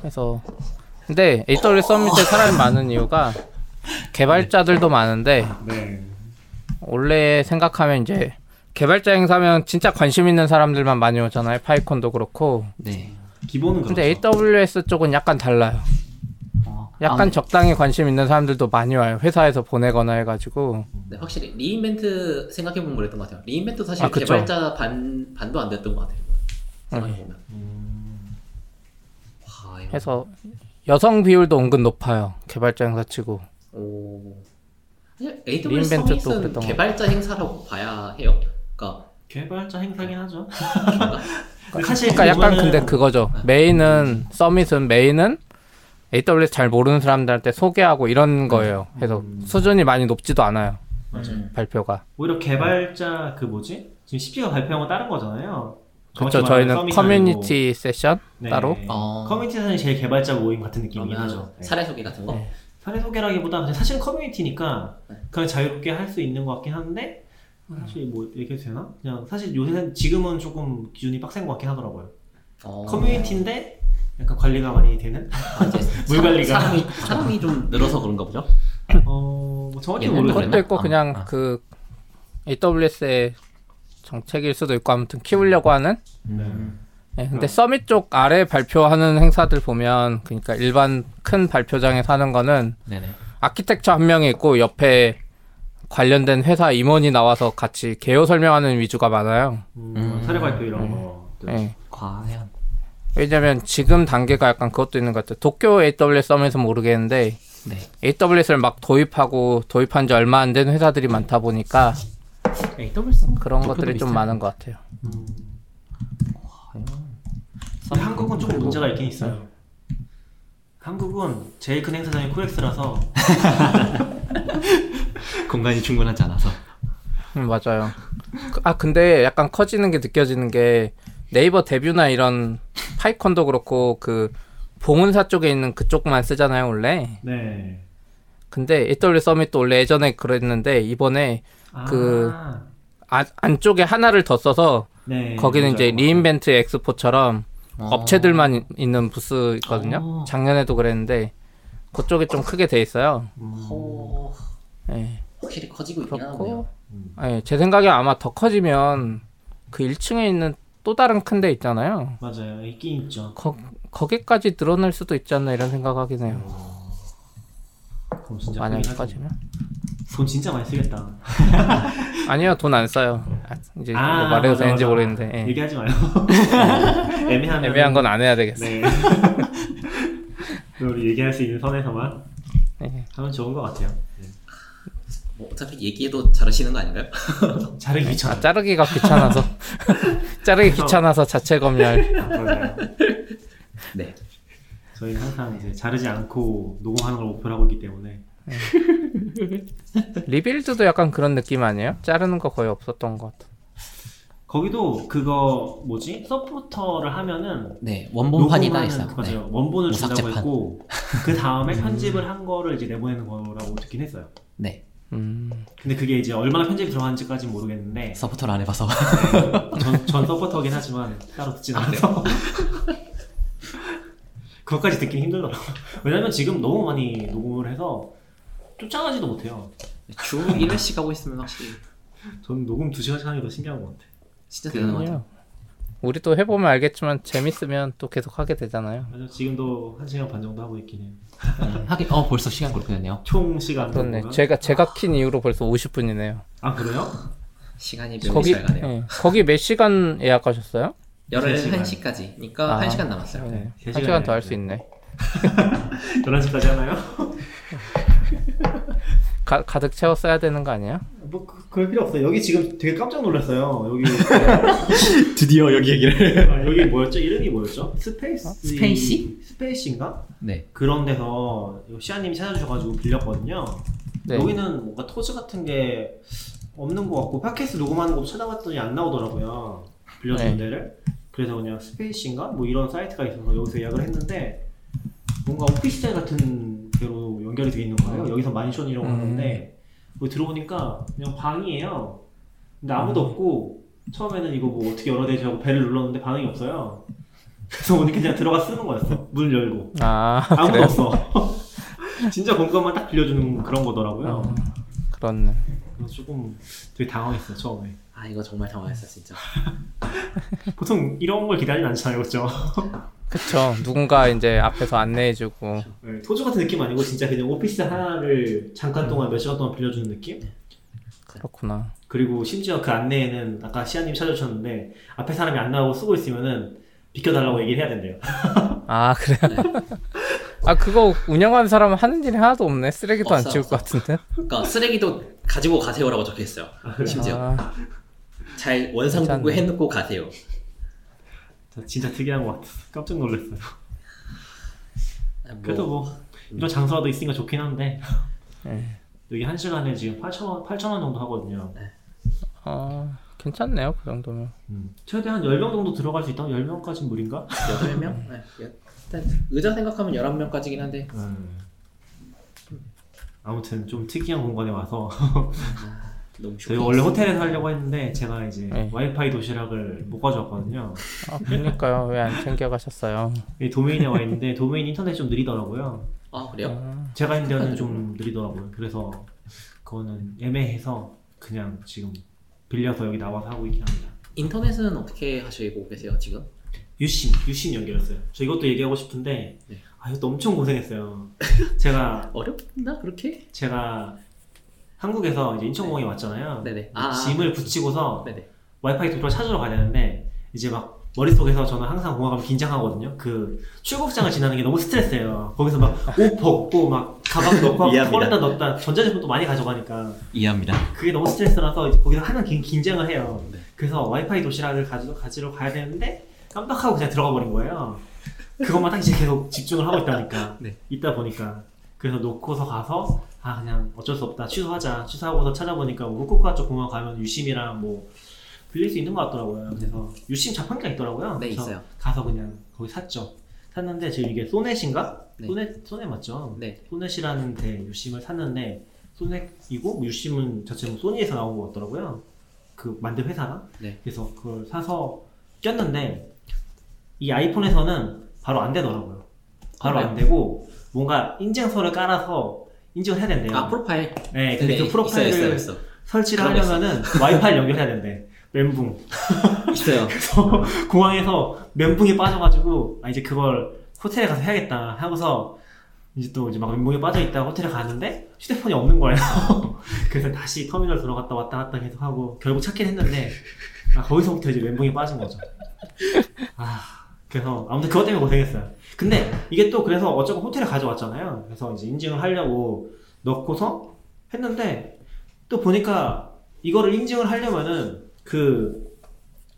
그래서 근데 AWS 서밋에 사람이 많은 이유가 개발자들도 많은데 네 원래 생각하면 이제 개발자 행사면 진짜 관심 있는 사람들만 많이 오잖아요. 파이콘도 그렇고. 네. 기본은 근데 그렇죠 AWS 쪽은 약간 달라요. 어, 약간 아, 적당히 관심 있는 사람들도 많이 와요. 회사에서 보내거나 해가지고. 네, 확실히 re:Invent 생각해보면 그랬던 것 같아요. re:Invent 사실 아. 개발자 반 반도 안 됐던 것 같아요. 생각해보면. 음, 와, 이거. 해서 여성 비율도 은근 높아요. 개발자 행사 치고. 오. 사실 AWS re:Invent 또 서밋은. 개발자 행사라고 봐야 해요. 그러니까 개발자 행사긴 하죠? 사실 그러니까 약간 근데 그거죠. 메인은 서밋은 메인은 AWS 잘 모르는 사람들한테 소개하고 이런 거예요. 그래서 음. 수준이 많이 높지도 않아요. 맞아요. 발표가. 오히려 개발자 그 뭐지 지금 시피가 발표한 건 다른 거잖아요 그렇죠. 저희는 커뮤니티 세션 아니고. 네. 따로. 어. 커뮤니티에서는 제일 개발자 모임 같은 느낌이긴 하죠 네. 사례 소개 같은 거? 네. 사례 소개라기보다 사실 커뮤니티니까 네. 그냥 자유롭게 할 수 있는 것 같긴 한데 사실 뭐 얘기해도 되나? 그냥 사실 요새는 지금은 조금 기준이 빡센 것 같긴 하더라고요 어. 커뮤니티인데 약간 관리가 많이 되는? 아, 이제 물 관리가. 사람이 사람이 좀 늘어서 그런가 보죠. 어... 뭐 정확히 모르겠어요 그것도 있고 아, 그냥 아. 그 AWS의 정책일 수도 있고 아무튼 키우려고 하는. 네. 네, 근데 서밋 쪽 아래 발표하는 행사들 보면 그러니까 일반 큰 발표장에서 하는 거는 네네. 아키텍처 한 명이 있고 옆에 관련된 회사 임원이 나와서 같이 개요 설명하는 위주가 많아요. 음, 음. 사례 발표 이런 거 예. 과연. 왜냐면 지금 단계가 약간 그것도 있는 것 같아요. 도쿄 AWS 서밋은 모르겠는데 네. AWS를 막 도입하고 도입한 지 얼마 안 된 회사들이 많다 보니까 AWS 그런 것들이 좀 많은 것 같아요. 음. 근데 한국은 조금 문제가 있긴 있어요. 한국은 제일 큰 행사장이 코엑스라서 공간이 충분하지 않아서. 음, 맞아요. 그- 아 근데 약간 커지는 게 느껴지는 게 네이버 DEVIEW나 이런 PyCon도 그렇고 그 봉은사 쪽에 있는 그쪽만 쓰잖아요 원래. 네. 근데 AWS 서밋도 원래 예전에 그랬는데 이번에 아, 그- 아, 안쪽에 하나를 더 써서 네, 거기는 이제 맞아요. re:Invent 엑스포처럼 어. 업체들만 이- 있는 부스 있거든요. 어. 작년에도 그랬는데 그쪽이 좀 크게 돼 있어요. 음, 어, 예. 확실히 커지고 있긴 하네요. 음. 예, 제 생각에 아마 더 커지면 그 1층에 있는 또 다른 큰 데 있잖아요. 맞아요. 있긴 있죠. 거, 거기까지 늘어날 수도 있지 않나 이런 생각하긴 해요. 그럼 진짜 만약에 크긴 하지. 커지면. 돈 진짜 많이 쓰겠다. 아니요, 돈 안 써요. 아, 이제 아, 말해도 맞아, 되는지 맞아. 모르겠는데. 예. 얘기하지 마요. 애매하면 애매한 건 안 해야 되겠어. 네. 우리 얘기할 수 있는 선에서만 예. 하면 좋은 것 같아요. 뭐 어차피 얘기해도 잘하시는 거 아닌가요? 자르기 귀찮아. 아, 자르기가 귀찮아서. 자르기 귀찮아서 자체 검열. 맞아요. 네. 저희는 항상 이제 자르지 않고 녹음하는 걸 목표로 하고 있기 때문에 Rebuild도 약간 그런 느낌 아니에요? 자르는 거 거의 없었던 것 같아. 거기도 그거 뭐지 서포터를 하면은 네. 원본판이 따로 녹음하는 있어요. 그 맞아요 네. 원본을 무삭제판. 준다고 했고 그 다음에 편집을 한 거를 이제 내보내는 거라고 듣긴 했어요. 네. 음. 근데 그게 이제 얼마나 편집이 들어가는지까지는 모르겠는데 서포터를 안 해봐서. 전, 전 서포터긴 하지만 따로 듣진 않아서 그것까지 듣긴 힘들더라고요. 왜냐면 지금 너무 많이 녹음을 해서 쫓아가지도 못해요. 주 1회씩 하고 있으면 확실히 저는 녹음 2시간씩 하는 게 더 신기한 것 같아. 진짜 대단한 것. 아니요. 우리 또 해보면 알겠지만 재밌으면 또 계속 하게 되잖아요. 맞아, 지금도 한 시간 반 정도 하고 있긴 해요. 음, 하긴 어 벌써 시간 그렇게 됐네요. 총 시간 그렇네. 보면. 제가 제가 킨 이후로 벌써 50분이네요. 아 그래요? 시간이 거기 잘 가네요. 예. 거기 몇 시간 예약하셨어요? 열흘 세 시간. 1시까지니까 아. 1시간 남았어요. 네. 세한 시간 시간 더 할. 수 있네. 11시까지 하나요? 가, 가득 채웠어야 되는 거 아니에요? 뭐 그, 그럴 필요 없어요. 여기 지금 되게 깜짝 놀랐어요. 여기 드디어 여기 얘기를. 아, 여기 뭐였죠? 이름이 뭐였죠? 스페이스 스페이시? 스페이시인가? 네. 그런 데서 시아님이 찾아주셔가지고 빌렸거든요. 네. 여기는 뭔가 토즈 같은 게 없는 것 같고 팟캐스트 녹음하는 것도 찾아봤더니 안 나오더라고요. 빌려주는 네. 데를. 그래서 그냥 스페이시인가? 뭐 이런 사이트가 있어서 여기서 예약을 했는데 뭔가 오피스텔 같은 데로 연결이 돼 있는 거예요. 여기서 만션이라고 음. 하는데 여기 들어보니까 그냥 방이에요. 근데 아무도 음. 없고 처음에는 이거 뭐 어떻게 열어야 되지 하고 배를 눌렀는데 반응이 없어요. 그래서 오늘 그냥 들어가 쓰는 거였어. 문 열고. 아 아무도 그래요? 없어. 진짜 공간만 딱 빌려주는 그런 거더라고요. 어, 그렇네. 그래서 조금 되게 당황했어요 처음에. 아 이거 정말 당황했어 진짜. 보통 이런 걸 기다리진 않잖아요, 그렇죠? 그쵸. 누군가 이제 앞에서 안내해주고. 네, 토주 같은 느낌 아니고 진짜 그냥 오피스 하나를 잠깐 동안 몇 시간 동안 빌려주는 느낌? 그렇구나. 그리고 심지어 그 안내에는 아까 시아님 찾아주셨는데 앞에 사람이 안 나오고 쓰고 있으면은 비켜달라고 얘기를 해야 된대요. 아 그래요? 아 그거 운영하는 사람은 하는 일이 하나도 없네. 쓰레기도 안 없어, 치울 것 없어. 같은데. 그러니까 쓰레기도 가지고 가세요라고 적혀 있어요. 심지어 아, 잘 원상 복구 괜찮네. 해놓고 가세요. 진짜 특이한 것 같아요. 깜짝 놀랐어요. 아, 뭐, 그래도 뭐 이런 장소라도 있으니까 좋긴 한데 네. 여기 한 시간에 지금 8,000원, 8,000원 정도 하거든요. 어, 괜찮네요. 그 정도면. 음. 최대한 10명 정도 들어갈 수 있다면 10명까지는 무리인가? 8명? 네. 일단 의자 생각하면 11명까지긴 한데 음. 아무튼 좀 특이한 공간에 와서 너무 저희. 원래 호텔에서 하려고 했는데 제가 이제 네. 와이파이 도시락을 못 가져왔거든요. 아 그러니까요. 왜 안 챙겨가셨어요? 이 도메인에 와 있는데 도메인 인터넷 좀 느리더라고요. 아 그래요? 아, 제가 있는 데는 좀 느리더라고요. 그래서 그거는 애매해서 그냥 지금 빌려서 여기 나와서 하고 있긴 합니다. 인터넷은 어떻게 하시고 계세요 지금? 유심, 유심 연결했어요. 저 이것도 얘기하고 싶은데 네. 아 이것도 엄청 고생했어요. 제가 어렵나 그렇게? 제가 한국에서 이제 인천공항에 왔잖아요. 네네. 아, 짐을 붙이고서 네네. 와이파이 도로를 찾으러 가야 되는데 이제 막 머릿속에서 저는 항상 공항 가면 긴장하거든요. 그 출국장을 지나는 게 너무 스트레스예요. 거기서 막 옷 벗고 막 가방 넣고. 꺼냈다 넣었다 전자제품도 많이 가져가니까 이해합니다. 그게 너무 스트레스라서 이제 거기서 하는 긴, 긴장을 해요. 네. 그래서 와이파이 도시락을 가지러, 가지러 가야 되는데 깜빡하고 그냥 들어가 버린 거예요. 그것만 딱 이제 계속 집중을 하고 있다니까. 네. 있다 보니까. 그래서 놓고서 가서 아 그냥 어쩔 수 없다 취소하자 취소하고서 찾아보니까 뭐 후쿠오카 쪽 공항 가면 유심이랑 뭐 빌릴 수 있는 것 같더라고요. 그래서 유심 자판기가 있더라고요. 네, 그래서 있어요. 가서 그냥 거기 샀죠. 샀는데 지금 이게 소넷인가? 네. 소넷 소넷 맞죠? 네. 소넷이라는 데 유심을 샀는데 소넷이고 뭐 유심은 자체 뭐 소니에서 나온 것 같더라고요. 그 만든 회사가. 네. 그래서 그걸 사서 꼈는데 이 아이폰에서는 바로 안 되더라고요. 바로 그래요? 안 되고 뭔가 인증서를 깔아서 인증을 해야 된대요. 아 프로파일. 네, 근데 그 있어요, 프로파일을 있어요, 있어. 설치를 하려면은 와이파이를 연결해야 된대. 멘붕. 있어요. 그래서 공항에서 멘붕이 빠져가지고 아 이제 그걸 호텔에 가서 해야겠다 하고서 이제 또 이제 막 멘붕이 빠져 있다 호텔에 가는데 휴대폰이 없는 거예요. 그래서 다시 터미널 들어갔다 왔다 갔다 계속 하고 결국 찾긴 했는데 아 거기서부터 이제 멘붕이 빠진 거죠. 아 그래서 아무튼 그것 때문에 고생했어요. 근데 이게 또 그래서 어쩌고 호텔에 가져왔잖아요. 그래서 이제 인증을 하려고 넣고서 했는데 또 보니까 이거를 인증을 하려면은 그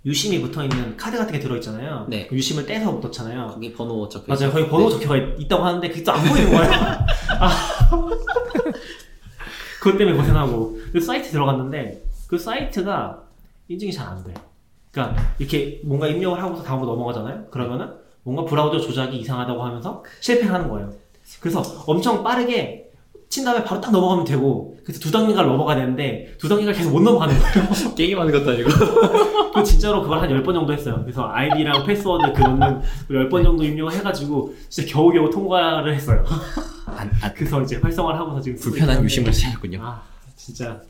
유심이 붙어 있는 카드 같은 게 들어 있잖아요. 네. 그 유심을 떼서 넣잖아요. 거기 번호 적혀. 맞아요. 거기 번호 네. 적혀가 있- 있다고 하는데 그게 또 안 보이는 거예요. 아. 그것 때문에 고생하고 그 사이트 들어갔는데 그 사이트가 인증이 잘 안 돼. 그러니까 이렇게 뭔가 입력을 하고서 다음으로 넘어가잖아요. 그러면은 뭔가 브라우저 조작이 이상하다고 하면서 실패하는 거예요. 그래서 엄청 빠르게 친 다음에 바로 딱 넘어가면 되고 그래서 두 단계가 넘어가야 되는데 두 단계가 계속 못 넘어가는 거예요. 게임하는 것도 아니고. 그 진짜로 그걸 한 10번 정도 했어요. 그래서 아이디랑 패스워드 그 넣는 10번 정도 입력을 해가지고 진짜 겨우겨우 통과를 했어요. 안, 안, 그래서 이제 활성화를 하고서 지금 불편한 유심을 시작했군요. 아 진짜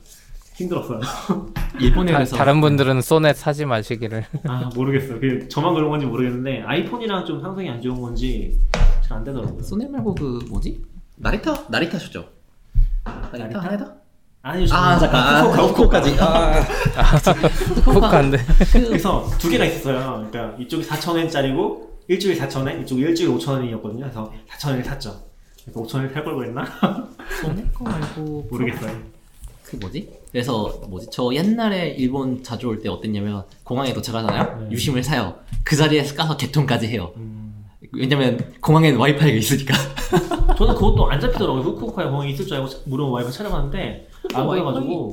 힘들었어요. 일본에 다, 그래서 다른 분들은 소넷 사지 마시기를. 아 모르겠어요. 그 저만 그런 건지 모르겠는데 아이폰이랑 좀 상성이 안 좋은 건지 잘 안 되더라고요. 소네 말고 그 뭐지? 나리타 나리타 셨죠? 나리타 나리타? 하나다? 아니요. 아 잠깐 아, 후쿠오카, 후쿠오카지. 아, 후쿠오카인데. 그래서 두 개나 있었어요. 그러니까 이쪽이 4,000원짜리고 일주일 4,000원, 이쪽 일주일 5,000원이었거든요. 그래서 4,000원을 샀죠. 그래서 5,000원을 살걸 그랬나? 소네 거 말고 모르겠어요. 그 뭐지? 그래서 뭐지? 저 옛날에 일본 자주 올 때 어땠냐면 공항에 도착하잖아요. 네. 유심을 사요. 그 자리에서 까서 개통까지 해요. 음, 왜냐면 공항에는 와이파이가 있으니까. 저는 그것도 안 잡히더라고요. 후쿠오카에 공항이 있을 줄 알고 무료 와이파이 찾아봤는데 안 보여가지고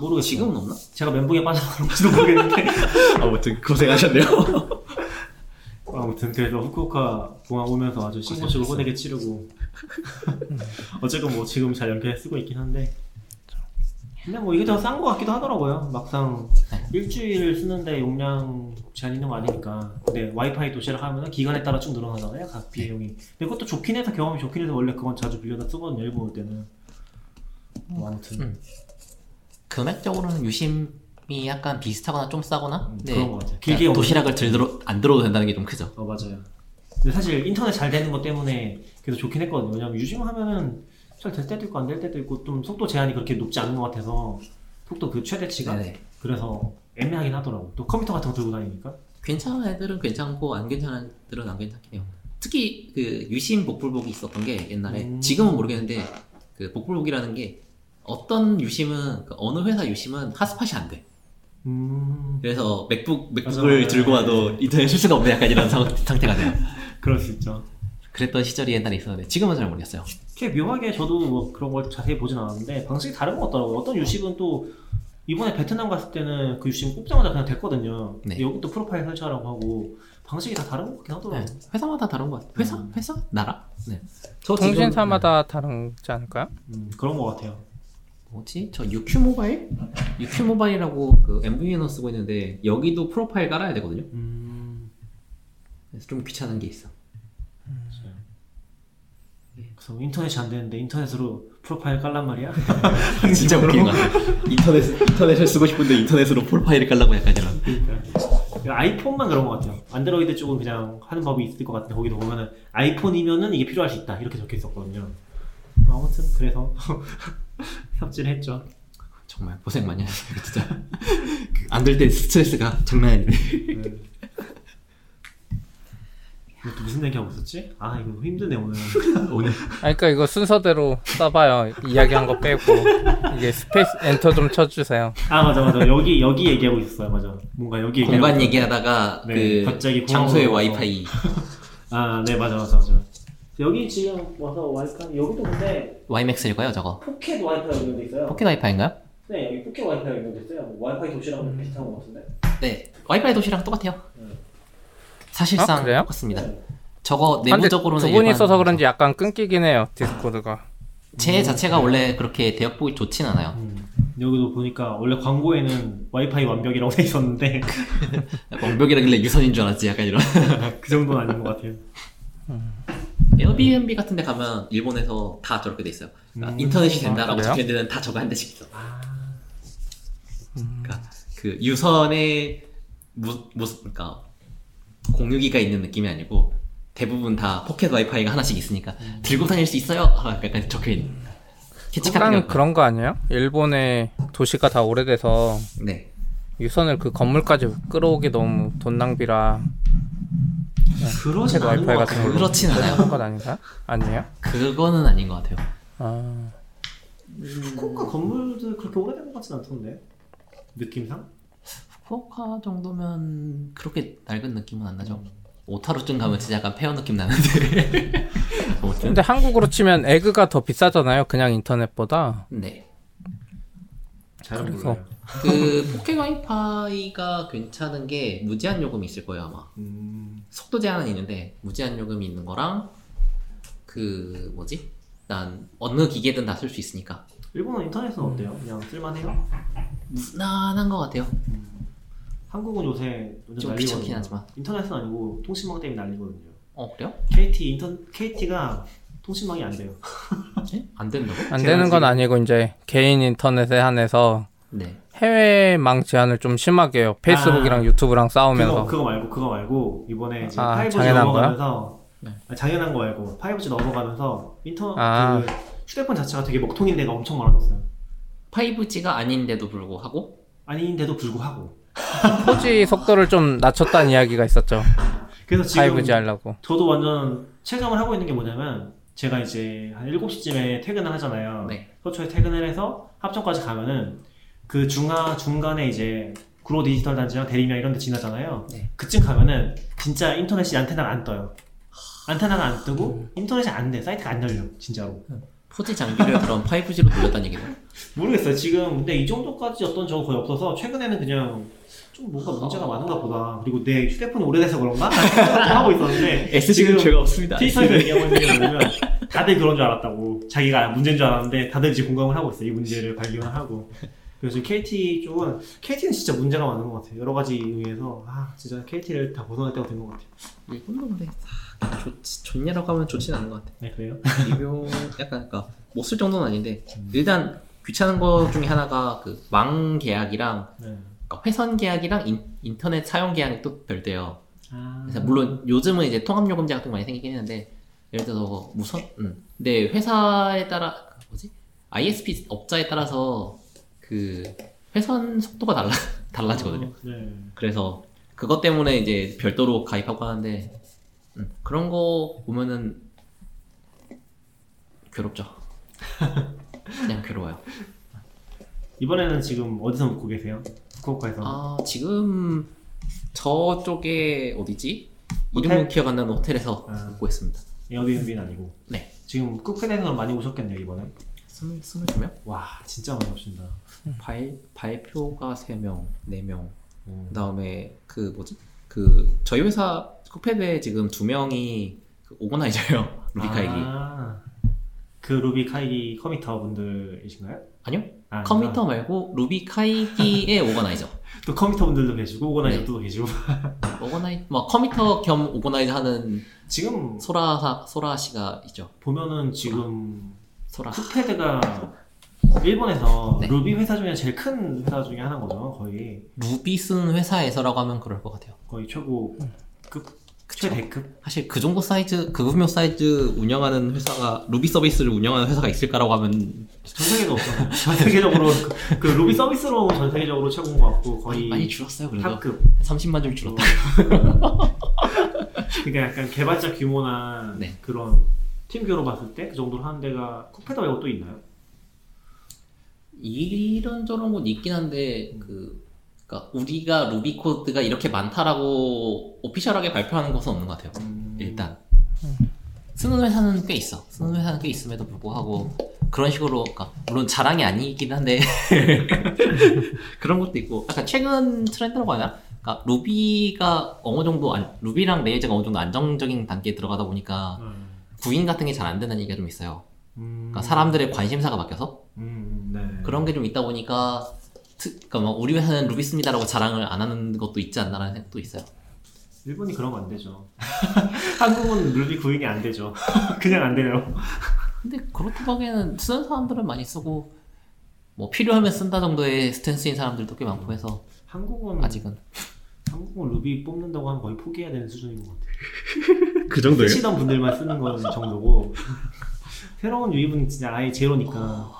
모르겠어요. 지금은 없나? 제가 멘붕에 빠져가지고 모르겠는데 아무튼 고생하셨네요. 아무튼 그래서 후쿠오카 공항 오면서 아주 신고식을. 호되게 치르고 어쨌건 뭐 지금 잘 연결해 쓰고 있긴 한데 근데 뭐 이게 더싼거 같기도 하더라고요 막상 네. 일주일 쓰는데 용량 제한 있는 거 아니니까 근데 와이파이 도시락 하면은 기간에 따라 쭉 늘어나잖아요 각 비용이 근데 그것도 좋긴 해서 경험이 좋긴 해서 원래 그건 자주 빌려다 쓰거든요 일본 올 때는 뭐 아무튼 음. 금액적으로는 유심이 약간 비슷하거나 좀 싸거나. 음, 네. 그런 거 같아요 길게 도시락을 들들어 안 들어도 된다는 게 좀 크죠. 어 맞아요. 근데 사실 인터넷 잘 되는 것 때문에 그래도 좋긴 했거든요. 왜냐면 유심 하면은 잘 될 때도 있고 안 될 때도 있고 좀 속도 제한이 그렇게 높지 않은 것 같아서 속도 그 최대치가 네네. 그래서 애매하긴 하더라고. 또 컴퓨터 같은 거 들고 다니니까. 괜찮은 애들은 괜찮고 안 괜찮은 애들은 안 괜찮긴 해요. 특히 그 유심 복불복이 있었던 게 옛날에 음. 지금은 모르겠는데 그 복불복이라는 게 어떤 유심은 그 어느 회사 유심은 핫스팟이 안 돼. 음 그래서 맥북 맞아. 맥북을 들고 와도 인터넷 쓸 수가 없는 약간 이런 상, 상태가 돼요. 그럴 수 있죠. 그랬던 시절이 옛날에 있었는데 지금은 잘 모르겠어요. 꽤 묘하게 저도 뭐 그런 걸 자세히 보진 않았는데 방식이 다른 것 같더라고요. 어떤 유심은 또 이번에 베트남 갔을 때는 그 유심 꼽자마자 그냥 됐거든요. 네. 여기 또 프로파일 설치하라고 하고 방식이 다 다른 것 같긴 하더라고요. 네. 회사마다 다른 것 같아요. 회사? 음. 회사? 나라? 네. 저 통신사마다 다르지 않을까요? 음, 그런 것 같아요. 뭐지? 저 UQ 모바일? UQ 모바일이라고 그 MVN어 쓰고 있는데 여기도 프로파일 깔아야 되거든요. 음. 그래서 좀 귀찮은 게 있어. 그래서 인터넷이 안 되는데 인터넷으로 프로파일 깔란 말이야? 진짜 웃긴 것 같아. 인터넷 인터넷을 쓰고 싶은데 인터넷으로 프로파일을 깔라고 약간 이런. 그러니까 아이폰만 그런 것 같아요. 안드로이드 쪽은 그냥 하는 법이 있을 것 같은데 거기도 보면은 아이폰이면은 이게 필요할 수 있다 이렇게 적혀 있었거든요. 아무튼 그래서 삽질을 했죠. 정말 고생 많이 했어요, 진짜. 그 안될 때 스트레스가 장난 아닌데. 네. 무슨 얘기하고 있었지? 아 이거 힘드네 오늘. 오늘 아, 그러니까 이거 순서대로 써봐요. 이야기한 거 빼고 이게 스페이스 엔터 좀 쳐주세요. 아 맞아 맞아 여기 여기 얘기하고 있었어요 맞아. 뭔가 여기 얘기하고 공간. 얘기하다가 네, 그 갑자기 장소의 와이파이 아 네 맞아 맞아 맞아. 여기 지금 와서 와이파이 여기도 근데 WiMAX일까요, 저거? 포켓 와이파이 연결돼 있어요. 포켓 와이파이인가요? 네, 여기 포켓 와이파이 연결됐어요. 뭐 와이파이 도시락은 음. 비슷한 것 같은데. 네, 와이파이 도시락이랑 똑같아요. 네. 사실상 아, 그래요? 똑같습니다. 네. 저거 근데 내부적으로는 두 분이 일반- 있어서 그런지 약간 끊기긴 해요. Discord가. 제 자체가 원래 그렇게 대역폭이 좋진 않아요. 음, 여기도 보니까 원래 광고에는 와이파이 완벽이라고 돼 있었는데 완벽이라길래 유선인 줄 알았지, 약간 이런. 그 정도는 아닌 것 같아요. Airbnb 같은 데 가면 일본에서 다 저렇게 돼 있어요. 그러니까 음. 인터넷이 아, 된다라고 그래요? 적혀 있는 데는 다 저거 한 대씩 있어. 아, 그러니까 그 유선에 무, 무슨 그러니까 공유기가 있는 느낌이 아니고 대부분 다 포켓 와이파이가 하나씩 있으니까 들고 다닐 수 있어요. 아, 약간 적혀 있는. 약간 그런 거 아니에요? 일본의 도시가 다 오래돼서 네. 유선을 그 건물까지 끌어오기 너무 돈 낭비라 그러진 포켓 않은 것 와이파이 같아요. 그렇진 않아요. 하는 건 아닌가? 아니에요? 그거는 아닌 것 같아요. 아, 후쿠오카 건물들 그렇게 오래된 것 같진 않던데 느낌상? 후쿠오카 정도면 그렇게 낡은 느낌은 안 나죠. 오타루쯤 가면 진짜 약간 폐허 느낌 나는데. 근데 한국으로 치면 에그가 더 비싸잖아요. 그냥 인터넷보다. 네. 그래서. 몰라요. 그 포켓 와이파이가 괜찮은 게 무제한 요금이 있을 거예요 아마. 음, 속도 제한은 있는데 무제한 요금이 있는 거랑 그 뭐지? 난 어느 기계든 다 쓸 수 있으니까 일본은 인터넷은 어때요? 그냥 쓸만해요? 무난한 것 같아요. 한국은 요새 완전 좀 난리거든요. 귀찮긴 하지만. 인터넷은 아니고 통신망 때문에 난리거든요. 어 그래요? KT 인터 KT가 통신망이 안 돼요. 예? 안 된다고? 안 제가 되는 건 지금- 아니고 이제 개인 인터넷에 한해서 네. 해외망 제한을 좀 심하게 해요. 페이스북이랑 아. 유튜브랑 싸우면서. 그거, 그거 말고 그거 말고 이번에 이제 아, 5G 당연한 넘어가면서 네. 아, 당연한 거 말고 5G 넘어가면서 인터 아. 그 휴대폰 자체가 되게 먹통인 데가 엄청 많아졌어요. 5G가 아닌데도 불구하고 아닌데도 불구하고 4G 속도를 좀 낮췄다는 이야기가 있었죠. 그래서 지금 5G 하려고. 저도 완전 체감을 하고 있는 게 뭐냐면 제가 이제 한 7시쯤에 퇴근을 하잖아요. 네. 서초에 퇴근을 해서 합정까지 가면은 그 중하 중간에 이제 구로 디지털 단지랑 대리면 이런 데 지나잖아요. 네. 그쯤 가면은 진짜 인터넷이 안테나가 안 떠요. 안테나가 안 뜨고 인터넷이 안 돼. 사이트가 안 열려. 진짜로. 4G 장비를 그럼 5G로 돌렸다는 얘기네요. 모르겠어요. 지금 근데 이 정도까지 어떤 적은 거의 없어서 최근에는 그냥 좀 뭔가 문제가 많은가 보다. 그리고 내 휴대폰이 오래돼서 그런가? 하고 있었는데 지금 없습니다. 트위터에서 얘기하고 있는 게 뭐냐면 다들 그런 줄 알았다고 자기가 문제인 줄 알았는데 다들 이제 공감을 하고 있어요 이 문제를 발견을 하고 그래서 지금 KT 쪽은 KT는 진짜 문제가 많은 것 같아요 여러 가지 의미에서 아 진짜 KT를 다 벗어날 때가 된 것 같아요 일본도 근데 다 좋지, 좋냐라고 하면 좋진 않은 것 같아. 네 그래요? 리뷰 약간 그러니까 못 쓸 정도는 아닌데 일단 귀찮은 거 중에 하나가 그 망 계약이랑 네. 그러니까 회선 계약이랑 인, 터넷 사용 계약이 또 별도예요. 아... 그래서 물론 요즘은 이제 통합 요금제 같은 거 많이 생기긴 했는데 예를 들어서 무선 음. 근데 회사에 따라 뭐지 ISP 업자에 따라서 그 회선 속도가 달라 달라지거든요. 어, 네. 그래서 그것 때문에 이제 별도로 가입하고 하는데 음, 그런 거 보면은 괴롭죠. 그냥 괴로워요. 이번에는 지금 어디서 묵고 계세요? 후쿠오카에서 아 지금 저쪽에 어디지? 호텔? 이름은 기억 안 나는 호텔에서 아. 묵고 있습니다. 에어비앤비는 아니고 네. 지금 쿠페에서 많이 오셨겠네요 이번에 스물 스물 두 명? 와 진짜 많이 오신다 발 발표가 세 명, 네 명. 음. 그다음에 그 뭐지? 그 저희 회사 쿠페드에 지금 두 명이 그 organizer예요. RubyKaigi. 아, 그 RubyKaigi committer 분들이신가요? 아니요. 아, committer 말고 RubyKaigi의 organizer. 또 committer 분들도 계시고 네. organizer도 계시고 organi 뭐 committer 겸 organizer 하는 지금 소라 소라 씨가 있죠. 보면은 지금 소라. Cookpad가 일본에서 네. 루비 회사 중에 제일 큰 회사 중에 하나인 거죠 거의 루비 쓰는 회사에서라고 하면 그럴 것 같아요. 거의 최고급 그쵸. 최대급 사실 그 정도 사이즈, 그 규모 사이즈 운영하는 회사가 루비 서비스를 운영하는 회사가 있을까라고 하면 전 세계도 없어 전 세계적으로 그, 그 루비 서비스로 전 세계적으로 최고인 것 같고 거의 많이 줄었어요. 그래도 top급 30만 줄 줄었다. 그러니까 약간 개발자 규모나 네. 그런 팀 규모로 봤을 때 그 정도로 하는 데가 Cookpad 말고 또 있나요? 이런저런 건 있긴 한데 그 그러니까 우리가 루비 코드가 이렇게 많다라고 오피셜하게 발표하는 것은 없는 것 같아요. 음, 일단 쓰는 회사는 꽤 있어. 쓰는 회사는 꽤 있음에도 불구하고 그런 식으로 그러니까 물론 자랑이 아니긴 한데 그런 것도 있고 약간 최근 트렌드라고 하나? 그러니까 루비가 어느 정도 안, 루비랑 레이저가 어느 정도 안정적인 단계에 들어가다 보니까 음, 구인 같은 게 잘안 되는 얘기가 좀 있어요. 음, 그러니까 사람들의 관심사가 바뀌어서 음, 네. 그런 게 좀 있다 보니까 트, 그러니까 뭐 우리 회사는 루비 씁니다라고 자랑을 안 하는 것도 있지 않나라는 생각도 있어요. 일본이 그러면 안 되죠. 한국은 루비 구인이 안 되죠. 그냥 안 돼요. 근데 그렇다고 하기에는 쓰는 사람들은 많이 쓰고 뭐 필요하면 쓴다 정도의 stance인 사람들도 꽤 많고 해서 한국은 아직은 한국은 루비 뽑는다고 하면 거의 포기해야 되는 수준인 것 같아요. 그 쓰시던 분들만 쓰는 건 정도고 새로운 유입은 진짜 아예 제로니까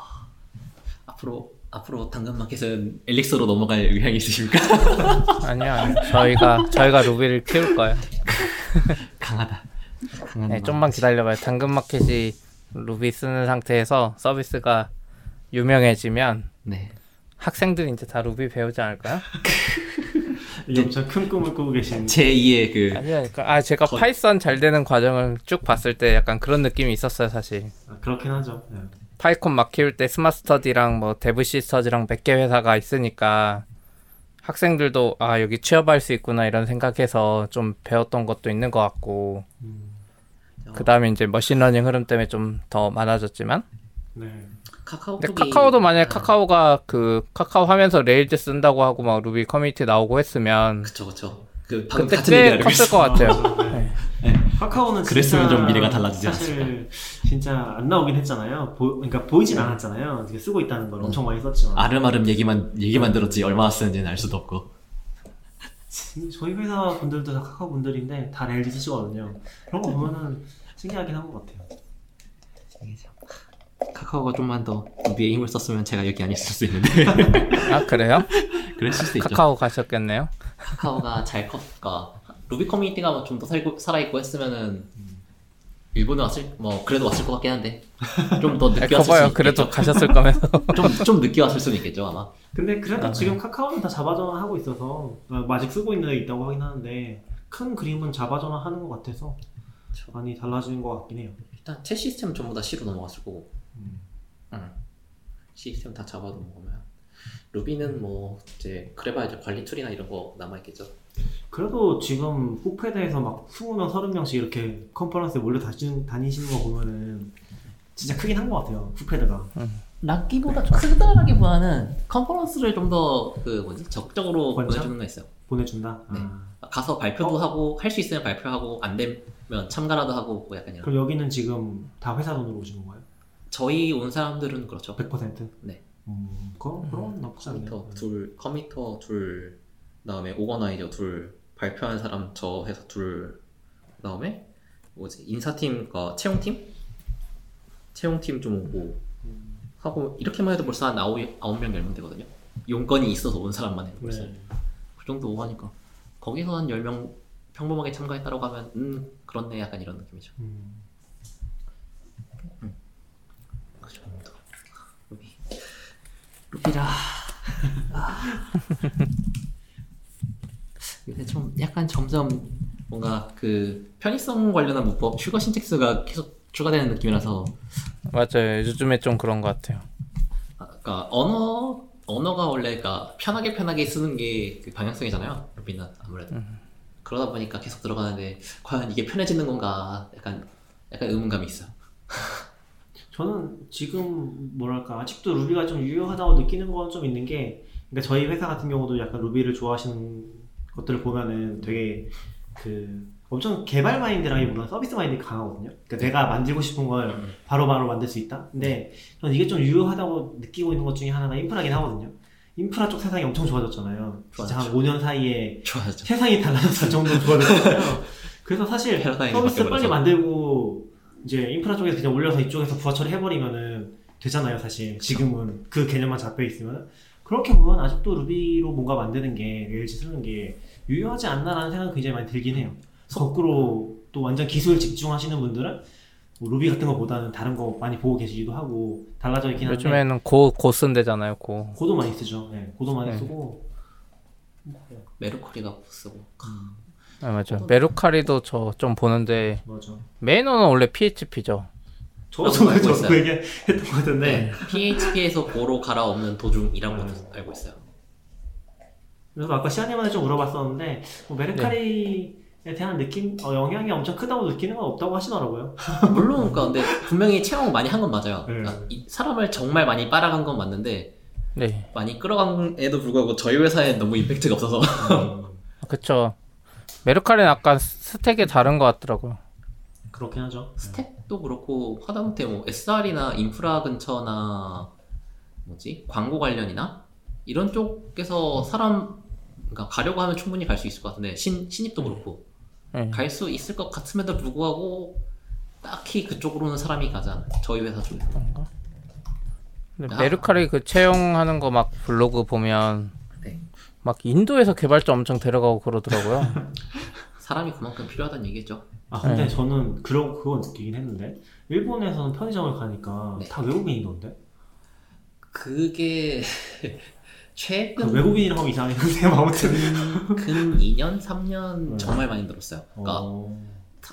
앞으로 앞으로 당근마켓은 Elixir로 넘어갈 의향이 있으십니까? 아니요, 아니요. 저희가 저희가 Ruby를 키울 거예요. 강하다. 네. 좀만 기다려봐요. 당근마켓이 루비 쓰는 상태에서 서비스가 유명해지면 네. 학생들이 이제 다 루비 배우지 않을까요? 엄청 큰 꿈을 꾸고 계신 제2의 그 아니요, 그러니까 아 제가 Python 잘 되는 과정을 쭉 봤을 때 약간 그런 느낌이 있었어요, 사실. 아, 그렇긴 하죠. 네. PyCon 막 키울 때 스마트스터디랑 뭐 데브시스터즈랑 몇 개 회사가 있으니까 학생들도 아 여기 취업할 수 있구나 이런 생각해서 좀 배웠던 것도 있는 것 같고 음, 그 다음에 이제 machine learning 흐름 때문에 좀 더 많아졌지만 네. 카카오톡이 카카오도 만약에 아, 카카오가 그 카카오 하면서 Rails 쓴다고 하고 막 루비 커뮤니티 나오고 했으면 그쵸 그쵸. 그 방금 그때 같은 꽤 얘기를 하려고 컸을 것 같아요. 네. 네. 카카오는 그랬으면 진짜 좀 미래가 달라지지 사실 진짜 안 나오긴 했잖아요. 보, 그러니까 보이진 않았잖아요. 이게 쓰고 있다는 걸 엄청 많이 썼지만 아름아름 얘기만 얘기만 들었지 얼마나 쓰는지는 알 수도 없고. 지- 저희 회사 분들도 다 카카오 분들인데 다 LG 쓰시거든요. 그런 거 보면은 신기하긴 한 것 같아요. 카카오가 좀만 더 루비에 힘을 썼으면 제가 여기 안 있을 수 있는데 아 그래요? 그랬을 수도 있죠. 카카오 가셨겠네요. 카카오가 잘 컸까 루비 커뮤니티가 좀 더 살고 살아있고 했으면은 일본에 왔을 뭐 그래도 왔을 것 같긴 한데 좀 더 늦게 아, 왔을. 수 그래도 있겠죠. 가셨을 거면서. 좀좀 늦게 왔을 수는 있겠죠 아마. 근데 그래도 아, 지금 카카오는 다 자바 전환하고 있어서 어, 아직 쓰고 있는 애 있다고 하긴 하는데 큰 그림은 자바 전환하는 것 같아서 많이 달라지는 것 같긴 해요. 일단 채 시스템 전부 다 C로 넘어갔을 거고. 음. 응. 시스템 다 잡아 넘어가면 Ruby는 뭐 이제 그래봐야 이제 관리 툴이나 이런 거 남아 있겠죠. 그래도 지금 Cookpad에서 막 20명, 30명씩 이렇게 컨퍼런스에 몰려 다니시는, 다니시는 거 보면은 진짜 크긴 한 것 같아요. Cookpad가. 락기보다 크다라기보다는 컨퍼런스를 좀 더 그 뭐지 적극적으로 권장? 보내주는 거 있어요. 보내준다. 네. 아. 가서 발표도 하고 할 수 있으면 발표하고 안 되면 참가라도 하고 뭐 약간 이런. 그럼 여기는 지금 다 회사 돈으로 오신 건가요? 저희 온 사람들은 그렇죠. 100%? 네. 음, 그럼, 그럼 나쁘지 않네요. committer 둘, committer 둘, 그다음에 organizer 둘, 발표한 사람 저 회사 둘, 그다음에 뭐지 인사팀, 그 채용팀, 채용팀 좀 오고 하고 이렇게만 해도 벌써 한 아홉 아홉 명 열면 되거든요. 용건이 있어서 온 사람만 해도 벌써 네. 그 정도 오고 하니까 거기서 한 열 명 평범하게 참가했다고 하면 음 그렇네 약간 이런 느낌이죠. 음. 그 정도. 루비. 루비라. 아. 요새 좀 약간 점점 뭔가 그 편의성 관련한 문법 슈거 신텍스가 계속 추가되는 느낌이라서 맞아요. 요즘에 좀 그런 것 같아요. 아, 그러니까 언어 언어가 원래 그러니까 편하게 편하게 쓰는 게 그 방향성이잖아요. 루비는 아무래도 그러다 보니까 계속 들어가는데 과연 이게 편해지는 건가 약간 약간 의문감이 있어. 요 저는 지금 뭐랄까 아직도 루비가 좀 유효하다고 느끼는 건 좀 있는 게 그러니까 저희 회사 같은 경우도 약간 루비를 좋아하시는 것들을 보면은 되게 그 엄청 개발 마인드라기보다 서비스 마인드 강하거든요. 그러니까 내가 만들고 싶은 걸 바로 바로 만들 수 있다. 근데 저는 이게 좀 유효하다고 느끼고 있는 것 중에 하나가 인프라긴 하거든요. 인프라 쪽 세상이 엄청 좋아졌잖아요. 진짜 한 5년 사이에 좋아졌죠. 세상이 달라졌을 정도로 좋아졌잖아요. 그래서 사실 서비스 빨리. 만들고 이제 인프라 쪽에서 그냥 올려서 이쪽에서 부하 처리 해버리면은 되잖아요, 사실. 지금은 그 개념만 잡혀 있으면 그렇게 보면 아직도 루비로 뭔가 만드는 게 LG 쓰는 게 유효하지 않나라는 생각이 굉장히 많이 들긴 해요. 거꾸로 또 완전 기술 집중하시는 분들은 뭐 루비 같은 거보다는 다른 거 많이 보고 계시기도 하고 달라져 있긴 한데 요즘에는 고, 고 쓴대잖아요. 고. 고도 많이 쓰죠. 네, 고도 많이 네. 쓰고 메르코리가 쓰고 아, 맞아요. 메루카리도 저 좀 보는데 맞아. 메인어는 원래 PHP죠. 저도 알고 저도 있어요. 그 얘기 했던 것 같은데 PHP에서 고로 갈아엎는 도중이란 것도 알고 있어요. 그래서 아까 시아님한테 좀 물어봤었는데 뭐 메르카리에 대한 느낌, 어, 영향이 엄청 크다고 느끼는 건 없다고 하시더라고요. 물론 그러니까 근데 분명히 체험 많이 한 건 맞아요. 네. 그러니까 이 사람을 정말 많이 빨아간 건 맞는데 네. 많이 끌어간에도 불구하고 저희 회사에 너무 임팩트가 없어서 아, 그쵸. 메루카리는 약간 스택이 다른 것 같더라고요. 그렇긴 하죠. 스택도 그렇고 하다못해 뭐 SR이나 인프라 근처나 뭐지 광고 관련이나 이런 쪽에서 사람 그러니까 가려고 하면 충분히 갈 수 있을 것 같은데 신 신입도 그렇고 네. 갈수 있을 것 같음에도 불구하고 딱히 그쪽으로는 사람이 가지 않아요. 저희 회사 쪽에서. 근데 아. 메루카리 그 채용하는 거 막 블로그 보면 네. 막 인도에서 개발자 엄청 데려가고 그러더라고요. 사람이 그만큼 필요하다는 얘기죠. 아 근데 네. 저는 그런 그거 느끼긴 했는데 일본에서는 편의점을 가니까 네. 다 외국인이던데. 그게 그 최근 외국인이라고 하면 이상하긴 한데 아무튼. 근 2년 3년 네. 정말 많이 들었어요. 그러니까 어,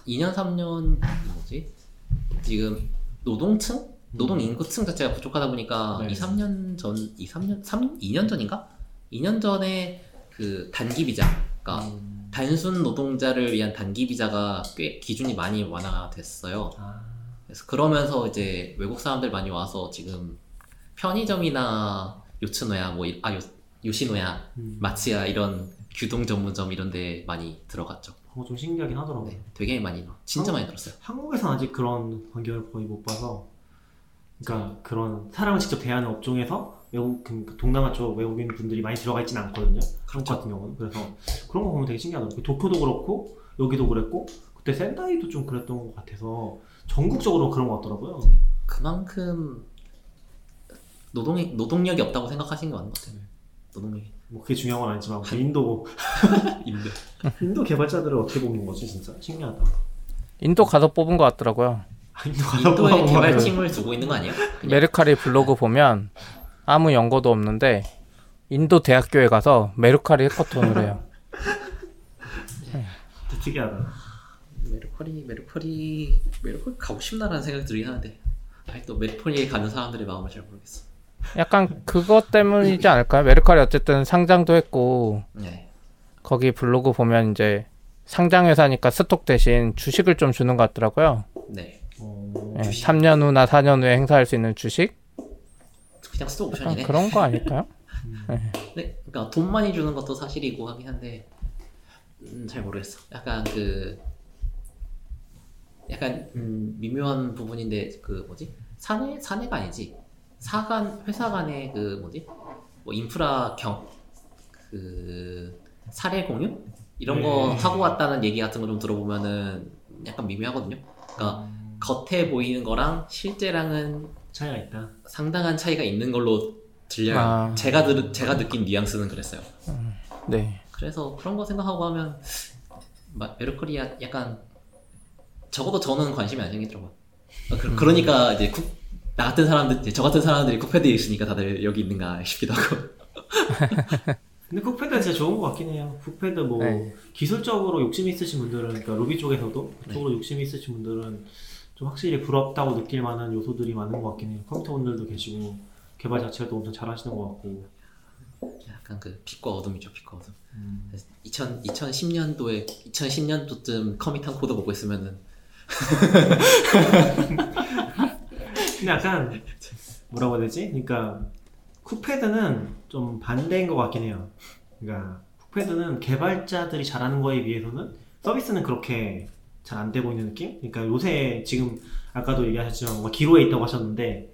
2년 3년 뭐지? 지금 노동층, 노동 인구층 자체가 부족하다 보니까 네. 2, 3년 전, 2, 3년, 3, 2년 전인가? 2년 전에 그 단기 비자, 그러니까 음, 단순 노동자를 위한 단기 비자가 꽤 기준이 많이 완화됐어요. 아, 그래서 그러면서 이제 외국 사람들 많이 와서 지금 편의점이나 요츠노야, 뭐, 이- 아, 요, 요시노야, 음. 마츠야 이런 규동 전문점 이런 데 많이 들어갔죠. 그거 좀 신기하긴 하더라고요. 네, 되게 많이 들어. 진짜 어? 많이 들었어요. 한국에서는 아직 그런 환경을 거의 못 봐서 그러니까 그런 사람을 직접 대하는 업종에서 외국 그 동남아 쪽 외국인 분들이 많이 들어가 있지는 않거든요. 한국 같은 경우는 그래서 그런 거 보면 되게 신기하더라고요. 도쿄도 그렇고 여기도 그랬고 그때 샌다이도 좀 그랬던 것 같아서 전국적으로 그런 것 같더라고요. 그만큼 노동이 노동력이 없다고 생각하시는 게 맞는 것 네. 같아요. 노동력이. 뭐 그게 중요한 건 아니지만 인도 인도. 인도 개발자들을 어떻게 뽑는 거지 진짜 신기하다. 인도 가서 뽑은 것 같더라고요. 아, 인도 가서 인도에 거예요. 개발팀을 두고 있는 거 아니에요? 그냥 Mercari 블로그 보면 아무 연고도 없는데 인도 대학교에 가서 Mercari hackathon을 해요. 되게 특이하다. Mercari Mercari Mercari 가고 싶나라는 생각이 들긴 하는데 아니 또 Mercari에 가는 사람들의 마음을 잘 모르겠어. 약간 그것 때문이지 않을까요? 메르카리 어쨌든 상장도 했고 네. 거기 블로그 보면 이제 상장 회사니까 스톡 대신 주식을 좀 주는 것 같더라고요. 네. 어... 예, 주식. 3년 후나 4년 후에 행사할 수 있는 주식? 그냥 스톡 옵션이네. 그런 거 아닐까요? 네, 그러니까 돈 많이 주는 것도 사실이고 하긴 한데 음, 잘 모르겠어. 약간 그 약간 음, 미묘한 부분인데 그 뭐지 사내 사내가 아니지 사간 회사 간의 그 뭐지 뭐 인프라 경그 사례 공유 이런 거 네. 하고 왔다는 얘기 같은 거 좀 들어보면은 약간 미묘하거든요. 그러니까 겉에 보이는 거랑 실제랑은 차이가 있다. 상당한 차이가 있는 걸로 들려요. 아. 제가 들 제가 느낀 뉘앙스는 그랬어요. 네. 그래서 그런 거 생각하고 하면 마- 메르커리아 약간 적어도 저는 관심이 안 생기더라고요. 어, 그, 그러니까 이제 쿡, 나 같은 사람들, 저 같은 사람들이 쿠페드에 있으니까 다들 여기 있는가 싶기도 하고. 근데 쿡패드 진짜 좋은 것 같긴 해요. 쿡패드 뭐 네. 기술적으로 욕심이 있으신 분들은 그러니까 루비 쪽에서도 그쪽으로 욕심이 있으신 분들은 좀 확실히 부럽다고 느낄 만한 요소들이 많은 것 같긴 해요. 컴퓨터 분들도 계시고 개발 자체도 엄청 잘하시는 것 같고. 약간 그 빛과 어둠이죠, 빛과 어둠. 음. 2000, 2010년도에 2010년도쯤 commit한 코드 보고 있으면은 근데 약간 뭐라고 해야 되지? 그러니까 Cookpad는 좀 반대인 것 같긴 해요. 그러니까 Cookpad는 개발자들이 잘하는 거에 비해서는 서비스는 그렇게 잘 안 되고 있는 느낌? 그러니까 요새 지금 아까도 얘기하셨지만 뭔가 기로에 있다고 하셨는데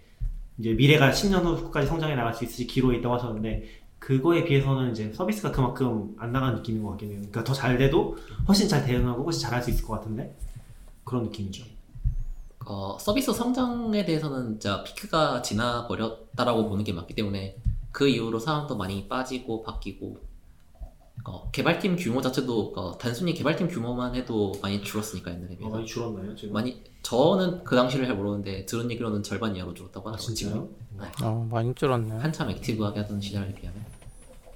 이제 미래가 10년 후까지 성장해 나갈 수 있을지 기로에 있다고 하셨는데 그거에 비해서는 이제 서비스가 그만큼 안 나가는 느낌인 것 같긴 해요. 그러니까 더 잘 돼도 훨씬 잘 대응하고 훨씬 잘할 수 있을 것 같은데 그런 느낌이죠. 어, 서비스 성장에 대해서는 진짜 피크가 지나 버렸다라고 보는 게 맞기 때문에 그 이후로 사람도 많이 빠지고 바뀌고 어, 개발팀 규모 자체도 어, 단순히 개발팀 규모만 해도 많이 줄었으니까 옛날에 어, 비해서 많이 줄었나요 지금? 많이 저는 그 당시를 잘 모르는데 들은 얘기로는 절반 이하로 줄었다고 아, 하더라고요 진짜요? 네. 어, 많이 줄었네요. 한참 active하게 하던 시절에 비하면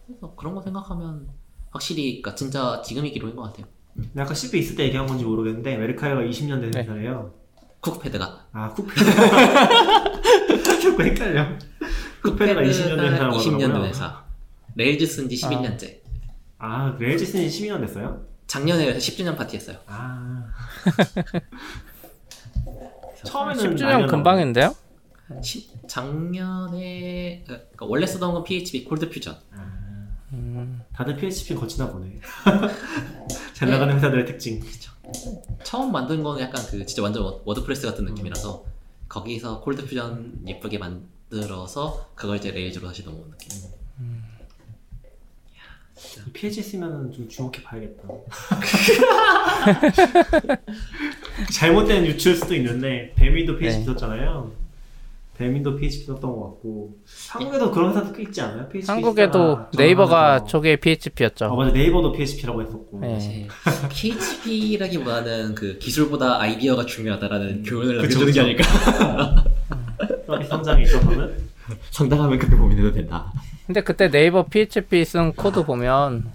그래서 그런 거 생각하면 확실히 그러니까 진짜 지금이 기로인 것 같아요 근데 아까 CP 있을 때 얘기한 건지 모르겠는데 Mercari가 20년 된 네. 회사예요. Cookpad가 아 Cookpad. 자꾸 헷갈려. Cookpad가 20년 된 회사라고 20년 된 하더라고요. 회사 Rails 쓴지 11년째 아 Rails 쓴지 12년 됐어요? 작년에 10주년 파티 했어요. 아. 처음에는 10주년 아니었나 금방인데요? 시- 작년에 그러니까 원래 쓰던 건 PHP ColdFusion 아, 음, 다들 PHP 거치나 보네. 잘 나가는 회사들의 특징. 처음 만든 거는 약간 그 진짜 완전 워- WordPress 같은 느낌이라서 거기서 ColdFusion 예쁘게 만들어서 그걸 이제 Rails로 다시 넘어온 느낌 PHP 쓰면 좀 주목해 봐야겠다. 잘못된 유추일 수도 있는데 배민도 PHP 네. 썼잖아요. 배민도 PHP 썼던 것 같고 한국에도 그런 회사도 꽤 있지 않아요? PHP 한국에도 네이버가. 초기에 PHP였죠. 어 맞아 네이버도 PHP라고 했었고 네. PHP라기보다는 그 기술보다 아이디어가 중요하다라는 교훈을 그쵸, 남겨주는 게. 아닐까 성장에 있어서는 상당하면 그렇게 고민해도 된다 근데 그때 네이버 PHP 쓴 코드 보면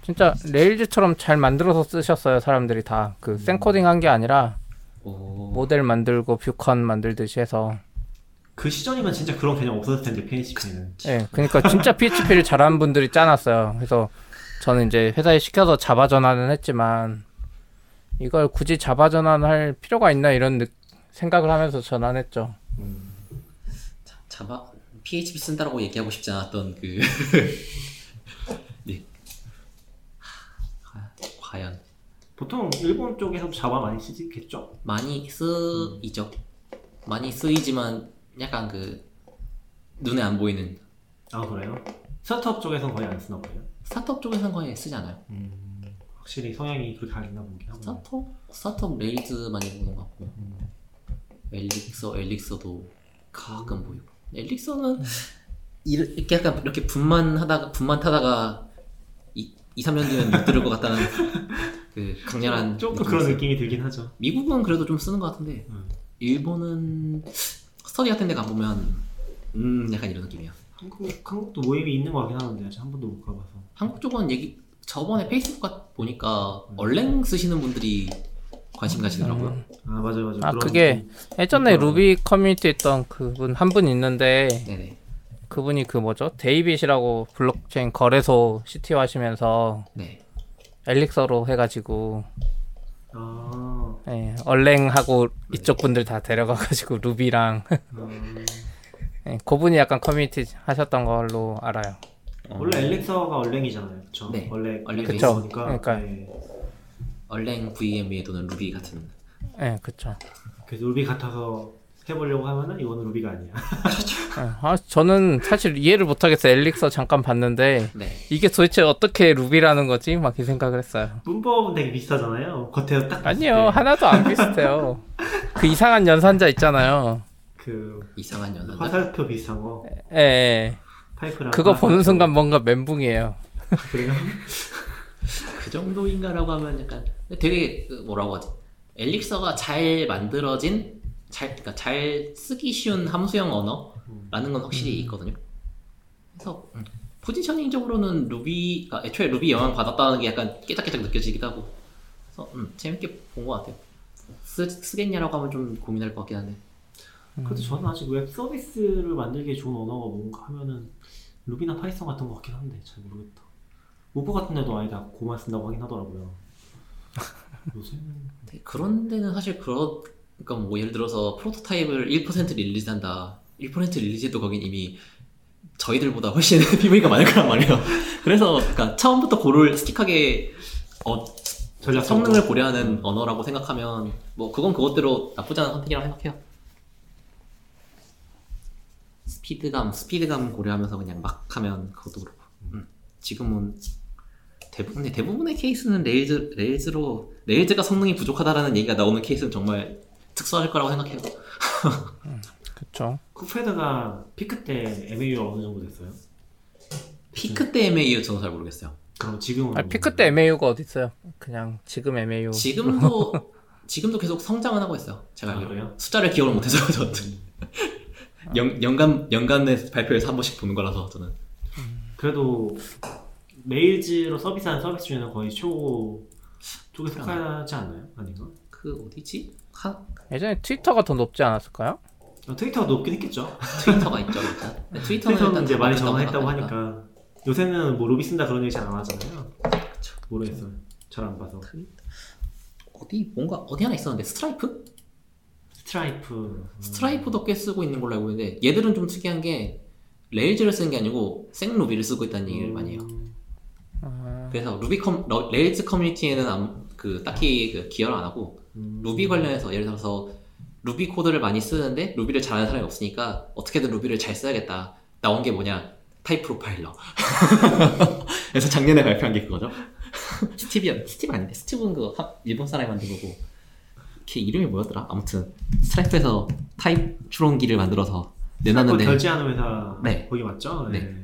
진짜 Rails처럼 잘 만들어서 쓰셨어요 사람들이 다. 그 생코딩 한 게 아니라 오... 모델 만들고 view con 만들듯이 해서. 그 시절이면 진짜 그런 개념 없었을 텐데 PHP는. 예 그러니까 진짜 PHP를 잘하는 분들이 짜놨어요. 그래서 저는 이제 회사에 시켜서 Java 전환은 했지만 이걸 굳이 Java 전환할 필요가 있나 이런 느- 생각을 하면서 전환했죠. Java PHP 쓴다라고 얘기하고 싶지 않았던 그 네. 하, 과연 보통 일본 쪽에서 Java 많이 쓰겠죠? 많이 쓰이죠. 많이 쓰이지만 약간 그 눈에 안 보이는 아 그래요? 스타트업 쪽에서는 거의 안 쓰나 보네요. 스타트업 쪽에서는 거의 쓰지 않아요. 확실히 성향이 그렇게 가리나 보긴 하고. 스타트업 스타트업 Rails 많이 보는 것 같고 음. 엘릭서 엘릭서도 가끔 보이고 엘릭서는 이- 이렇게 약간 이렇게 분만 하다가 분만 타다가 이, 2, 3년 뒤면 못 들을 것 같다는 그 강렬한 조금 느낌이 그런. 느낌이 들긴 하죠. 미국은 그래도 좀 쓰는 것 같은데 음. 일본은 스터디 같은 데 가보면 음 약간 이런 느낌이야 한국 한국도 모임이 있는 것 같긴 하는데 아직 한 번도 못 가봐서. 한국 쪽은 얘기 저번에 페이스북 같- 보니까 음. 얼랭 쓰시는 분들이 관심 가시더라고요 아 맞아 맞아. 아, 그게. 예전에. 루비 커뮤니티 있던 그분 한 분 있는데 네네 그분이 그 뭐죠? Daybit이라고 블록체인 거래소 CTO 하시면서 네 Elixir로 해가지고 아. 예, Erlang하고 이쪽 분들 다 데려가가지고 Ruby랑 음. 예, 그분이 약간 커뮤니티 하셨던 걸로 알아요. 원래 엘릭서가 Erlang이잖아요, 그렇죠? 네, 원래 얼랭 그쵸. 그러니까. 네. 얼랭 VM에 또는 루비 같은 예, 그쵸. 그래서 루비 같아서 해보려고 하면은 이거는 루비가 아니야. 예, 아, 저는 사실 이해를 못하겠어요. 엘릭서 잠깐 봤는데 네 이게 도대체 어떻게 루비라는 거지? 막 이 생각을 했어요. 문법은 되게 비슷하잖아요. 겉에서 딱 아니요, 때 하나도 안 비슷해요. 그 이상한 연산자 있잖아요. 그 이상한 연산자 화살표 비슷한 거 예, 예. 파이프랑 그거 화살표. 보는 순간 뭔가 멘붕이에요. 그래요? 그 정도인가라고 하면 약간 되게 그 뭐라고 하지 엘릭서가 잘 만들어진 잘 그러니까 잘 쓰기 쉬운 함수형 언어라는 건 확실히 있거든요. 그래서 음, 포지셔닝적으로는 루비 아, 애초에 루비 영향 받았다는 게 약간 깨작깨작 느껴지기도 하고 그래서 음, 재밌게 본 것 같아요. 쓰, 쓰겠냐라고 하면 좀 고민할 것 같긴 한데 그래도 저는 아직 웹 서비스를 만들기에 좋은 언어가 뭔가 하면은 Ruby나 Python 같은 것 같긴 한데 잘 모르겠다. 우버 같은 데도 아예 다 Go만 쓴다고 하긴 하더라고요. 근데 그런 데는 사실 그런 그러니까 뭐 예를 들어서 프로토타입을 1% release한다. 1% release도 거긴 이미 저희들보다 훨씬 PV가 많을 거란 말이에요. 그래서 그러니까 처음부터 Go를 stick하게 어, 전략 성능을 고려하는 언어라고 생각하면 뭐 그건 그것대로 나쁘지 않은 선택이라고 생각해요. 스피드감, 스피드감 고려하면서 그냥 막 하면 그것도 그렇고. 음, 지금은 대부분의 대부분의 케이스는 Rails Rails로 Rails가 성능이 부족하다라는 얘기가 나오는 케이스는 정말 특수할 거라고 생각해요. 그쵸. Cookpad가 피크 때 MAU 어느 정도 됐어요? 피크 때 MAU 저는 잘 모르겠어요. 그럼 지금은 아, 피크 때 MAU가 어디 있어요? 그냥 지금 MAU. 지금도 지금도 계속 성장은 하고 있어요. 제가 아, 알기로. 그래요? 숫자를 기억을 못해서 저는 연, 연간 연간에 발표해서 한 번씩 보는 거라서 저는 그래도 메일즈로 서비스하는 서비스 중에는 거의 초 쪽에 속하지 않나요? 아닌가? 그 어디지? 하, 예전에 트위터가 더 높지 않았을까요? 어, 트위터가 높긴 했겠죠. 트위터가 있죠 일단. 트위터는, 트위터는 이제 많이 전환했다고. 하니까 요새는 뭐 루비 쓴다 그런 얘기 잘 안 하잖아요. 모르겠어요. 잘 안 봐서. 어디 뭔가 어디 하나 있었는데 Stripe? Stripe. Stripe도 꽤 쓰고 있는 걸로 알고 있는데 얘들은 좀 특이한 게 Rails를 쓰는 게 아니고 생Ruby를 쓰고 있다는 얘기를 많이 해요. 아, 그래서 루비 커 러- Rails 커뮤니티에는 그 딱히 그 기여를 안 하고 음. 루비 관련해서 예를 들어서 루비 코드를 많이 쓰는데 Ruby를 잘하는 사람이 없으니까 어떻게든 Ruby를 잘 써야겠다. 나온 게 뭐냐? type profiler. 그래서 작년에 발표한 게 그거죠. Steep Steep 아닌데 Steep은 그 하- 일본 사람이 만든 거고 걔 이름이 뭐였더라? 아무튼 Stripe에서 타입 추론기를 만들어서 내놨는데 결제하는 회사 네. 거기 맞죠? 네.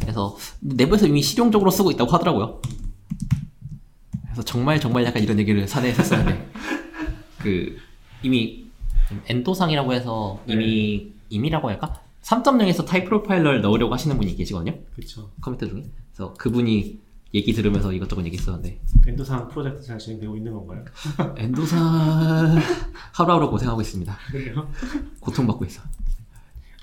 그래서 내부에서 이미 실용적으로 쓰고 있다고 하더라고요. 그래서 정말 정말 약간 이런 얘기를 사내에 했었는데 그 이미 엔도상이라고 해서 이미 이미라고 할까? 3.0에서 type profiler를 넣으려고 하시는 분이 계시거든요. 그렇죠. committer 중에. 그래서 그분이 얘기 들으면서 이것저것 얘기했었는데 엔도상 프로젝트 잘 진행되고 있는 건가요? 엔도상 하루하루 고생하고 있습니다. 그래요? 고통받고 있어.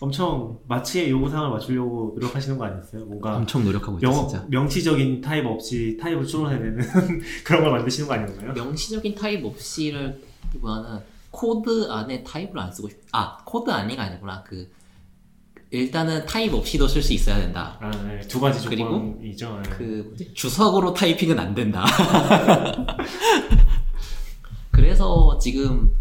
엄청 Matz의 요구사항을 맞추려고 노력하시는 거 아니었어요? 뭔가 엄청 노력하고 있어 명, 진짜. 명시적인 타입 없이 타입을 추론해야 되는 그런 걸 만드시는 거 아닌가요? 명시적인 타입 없이를 보다는 코드 안에 타입을 안 쓰고 싶. 아 코드 안에가 아니구나 그 일단은 타입 없이도 쓸 수 있어야 된다. 아, 네. 두 가지 그리고 조건이죠. 네. 그 뭐지? 주석으로 타이핑은 안 된다. 그래서 지금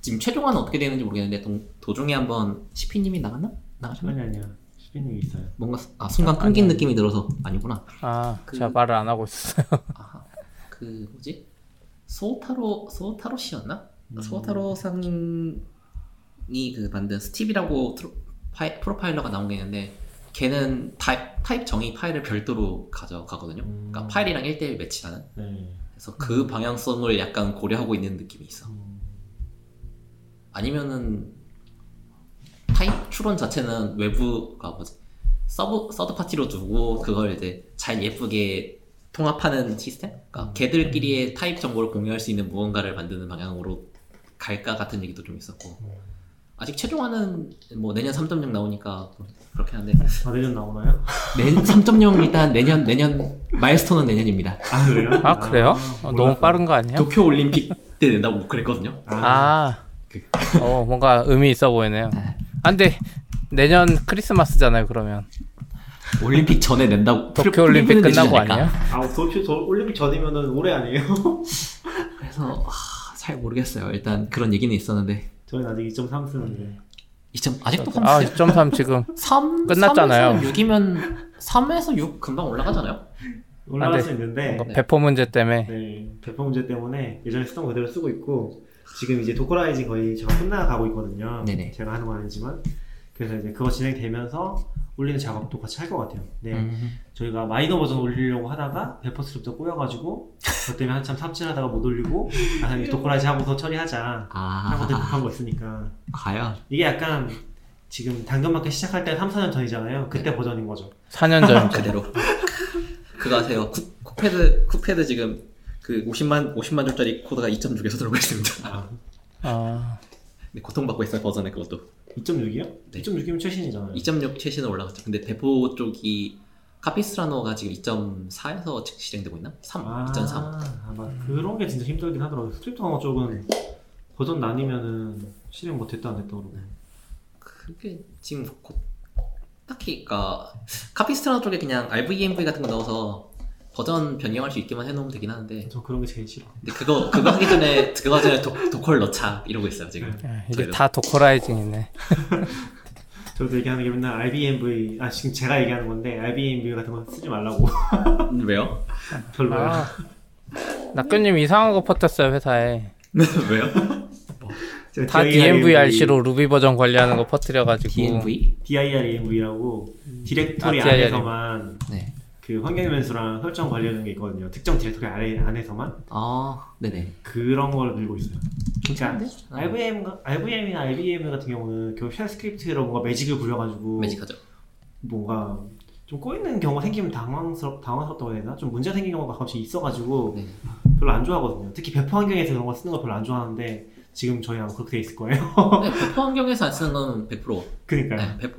지금 최종화는 어떻게 되는지 모르겠는데 도, 도중에 한번 시피님이 나갔나? 나가셨나? 아니 아니야. 시비님 있어요. 뭔가 아 순간 끊긴 느낌이 들어서 아니구나. 아, 그- 제가 말을 안 하고 있었어요. 아하. 그 뭐지? 소타로 소타로 씨였나? 음. 소타로 상님이 그 만든 Steep이라고 트로, 파이, 프로파일러가 나온 게 있는데 걔는 타입, 타입 정의 파일을 별도로 가져가거든요. 음. 그러니까 파일이랑 1대1 매치하는. 네. 그래서 그 방향성을 약간 고려하고 있는 느낌이 있어. 음, 아니면은 타입 추론 자체는 외부가 뭐지? 서브 서드 파티로 두고 그걸 이제 잘 예쁘게 통합하는 시스템? 그러니까 걔들끼리의 타입 정보를 공유할 수 있는 무언가를 만드는 방향으로 갈까 같은 얘기도 좀 있었고 아직 최종화는 뭐 내년 3.0 나오니까 그렇긴 한데 아 내년 나오나요? 내 3.0 일단 내년 내년 milestone은 내년입니다. 아 그래요? 아, 그래요? 어, 너무. 빠른 거 아니에요? 도쿄 올림픽 때 낸다고 그랬거든요. 아, 그- 어, 뭔가 의미 있어 보이네요. 아, 근데 내년 크리스마스잖아요, 그러면. 올림픽 전에 낸다고 도쿄 올림픽 끝나고? 아니에요? 아 도쿄 저 올림픽 전이면은 올해 아니에요? 그래서 아, 잘 모르겠어요. 일단 그런 얘기는 있었는데 저희는 아직 2.3 쓰는데 2점 아직도 아, 컴퓨터 2.3 지금 3 끝났잖아요. 3에서 6이면 3에서 6 금방 올라가잖아요. 올라갈 아, 수 네. 있는데 배포 문제 때문에 네, 배포 문제 때문에 예전에 쓰던 거 그대로 쓰고 있고 지금 이제 dockerizing 거의 작업 끝나가고 있거든요. 네네. 제가 하는 건 아니지만 그래서 이제 그거 진행되면서 올리는 작업도 같이 할 것 같아요. 네, 음. 저희가 마이너 버전 올리려고 하다가 스크립트 꼬여가지고 그것 때문에 한참 삽질하다가 못 올리고 아, 이 dockerizing 하고서 처리하자 하고 대폭한 아, 거 있으니까 과연 이게 약간 지금 당근마켓 시작할 때 3, 4년 전이잖아요. 그때 버전인 거죠. 4년 전이죠. 그대로 그거 아세요? 쿠, 쿠패드 쿠패드 지금 그 50만 50만 줄짜리 코드가 2.6에서 들어가 있습니다. 아, 아, 근데 고통받고 있어요 버전에 그것도. 2.6이요? 네. 2.6이면 최신이잖아요. 2.6 최신은 올라갔죠. 근데 배포 쪽이 Capistrano가 지금 2.4에서 실행되고 있나? 3, 2.3. 아마 그런 게 진짜 힘들긴 하더라고요. 스크립트 언어 쪽은 버전 나뉘면은 실행 못했다 안 했다 그러고. 그게 지금 곧 딱히 그니까 카피스트라노 쪽에 그냥 RVMV 같은 거 넣어서 버전 변경할 수 있게만 해놓으면 되긴 하는데 저 그런 게 제일 싫어. 근데 그거 그거 하기 전에 그거 전에 도, 도컬 넣자 이러고 있어요 지금. 야, 이게 저희도. 다 도커라이징이네. 저도 얘기하는 게 맨날 RBMV 아 지금 제가 얘기하는 건데 RBMV 같은 거 쓰지 말라고 음, 왜요? 별로야. 아, 낙교님 이상한 거 퍼뜨렸어요, 회사에. 왜요? 다 DMVRC로 루비 버전 관리하는 거 퍼뜨려가지고. direnv? direnv라고 디렉토리 아, direnv. 안에서만 네. 그 환경 변수랑 설정 관리하는 게 있거든요. 특정 디렉토리 안에, 안에서만 아 네네. 그런 걸 밀고 있어요. 괜찮은데? RVM, RVM이나 IBM 같은 경우는 결국 shell 스크립트로 뭔가 매직을 부려가지고 magic하죠. 뭔가 좀 꼬이는 경우가 생기면 당황스럽, 당황스럽다고 해야 되나? 좀 문제가 생긴 경우가 가끔씩 있어가지고 네. 별로 안 좋아하거든요. 특히 배포 환경에서 그런 거 쓰는 거 별로 안 좋아하는데 지금 저희 아마 그렇게 돼 있을 거예요. 네, 배포 환경에서 안 쓰는 건 100%. 그러니까요. 네,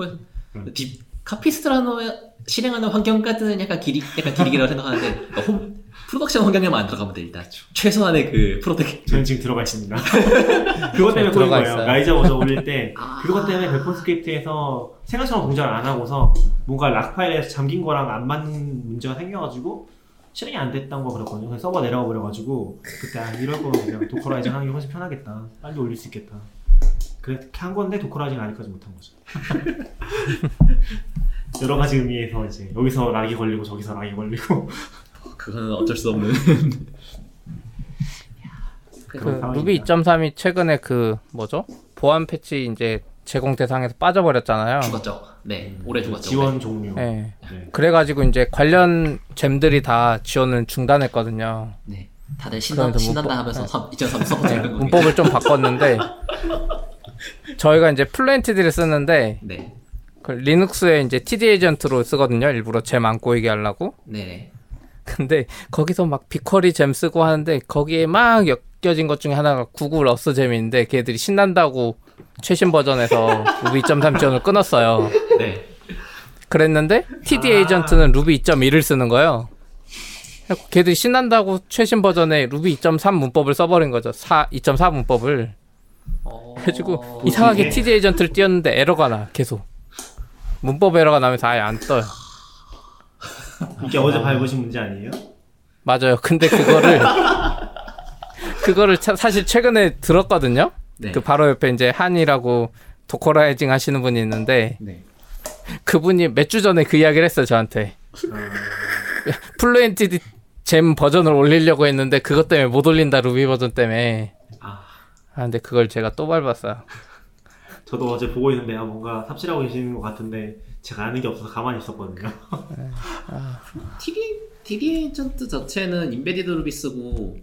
음. 디, 카피스트라노에 실행하는 환경까지는 약간 길이 약간 길이기라고 생각하는데 그러니까 홈, 프로덕션 환경에만 안 들어가면 돼 일단 최소한의 그 프로텍 저는 지금 들어가 있습니다. 그것 때문에 꼬인 거예요. 있어요. 라이자 버전 올릴 때 아. 그것 때문에 배포 스크립트에서 생각처럼 동작을 안 하고서 뭔가 락 파일에서 잠긴 거랑 안 맞는 문제가 생겨가지고 실행이 안 됐던 거 그랬거든요. 그래서 서버 내려가 버려가지고 그때 아, 이럴 거면 그냥 dockerizing 하는 게 훨씬 편하겠다. 빨리 올릴 수 있겠다. 그렇게 한 건데 dockerizing 아직까지 못한 거죠. 여러 가지 의미에서 이제 여기서 lock이 걸리고 저기서 lock이 걸리고 그거는 어쩔 수 없는 그. 루비 2.3이 최근에 그 뭐죠? 보안 패치 이제 제공 대상에서 빠져버렸잖아요. 죽었죠. 네, 올해 죽었죠. 지원 종료. 네. 네. 그래가지고 이제 관련 gem들이 다 지원을 중단했거든요. 네, 다들 신난, 신난다 문법- 하면서 3, 2.3 서버 네, 겁니다. 문법을 좀 바꿨는데 저희가 이제 Fluentd를 쓰는데 네, 그 리눅스에 이제 TD Agent로 쓰거든요. 일부러 gem 안 꼬이게 하려고. 네, 근데 거기서 막 BigQuery gem 쓰고 하는데 거기에 막 엮여진 것 중에 하나가 Google Auth gem인데 걔들이 신난다고 최신 버전에서 루비 2.3 지원을 끊었어요. 네. 그랬는데 TD 아. Agent는 루비 2.1을 쓰는 거예요. 걔들이 신난다고 최신 버전에 루비 2.3 문법을 써버린 거죠. 4, 2.4 문법을. 어... 해가지고 이상하게 TD Agent를 띄웠는데 에러가 나 계속. 문법 에러가 나면서 아예 안 떠요. 이게 어제 밟으신 문제 아니에요? 맞아요. 근데 그거를 그거를 차- 사실 최근에 들었거든요. 네. 그 바로 옆에 이제 한이라고 dockerizing 하시는 분이 있는데 네. 그분이 몇 주 전에 그 이야기를 했어요 저한테. Fluentd gem 버전을 올리려고 했는데 그것 때문에 못 올린다 루비 버전 때문에. 아, 아 근데 그걸 제가 또 밟았어요. 저도 어제 보고 있는데 아, 뭔가 삽질하고 계시는 것 같은데 제가 아는 게 없어서 가만히 있었거든요. TD TD Agent 자체는 embedded 루비 쓰고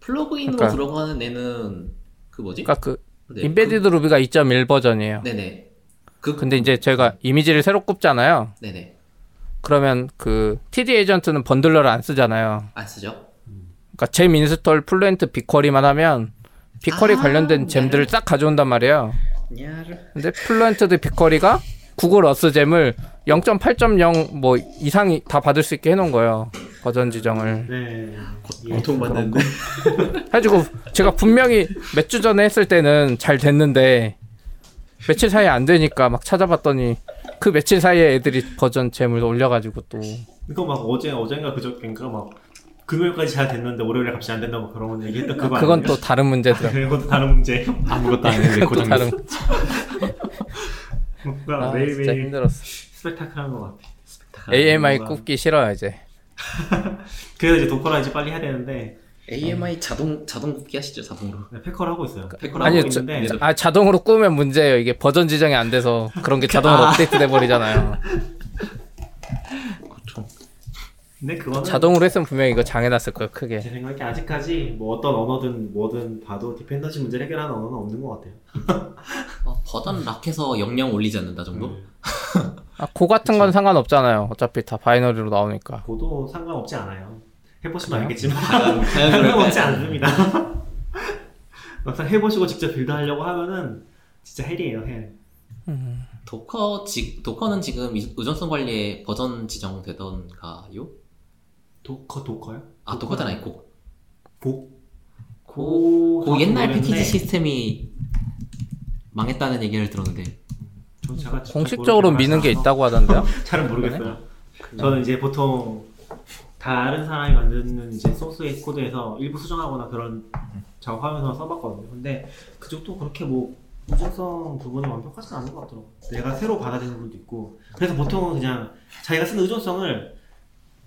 플러그인으로 그러니까- 들어가는 애는 그 뭐지? 그러니까 그 네, embedded 루비가 2.1 버전이에요. 그, 네네. 그 근데 이제 제가 이미지를 새로 굽잖아요. 네네 그러면 그 TD 에이전트는 번들러를 안 쓰잖아요. 안 쓰죠? 그러니까 gem install Fluent BigQuery만 하면 BigQuery 아, 관련된 gem들을 싹 가져온단 말이에요. 근데 Fluentd BigQuery가 Google Auth gem을 0.8.0 뭐 이상이 다 받을 수 있게 해놓은 거예요. 버전 지정을. 네. 예, 고통받는데. 해가지고 제가 분명히 몇 주 전에 했을 때는 잘 됐는데 며칠 사이에 안 되니까 막 찾아봤더니 그 며칠 사이에 애들이 버전 잼을 올려가지고 또 이거 막 어제 어젠가 그저께인가 막 금요일까지 잘 됐는데 월요일에 갑자기 안 된다고 그런 얘기 했던 그거 그건 아니에요? 또 다른 문제더라고요. 그것도 다른 문제. 아무것도 안 했는데 또 고장 다른 뭔가 아, 진짜 매일매일 힘들었어. 스펙타클한 것 같아. 스펙타클한 AMI 뭔가. 굽기 싫어요 이제. 그래서 이제 dockerize 빨리 해야 되는데 AMI 자동 자동 굽기 하시죠 자동으로. 네, Packer를 하고 있어요. Packer를 아니요, 하고 저- 있는데 자- 아 자동으로 구우면 문제예요. 이게 버전 지정이 안 돼서 그런 게 자동으로 업데이트 돼 버리잖아요. 근데 그거는 자동으로 했으면 분명히 이거 장애 났을 거예요. 크게. 제 생각에 아직까지 뭐 어떤 언어든 뭐든 봐도 dependency 문제를 해결하는 언어는 없는 것 같아요. 어, 버전 lock해서 영영 올리지 않는다 정도? 음, 아, Go 같은 건 상관없잖아요. 어차피 다 binary로 나오니까. Go도 상관없지 않아요. 해보시면? 알겠지만 다양한 상관없지 않습니다. 막상 해보시고 직접 build하려고 하면은 진짜 hell이에요 hell. Docker 지, Docker는 지금 이- 의존성 관리에 버전 지정되던가요? Docker Docker요? 아 Docker는 아니고 Go? Go, Go 옛날 패키지 시스템이 망했다는 얘기를 들었는데 전 제가 공식적으로. 미는 게 있다고 하던데요. 잘은 모르겠어요. 저는 이제 보통 다른 사람이 만드는 이제 소스의 코드에서 일부 수정하거나 그런 작업하면서 써봤거든요. 근데 그쪽도 그렇게 뭐 의존성 부분이 완벽하진 않은 것 같더라고요. 내가 새로 받아들이는 부분도 있고 그래서 보통은 그냥 자기가 쓰는 의존성을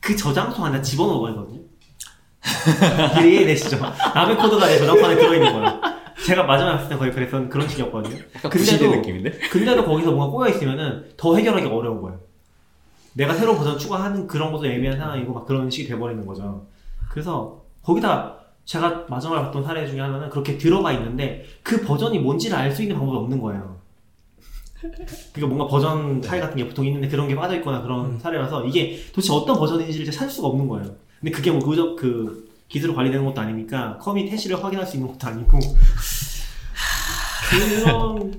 그 저장소 안에 집어넣어 버리거든요. 이해 이해되시죠? 남의 코드가 내 저장소 안에 들어있는 거예요. 제가 마지막에 했을 때 거의 그랬던 그런 식이었거든요. 근데도 느낌인데? 근데도 거기서 뭔가 꼬여 있으면은 더 해결하기 어려운 거예요. 내가 새로운 버전 추가하는 그런 것도 애매한 상황이고 막 그런 식이 돼버리는 거죠. 그래서 거기다 제가 마지막에 봤던 사례 중에 하나는 그렇게 들어가 있는데 그 버전이 뭔지를 알 수 있는 방법이 없는 거예요. 그러니까 뭔가 버전 차이 같은 게 보통 있는데 그런 게 빠져 있거나 그런 사례라서 이게 도대체 어떤 버전인지를 찾을 수가 없는 거예요. 근데 그게 뭐 그저 그 기술로 관리되는 것도 아니니까 커밋 해시를 확인할 수 있는 것도 아니고 그런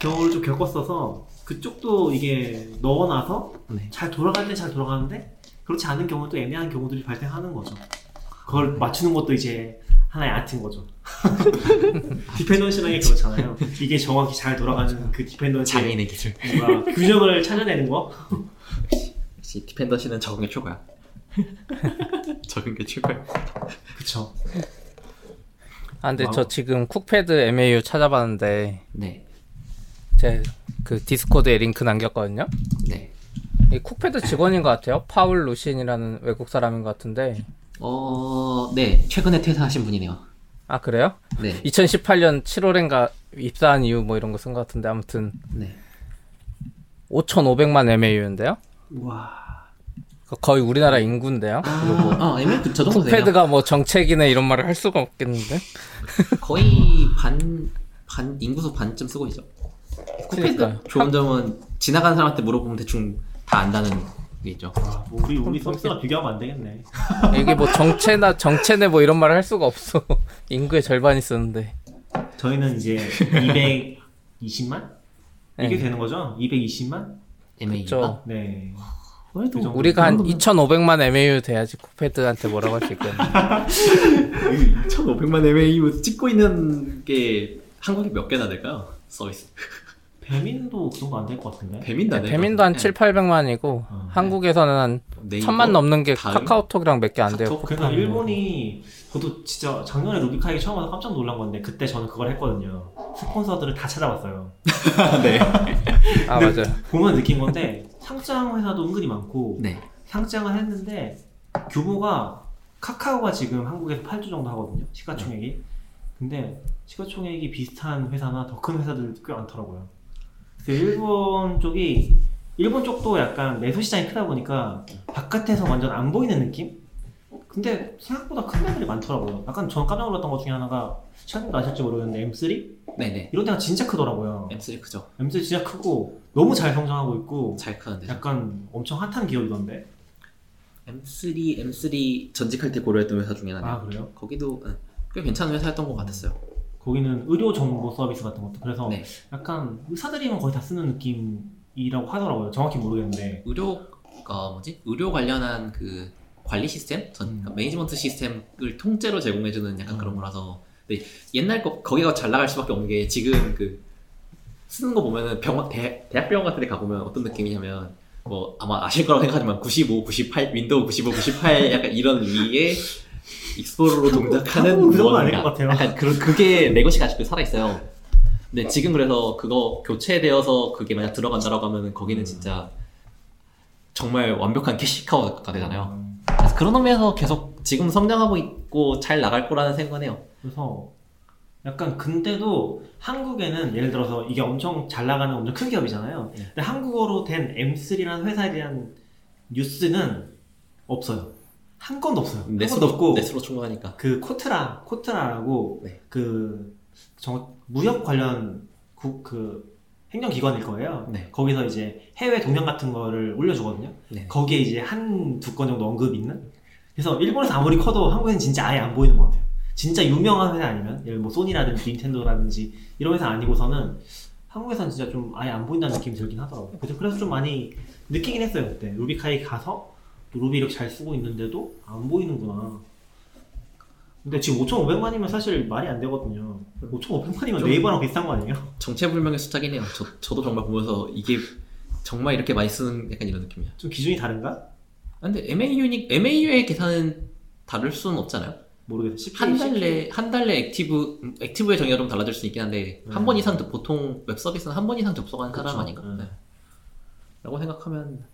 경우를 좀 겪었어서 그쪽도 이게 넣어놔서 네. 잘 돌아갈 때 잘 돌아가는데 그렇지 않은 경우는 또 애매한 경우들이 발생하는 거죠. 그걸 맞추는 것도 이제 하나의 아트인 거죠. 디펜던시라는 게 그렇잖아요. 이게 정확히 잘 돌아가는 그 디펜던시의 장인의 기술 뭔가 균형을 찾아내는 거. 역시 디펜더시는 적은 게 최고야 적은 게 최고야 그쵸. 아 근데 와우. 저 지금 Cookpad MAU 찾아봤는데 네 제 그 Discord에 링크 남겼거든요. 네. 이 Cookpad 직원인 것 같아요. 파울 루신이라는 외국 사람인 것 같은데. 어, 네. 최근에 퇴사하신 분이네요. 아 그래요? 네. 2018년 7월인가 입사한 이후 뭐 이런 거 쓴 것 같은데 아무튼 네. 5,500만 MAU인데요. 와. 거의 우리나라 인구인데요. 그리고 아, 애매 그저 정도 돼요. 쿡패드가 뭐 정책이네 이런 말을 할 수가 없겠는데. 거의 반, 반, 인구수 반쯤 쓰고 있죠. 그러니까요. 쿠패드 좋은 점은 지나가는 사람한테 물어보면 대충 다 안다는 게 있죠. 와, 뭐 우리 우리 서비스랑 비교하면 안 되겠네. 이게 뭐 정체나 정체네 뭐 이런 말을 할 수가 없어. 인구의 절반이 쓰는데. 저희는 이제 220만? 이게 네. 되는 거죠? 220만? MA가. 그쵸. 네. 그. 우리가 한 2,500만 MAU 돼야지 쿡패드한테 뭐라고 할 수 있겠네. 1,500만 MAU 찍고 있는 게 한국에 몇 개나 될까요? 서비스. 배민도 그 정도 안 될 것 같은데. 배민도 안 돼. 배민도 한 7, 800만이고 어. 한국에서는 한 네이버? 천만 넘는 게 다음? 카카오톡이랑 몇 개 안 돼요. 카톡? 그러니까 일본이 저도 진짜 작년에 루비카이 처음 와서 깜짝 놀란 건데 그때 저는 그걸 했거든요. 스폰서들을 다 찾아봤어요. 네. 아 맞아요. 보면 느낀 건데 상장 회사도 은근히 많고 네. 상장을 했는데 규모가 카카오가 지금 한국에서 8조 정도 하거든요. 시가총액이. 근데 시가총액이 비슷한 회사나 더 큰 회사들도 꽤 많더라고요. 그래서 일본 쪽이 일본 쪽도 약간 매수 시장이 크다 보니까 바깥에서 완전 안 보이는 느낌? 근데 생각보다 큰 데들이 많더라고요. 약간 저는 깜짝 놀랐던 것 중에 하나가 시간님도 아실지 모르겠는데 M3 네네. 이런 데가 진짜 크더라고요. M3 크죠. M3 진짜 크고 너무 잘 성장하고 있고 잘 크는데. 약간 엄청 핫한 기업이던데. M3 M3 전직할 때 고려했던 회사 중에 하나. 아 그래요? 거기도 응, 꽤 괜찮은 회사였던 것 같았어요. 거기는 의료 정보 서비스 같은 것도 그래서 네. 약간 의사들이면 거의 다 쓰는 느낌이라고 하더라고요. 정확히 모르겠는데. 의료가 뭐지? 의료 관련한 그 관리 시스템, 전 그러니까 매니지먼트 시스템을 통째로 제공해주는 약간 음. 그런 거라서. 근데 옛날 거 거기가 잘 나갈 수밖에 없는 게 지금 그 쓰는 거 보면은 병원 대, 대학병원 같은 데 가보면 어떤 느낌이냐면 뭐 아마 아실 거라고 생각하지만 95, 98 Windows 95, 98 약간 이런 위에 Explorer로 동작하는 그 정도 무언가. 것 같아요. 약간 그, 그게 레거시가 아직도 살아있어요. 근데 지금 그래서 그거 교체되어서 그게 만약 들어간다라고 하면은 거기는 진짜 정말 완벽한 캐시카우가 되잖아요. 음, 그래서 그런 의미에서 계속 지금 성장하고 있고 잘 나갈 거라는 생각은 해요. 그래서 약간 근데도 한국에는 예를 들어서 이게 엄청 잘 나가는 엄청 큰 기업이잖아요. 네. 근데 한국어로 된 M3라는 회사에 대한 뉴스는 없어요. 한 건도 없어요. 한 건도 네스로 없고 네스로 충분하니까. 그 코트라 코트라라고 네. 그 정, 무역 관련 국, 그 행정기관일 거예요. 네. 거기서 이제 해외 동향 같은 거를 올려주거든요. 네. 거기에 이제 한 두 건 정도 언급 있는. 그래서 일본에서 아무리 커도 한국에는 진짜 아예 안 보이는 것 같아요. 진짜 유명한 회사 아니면 예를 뭐 소니라든지 닌텐도라든지 이런 회사 아니고서는 한국에서는 진짜 좀 아예 안 보인다는 느낌이 들긴 하더라고요. 그래서 좀 많이 느끼긴 했어요 그때 루비카이 가서 루비 이렇게 잘 쓰고 있는데도 안 보이는구나. 근데 지금 5,500만이면 사실 말이 안 되거든요. 5,500만이면 좀- 네이버랑 비슷한 거 아니에요? 정체불명의 숫자긴 해요. 저, 저도 정말 보면서 이게 정말 이렇게 많이 쓰는 약간 이런 느낌이야. 좀 기준이 다른가? 아, 근데 MAU니, MAU의 계산은 다를 수는 없잖아요. 모르겠어요. CP, 한 달 내 한 달 내 active 음, active의 정의가 좀 달라질 수 있긴 한데 음. 한번 이상 접- 보통 웹 서비스는 한 번 이상 접속하는 그쵸. 사람 아닌가? 음. 네. 라고 생각하면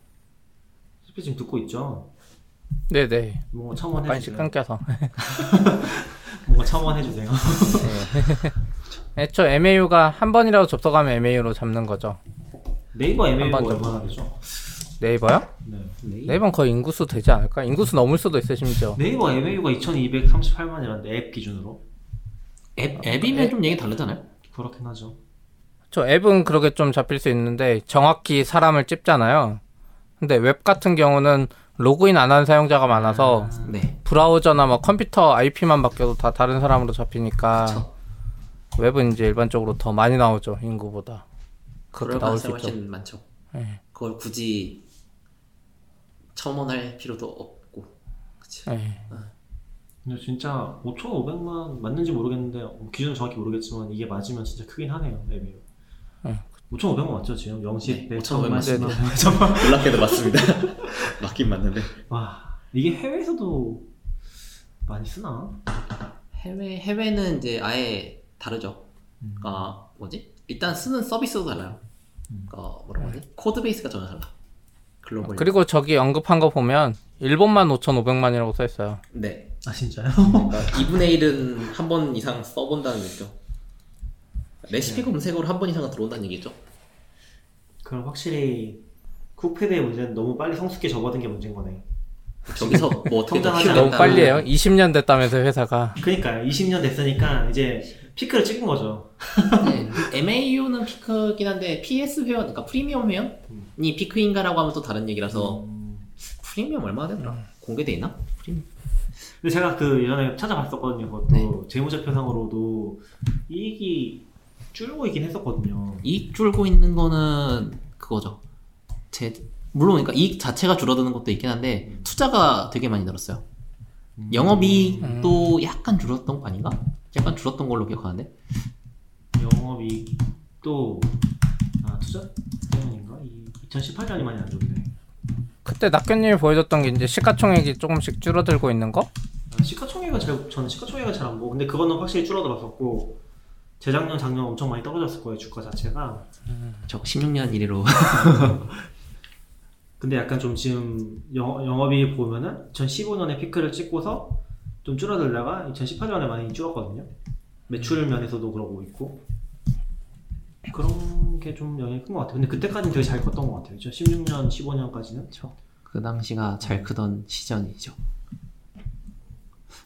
CP 지금 듣고 있죠? 네네. 뭔가 첨언해 주세요. 끊겨서. 뭔가 첨언해 주세요. 애초 MAU가 한 번이라도 접속하면 MAU로 잡는 거죠. 네이버 MAU가 한번 얼마나 되죠? 네이버요? 네. 네이버 는 거의 인구수 되지 않을까? 인구수 넘을 수도 있어 심지어. 네이버 MAU가 2,238만이라는데 앱 기준으로 앱 앱이면 좀 얘기 다르잖아요. 그렇긴 하죠. 저 앱은 그렇게 좀 잡힐 수 있는데 정확히 사람을 찝잖아요. 근데 웹 같은 경우는 로그인 안 한 사용자가 많아서 네. 브라우저나 막 컴퓨터 IP만 바뀌어도 다 다른 사람으로 잡히니까 그쵸. 웹은 이제 일반적으로 더 많이 나오죠 인구보다. 그렇게 나올 가능성이 수 있죠. 많죠. 네. 그걸 굳이 첨언할 필요도 없고. 그치. 네. 근데 진짜 5,500만 맞는지 모르겠는데 어, 기준 정확히 모르겠지만 이게 맞으면 진짜 크긴 하네요. 네. 5,500만 맞죠 지금? 영시 네, 5,500만 5,500만 놀랍게도 맞습니다. 맞긴 맞는데. 와 이게 해외에서도 많이 쓰나? 해외 해외는 이제 아예 다르죠. 음. 그러니까 뭐지? 일단 쓰는 서비스도 달라요. 그러니까 뭐라고 하지? code base가 전혀 달라. 글로벌. 그리고 저기 언급한 거 보면 일본만 5,500만이라고 써 있어요. 네. 아 진짜요? 그러니까 2분의 1은 한 번 이상 써본다는 얘기죠. 레시피 검색으로 한 번 이상은 들어온다는 얘기죠. 그럼 확실히 쿠페드의 문제는 너무 빨리 성숙해 접어든 게 문제인 거네. 저기서 뭐 성장하지 키우겠다. 너무 빨리 해요. 20년 됐다면서 회사가. 그러니까요. 20년 됐으니까 이제 피크를 찍은 거죠. 네. MAU는 피크긴 한데 PS 회원, 그러니까 프리미엄 회원이 피크인가라고 하면 또 다른 얘기라서 음. 프리미엄 얼마나 되더라? 공개돼 있나? 프리미엄. 근데 제가 그 예전에 찾아봤었거든요. 그것도 네. 재무제표상으로도 이익이 줄고 있긴 했었거든요. 이익 줄고 있는 거는 그거죠. 제 물론 그러니까 이익 자체가 줄어드는 것도 있긴 한데 투자가 되게 많이 늘었어요. 영업이익도 약간 줄었던 거 아닌가? 약간 줄었던 걸로 기억하는데. 영업이익도 아 2019년인가? 2018년이 많이 안 좋은데. 그때 낙견님이 보여줬던 게 이제 시가총액이 조금씩 줄어들고 있는 거? 아, 시가총액은 잘 저는 시가총액은 잘 안 보고 근데 그거는 확실히 줄어들었었고 재작년 작년 엄청 많이 떨어졌을 거예요 주가 자체가. 저 16년 이래로 근데 약간 좀 지금 영, 영업이 보면은 2015년에 피크를 찍고서 좀 줄어들다가 2018년에 많이 줄었거든요. 매출 면에서도 그러고 있고 그런 게 좀 영향이 큰 것 같아요. 근데 그때까지는 되게 잘 컸던 것 같아요. 2016년, 15년까지는 그 당시가 잘 크던 시절이죠.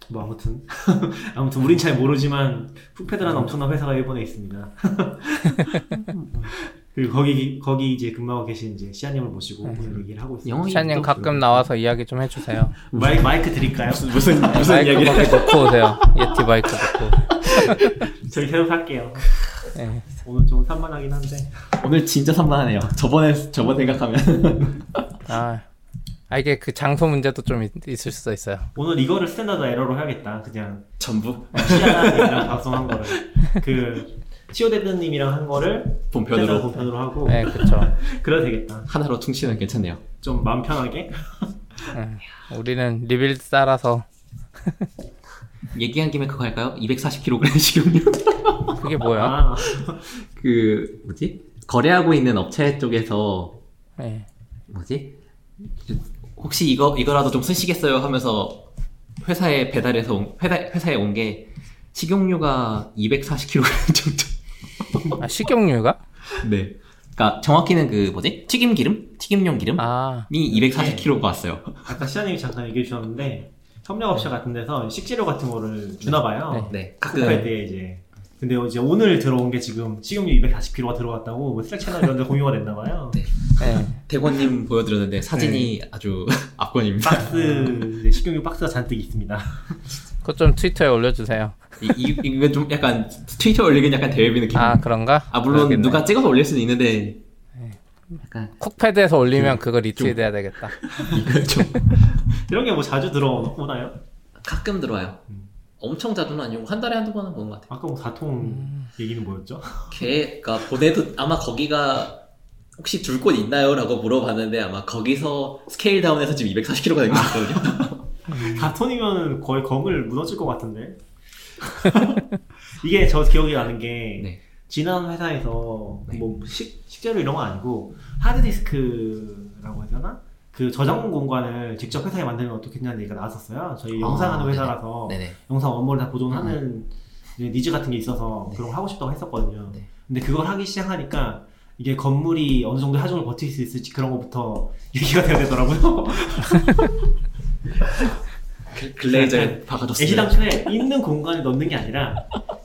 뭐 아무튼 아무튼 우린 잘 모르지만 Cookpad라는 엄청난 회사가 일본에 있습니다. 그리고 거기 거기 이제 근무하고 계신 이제 시아님을 모시고 오늘 얘기를 하고 있습니다. 시아님 또 가끔 나와서 이야기 좀 해주세요. 마이, 마이크 드릴까요? 무슨 마이크 거기 놓고 오세요. Yeti 마이크 놓고. 저희 계속 할게요. 네. 오늘 좀 산만하긴 한데 오늘 진짜 산만하네요. 저번에 저번 생각하면 아, 아 이게 그 장소 문제도 좀 있, 있을 수도 있어요. 오늘 이거를 standard error로 해야겠다. 그냥 전부 시아님이랑 방송한 거를 그 치오데드님이랑 한 거를 본편으로 본편으로 하고 네, 그렇죠. 그래도 되겠다. 하나로 퉁치는 괜찮네요. 좀 마음 편하게. 우리는 Rebuild 따라서 얘기한 김에 그거 할까요? 240kg 식용유. 그게 뭐야? 아, 그 뭐지? 거래하고 있는 업체 쪽에서 네. 뭐지? 혹시 이거 이거라도 좀 쓰시겠어요 하면서 회사에 배달해서 온, 회사, 회사에 온 게 식용유가 240kg 정도. 아 식용유가? 네. 그러니까 정확히는 그 뭐지? 튀김 기름? 튀김용 기름이 아, 240kg가 왔어요. 아까 시아님이 잠깐 얘기해 주셨는데 협력업체 같은 데서 식재료 같은 거를 주나 봐요. 네. 가끔 가끔 때 이제. 근데 이제 오늘 들어온 게 지금 식용유 240kg가 들어갔다고 뭐 슬랙 채널 이런 데 공유가 됐나 봐요. 네. 네. 대권님 보여드렸는데 사진이 아주 압권입니다. 박스 이제 식용유 박스가 잔뜩 있습니다. 그것 좀 트위터에 올려주세요. 이, 이, 이거 좀 약간 트위터 올리긴 약간 대회비 느낌. 아 그런가? 아 물론 그러겠네. 누가 찍어서 올릴 수는 있는데 약간 쿡패드에서 올리면 그거 리트윗해야 되겠다. 이거 좀 이런 게 뭐 자주 들어오나요? 가끔 들어와요. 엄청 자주는 아니고 한 달에 한두 번은 보는 것 같아요. 아까 뭐 4통 얘기는 뭐였죠? 걔가 보내도 아마 거기가 혹시 줄 곳 있나요? 라고 물어봤는데 아마 거기서 스케일 다운해서 지금 240kg가 된 것 같거든요. 4톤이면 거의 검을 무너질 것 같은데. 이게 저 기억이 나는 게 네. 지난 회사에서 네. 뭐 식, 식재료 이런 건 아니고 하드디스크라고 해야 되나? 그 저장 공간을 직접 회사에 만들면 어떻겠냐는 얘기가 나왔었어요. 저희 영상하는 네네. 회사라서 네네. 영상 원본을 다 보존하는 이제 니즈 같은 게 있어서 네. 그런 걸 하고 싶다고 했었거든요. 네. 근데 그걸 하기 시작하니까 이게 건물이 어느 정도 하중을 버틸 수 있을지 그런 것부터 얘기가 돼야 되더라고요. 그 글레이저에 박아줬어요. 애시당초에 있는 공간에 넣는 게 아니라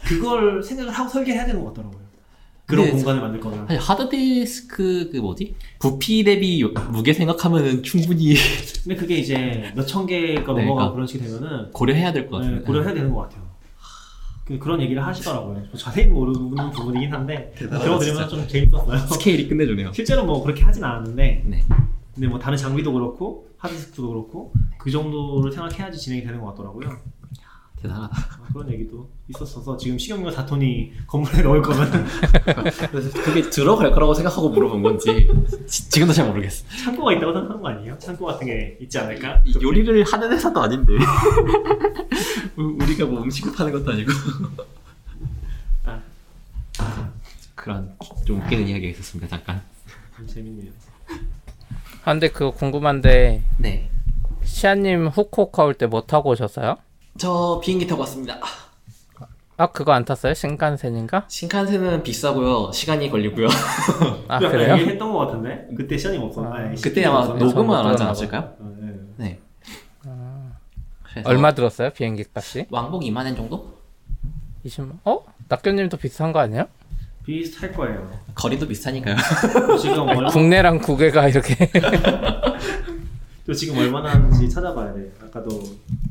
그걸 생각을 하고 설계해야 되는 것 같더라고요. 그런 네, 공간을 만들 거면. 사실 하드디스크 그 뭐지? 부피 대비 무게 생각하면은 충분히 근데 그게 이제 몇 천 개가 네, 넘어가 고 그러니까 그런 식이 되면은 고려해야 될것 네, 같은데. 고려해야 되는 것 같아요. 그, 그런 얘기를 하시더라고요. 자세히는 모르는 부분이긴 한데 대단하다, 들어드리면 진짜. 좀 재밌었어요. 스케일이 끝내주네요. 실제로 뭐 그렇게 하진 않았는데 네. 근데 뭐 다른 장비도 그렇고 하드디스크도 그렇고 그 정도를 생각해야지 진행이 되는 것 같더라고요. 대단하다. 어, 그런 얘기도 있었어서 지금 식용유 4톤이 건물에 넣을 거면 그래서 그게 들어갈 거라고 생각하고 물어본 건지 지- 지금도 잘 모르겠어. 창고가 있다고 생각하는 거 아니에요? 창고 같은 게 있지 않을까? 이 요리를 하는 회사도 아닌데 우- 우리가 뭐 음식을 파는 것도 아니고 아, 그런 좀 웃기는 이야기가 있었습니다. 잠깐. 좀 재밌네요. 아, 근데 그거 궁금한데 네. 시아님 후쿠오카 올 때 뭐 타고 오셨어요? 저 비행기 타고 왔습니다. 아 그거 안 탔어요? 신칸센인가? 신칸센은 비싸고요. 시간이 걸리고요. 아 그래요? 얘기했던 것 같은데 그때 시간이 없었나? 아, 아니, 그때 아마 없었나? 녹- 녹음은 안 하지 않았을까요? 어, 네. 네. 그래서 얼마 들었어요 비행기 값이? 왕복 2만 원 정도? 20만? 어? 낙견님도 비슷한 거 아니에요? 비슷할 거예요. 거리도 비슷하니까요. 지금 얼마 국내랑 국외가 이렇게 또 지금 얼마나 하는지 찾아봐야 돼. 아까도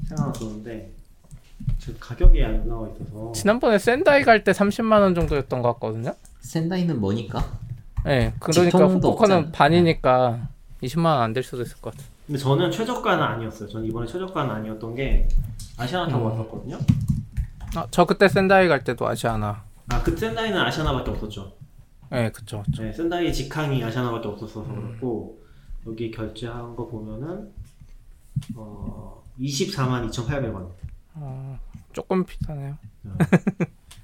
생각났었는데 저 가격이 안 나와 있어서 지난번에 샌다이 갈 때 30만 원 정도였던 것 같거든요. 센다이는 뭐니까? 네, 그러니까 후쿠오카는. 반이니까 20만 원 안 될 수도 있을 것 같아. 근데 저는 최저가는 아니었어요. 저는 이번에 최저가는 아니었던 게 아시아나 타고 음. 왔었거든요. 아, 저 그때 샌다이 갈 때도 아시아나. 아, 그 샌다이는 아시아나밖에 없었죠. 네, 그쵸, 그쵸. 네, 센다이 직항이 아시아나밖에 없었어서 그렇고 여기 결제한 거 보면은 어 24만 2,800원. 어, 조금 비싸네요.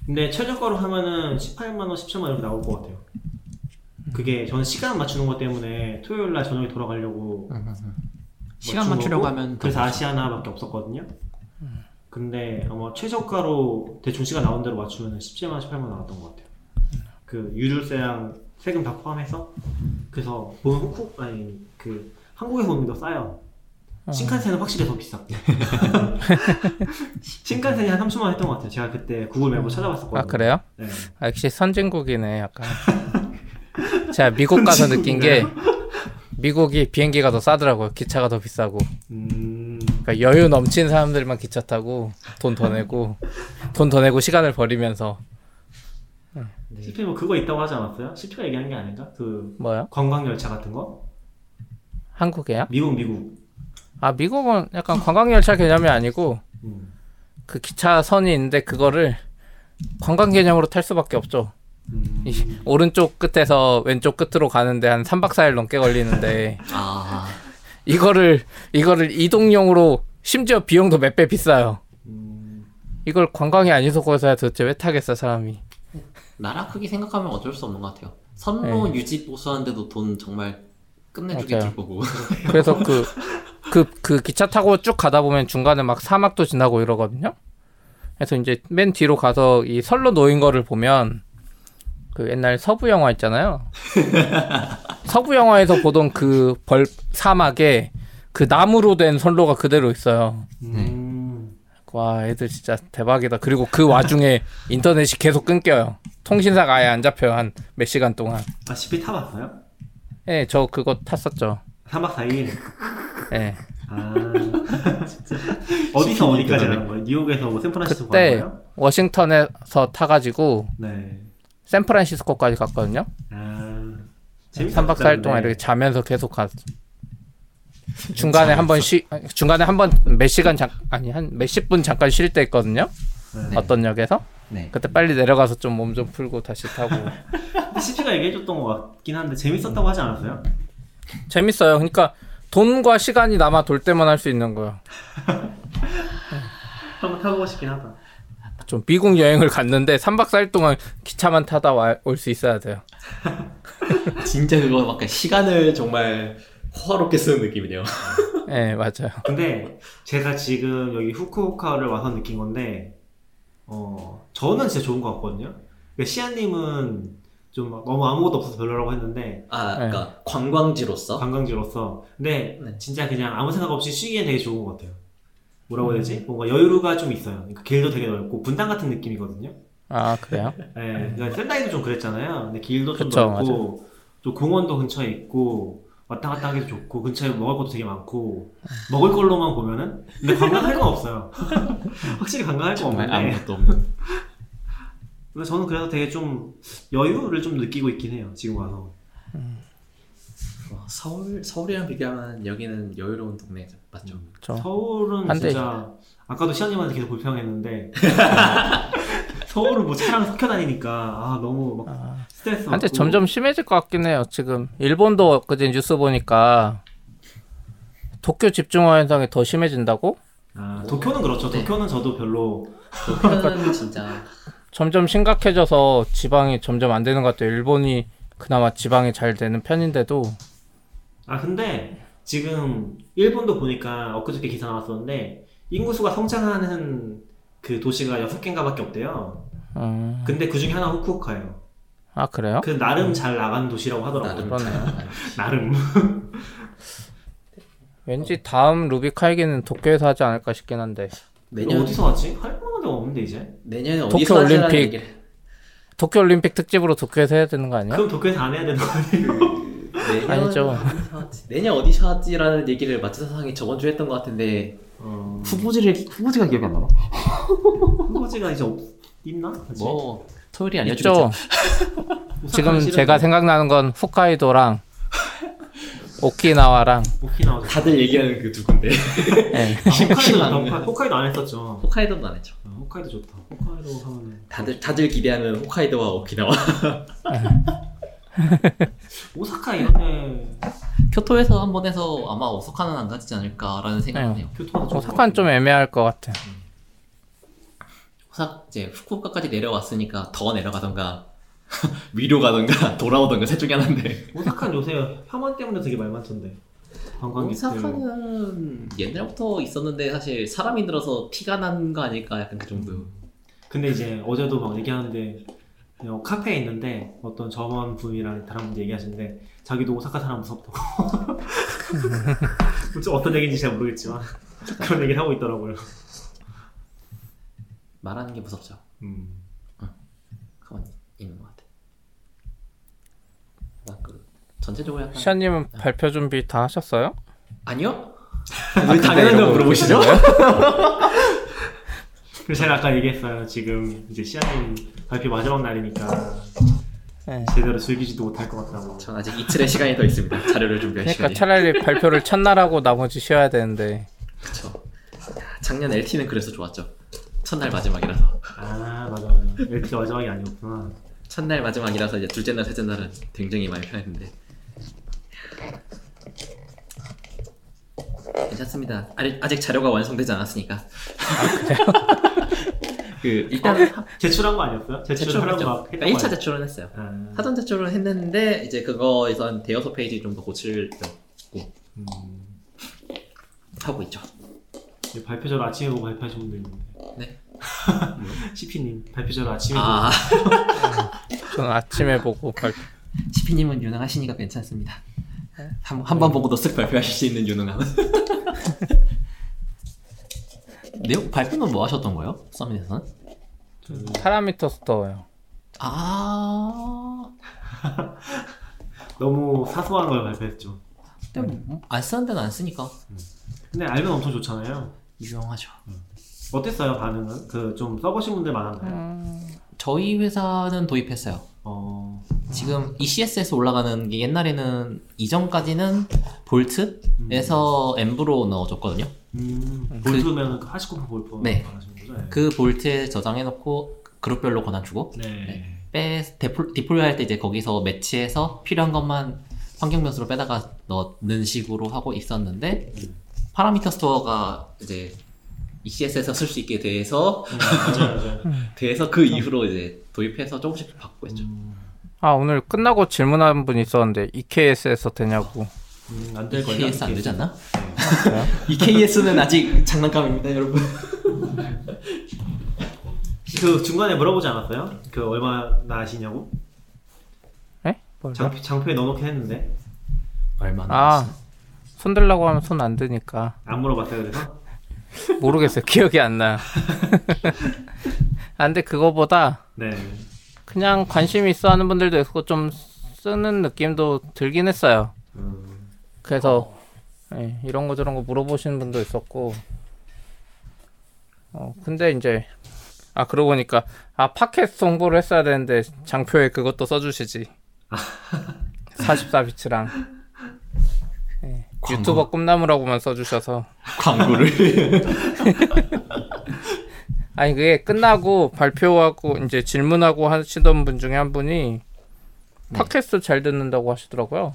근데 최저가로 하면은 18만 원, 17만 원 이렇게 나올 것 같아요. 그게 저는 시간 맞추는 것 때문에 토요일 날 저녁에 돌아가려고 시간 맞춘 맞추려고 거고, 하면 그래서 더 아시아나밖에 없었거든요. 근데 아마 최저가로 대충 시간 나온 대로 맞추면 17만 18만 원 나왔던 것 같아요. 그 유류세랑 세금 다 포함해서 그래서 후쿠 아니 그 한국에서 오는 게더 싸요. 신칸센은 확실히 더 비싸. 신칸센이 한 30만 원 했던 것 같아요. 제가 그때 구글 맵으로 찾아봤었거든요. 아, 그래요? 네. 아, 역시 선진국이네, 약간. 제가 미국 가서 느낀 게, 미국이 비행기가 더 싸더라고요. 기차가 더 비싸고. 음, 그러니까 여유 넘친 사람들만 기차 타고, 돈 더 내고, 돈 더 내고 시간을 버리면서. CP 뭐 그거 있다고 하지 않았어요? CP가 얘기한 게 아닌가? 그 뭐요? 관광 열차 같은 거? 한국에요? 미국 미국. 아, 미국은 약간 관광 열차 개념이 아니고, 음. 그 기차선이 있는데, 그거를 관광 개념으로 탈 수밖에 없죠. 음. 이 오른쪽 끝에서 왼쪽 끝으로 가는데 한 3박 4일 넘게 걸리는데, 아 이거를, 이거를 이동용으로 심지어 비용도 몇 배 비싸요. 음. 이걸 관광이 아닌 속에서야 도대체 왜 타겠어, 사람이. 나라 크기 생각하면 어쩔 수 없는 것 같아요. 선로 유지 보수하는데도 돈 정말 끝내주게 네. 줄 거고. 그래서 그, 그, 그 기차 타고 쭉 가다 보면 중간에 막 사막도 지나고 이러거든요? 그래서 이제 맨 뒤로 가서 이 선로 놓인 거를 보면 그 옛날 서부 영화 있잖아요. 서부 영화에서 보던 그 벌, 사막에 그 나무로 된 선로가 그대로 있어요. 음. 와, 애들 진짜 대박이다. 그리고 그 와중에 인터넷이 계속 끊겨요. 통신사가 아예 안 잡혀요. 한 몇 시간 동안. 아 CP 타봤어요? 예, 저 그거 탔었죠. 3박 4일. 예. 아 진짜. 어디서 어디까지 가는 거예요? 뉴욕에서 뭐 샌프란시스코 가는 거예요? 워싱턴에서 타가지고 네. 샌프란시스코까지 갔거든요. 아 3박 4일 동안 이렇게 자면서 계속 갔어. 중간에 한 번 쉬, 중간에 한 번 몇 시간 잠, 아니, 한 몇십 분 잠깐 쉴 때 있거든요. 네. 어떤 역에서. 네. 그때 빨리 내려가서 좀 몸 좀 풀고 다시 타고. CP가 얘기해줬던 것 같긴 한데 재밌었다고 하지 않았어요? 재밌어요. 그러니까 돈과 시간이 남아 돌 때만 할 수 있는 거예요. 한번 타보고 싶긴 하다. 좀 미국 여행을 갔는데 3박 4일 동안 기차만 타다 올 수 있어야 돼요. 진짜 그거 막 시간을 정말 호화롭게 쓰는 느낌이네요. 예, 맞아요. 근데 제가 지금 여기 후쿠오카를 와서 느낀 건데 어 저는 진짜 좋은 것 같거든요. 그러니까 시아님은 좀막 너무 아무것도 없어서 별로라고 했는데 아, 네. 그러니까 관광지로서 관광지로서 근데 네. 진짜 그냥 아무 생각 없이 쉬기엔 되게 좋은 것 같아요. 뭐라고 해야 되지? 뭔가 여유가 좀 있어요. 그러니까 길도 되게 넓고 분당 같은 느낌이거든요. 아, 그래요? 예, 그러니까 샌다이도 좀 그랬잖아요. 근데 길도 좀 그쵸, 넓고 또 공원도 근처에 있고 왔다 갔다 하기도 좋고 근처에 먹을 것도 되게 많고 먹을 걸로만 보면은 근데 관광할 건 없어요. 확실히 관광할 건 없는데 아무것도 없는. 근데 저는 그래서 되게 좀 여유를 좀 느끼고 있긴 해요. 지금 와서. 어, 서울 서울이랑 비교하면 여기는 여유로운 동네죠, 맞죠? 저 서울은 한 대- 진짜 아까도 시아님한테 계속 불평했는데 서울은 뭐 차랑 섞여 다니니까 아 너무 막 아, 스트레스 받고 근데 점점 심해질 것 같긴 해요. 지금 일본도 그제 뉴스 보니까 도쿄 집중화 현상이 더 심해진다고? 아, 도쿄는 그렇죠. 네. 도쿄는 저도 별로 도쿄는 진짜 점점 심각해져서 지방이 점점 안 되는 것 같아요. 일본이 그나마 지방이 잘 되는 편인데도 아 근데 지금 일본도 보니까 엊그저께 기사 나왔었는데 인구수가 성장하는 그 도시가 여섯 개인가밖에 없대요. 음, 근데 그 중에 하나 후쿠오카예요. 아 그래요? 그 나름 잘 나가는 도시라고 하더라고요. 나름 그러네요. 나름. 왠지 다음 루비카에게는 도쿄에서 하지 않을까 싶긴 한데 내년 어디서 하지? 할 만한 데가 없는데 이제. 내년에 도쿄 올림픽. 도쿄 올림픽 특집으로 도쿄에서 해야 되는 거 아니야? 그럼 도쿄에서 안 해야 되는 거 아니에요? 내년 아니죠. 내년 어디서 하지라는 얘기를 마츠 사상이 저번 주에 했던 것 같은데 어... 후보지를 후보지가 기억이 안 나나? 후보지가 이제 없 있나? 아직? 뭐 토요일이. 오사카는 지금. 제가 생각나는 건 홋카이도랑 오키나와랑 오키나와. 다들 얘기하는 그 두 군데. 예. 아, 홋카이도 안 나- 홋카이도 안 했었죠. 홋카이도도 안 했죠. 아, 홋카이도 좋다. 홋카이도 하면은 다들 다들 기대하는 홋카이도와 오키나와. 오사카 이런데 교토에서 한 번 해서 아마 오사카는 안 가지지 않을까라는 생각을 네. 해요. 오사카는 좀 애매할 것 같아. 오사 이제 후쿠오카까지 내려왔으니까 더 내려가던가 위로 가던가 돌아오던가 셋 중에 하나인데 오사카는 요새 혐한 때문에 되게 말 많던데. 오사카는 옛날부터 있었는데 사실 사람이 늘어서 티가 난 거 아닐까 약간 그 정도. 근데 이제 어제도 막 얘기하는데 그냥 카페에 있는데 어떤 점원 분이랑 다른 분이 얘기하시는데 자기도 오사카 사람 무섭다고. 좀 어떤 얘기인지 잘 모르겠지만 그런 얘기를 하고 있더라고요. 말하는 게 무섭죠. 음. 가만히 있는 것 같아. 막그 전체적으로 약간 시아님은 발표 준비 다 하셨어요? 아니요. 왜 당연한 걸 물어보시죠? 그래서 제가 아까 얘기했어요. 지금 이제 시아님 발표 마지막 날이니까 네. 제대로 즐기지도 못할 것 같다고. 전 아직 이틀의 시간이 더 있습니다. 자료를 준비할 그러니까 시간이. 차라리 발표를 첫날 하고 나머지 쉬어야 되는데 그렇죠. 작년 LT는 그래서 좋았죠. 첫날 마지막이라서. 아 맞아 맞아. LT 마지막이 아니었구나. 첫날 마지막이라서 이제 둘째 날, 셋째 날은 굉장히 많이 편했는데. 괜찮습니다. 아직, 아직 자료가 완성되지 않았으니까. 그 일단 제출한 거 아니었어요? 제출했죠. 막 그러니까 했던 1차 거 제출은 했어요. 아. 사전 제출은 했는데 이제 그거에서 한 대여섯 페이지 정도 고칠 고 음. 하고 있죠. 이 발표자를 아침에 보고 발표하신 분도 있는데. 네. CP님 발표자를 아침에 아 저는 아침에 보고 발표 시피님은 유능하시니까 괜찮습니다. 한 한번 보고도 쓱 발표하실 수 있는 유능함. 내용 발표는 뭐 하셨던 거예요? 서밋에서는? 보고 파라미터 스토어요. 아 너무 사소한 걸 발표했죠. 근데 뭐안 쓰는 데는 안 쓰니까 근데 알면 엄청 좋잖아요. 유용하죠. 어땠어요 반응은? 그 좀 써보신 분들 많았나요? 음, 저희 회사는 도입했어요. 어. 지금 ECS에서 올라가는 게 옛날에는 이전까지는 볼트에서 엠브로 넣어줬거든요. 음. 볼트면 그 하시코프 볼트 네. 네. 그 볼트에 저장해놓고 그룹별로 권한 주고 네. 빼 디플, 디플로이 할때 이제 거기서 매치해서 필요한 것만 환경 변수로 빼다가 넣는 식으로 하고 있었는데 파라미터 스토어가 이제 ECS에서 쓸 수 있게 돼서 음, 맞아요, 맞아요. 돼서 그 이후로 이제 도입해서 조금씩 바꾸고 있죠. 음, 아 오늘 끝나고 질문한 분 있었는데 EKS에서 되냐고. 음, 안될 걸요. EKS 안 되지 않나? 네. EKS는 아직 장난감입니다, 여러분. 그 중간에 물어보지 않았어요? 그 얼마나 하시냐고? 에? 뭘? 장, 장표에 넣어놓긴 했는데 얼마나? 아 손 들라고 하면 손 안 드니까 안 물어봤어요 그래서? 모르겠어요. 기억이 안 나. 아, 근데 그거보다 네. 그냥 관심 있어 하는 분들도 있고 좀 쓰는 느낌도 들긴 했어요. 음, 그래서 예, 이런 거 저런 거 물어보시는 분도 있었고 어 근데 이제 아 그러고 보니까 아 팟캐스트 홍보를 했어야 되는데 장표에 그것도 써주시지 44비츠랑 예, 광고. 유튜버 꿈나무라고만 써주셔서 광고를. 아니 그게 끝나고 발표하고 이제 질문하고 하시던 분 중에 한 분이 네. 팟캐스트 잘 듣는다고 하시더라고요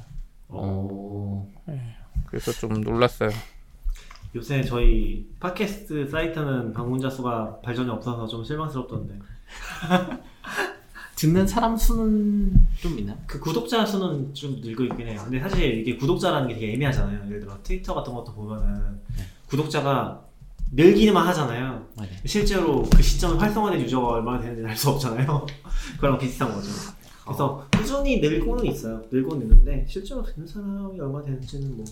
어... 그래서 좀 놀랐어요 요새 저희 팟캐스트 사이트는 방문자 수가 발전이 없어서 좀 실망스럽던데 듣는 사람 수는 좀 있나? 그 구독자 수는 좀 늘고 있긴 해요. 근데 사실 이게 구독자라는 게 되게 애매하잖아요. 예를 들어 트위터 같은 것도 보면은 구독자가 늘기만 하잖아요. 맞아요. 실제로 그 시점에 활성화된 유저가 얼마나 되는지 알 수 없잖아요. 그거랑 비슷한 거죠. 그래서 꾸준히 늘고는 있어요. 늘고는 있는데 실제로 듣는 사람이 얼마나 되는지는 뭐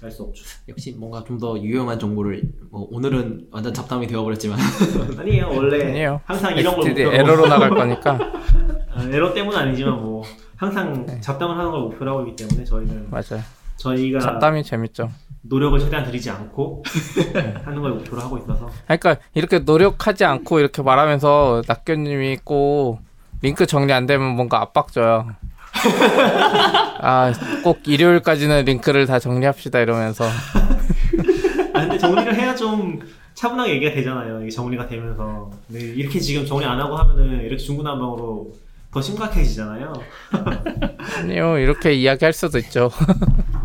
알 수 없죠. 역시 뭔가 좀 더 유용한 정보를 뭐 오늘은 완전 잡담이 되어버렸지만 아니에요. 원래 아니에요 항상 이런 걸 에러로 나갈 거니까 아, 에러 때문은 아니지만 뭐 항상 잡담을 하는 걸 목표로 하고 있기 때문에 저희는 맞아요. 저희가 잡담이 재밌죠. 노력을 최대한 들이지 않고 하는 걸 목표로 하고 있어서. 그러니까 이렇게 노력하지 않고 이렇게 말하면서 낙교님이 꼭 링크 정리 안 되면 뭔가 압박 줘요. 아, 꼭 일요일까지는 링크를 다 정리합시다 이러면서. 아 근데 정리를 해야 좀 차분하게 얘기가 되잖아요. 이게 정리가 되면서. 근데 이렇게 지금 정리 안 하고 하면은 이렇게 중구난방으로 더 심각해지잖아요 아니요 이렇게 이야기할 수도 있죠.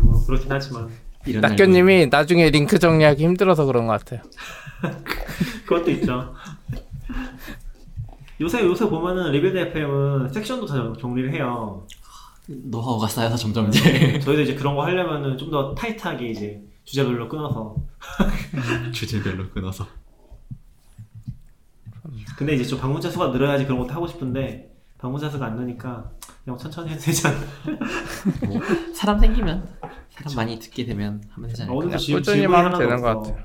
뭐 그렇긴 하지만 낙교님이 나중에 링크 정리하기 힘들어서 그런 것 같아요. 그것도 있죠. 요새 요새 보면은 Rebuild FM은 섹션도 다 정리를 해요. 노하우가 쌓여서 점점 이제 저희도 이제 그런 거 하려면은 좀 더 타이트하게 이제 주제별로 끊어서. 주제별로 끊어서 근데 이제 좀 방문자 수가 늘어야지 그런 것도 하고 싶은데 방문자 수가 안 느니까 그냥 천천히 해도 되지 않나. 뭐 사람 생기면 사람 많이 듣게 되면 하면 되지 않을까? 오늘도 질- 꾸준히 질문이 하면 하나도 되는 것 없어. 같아요.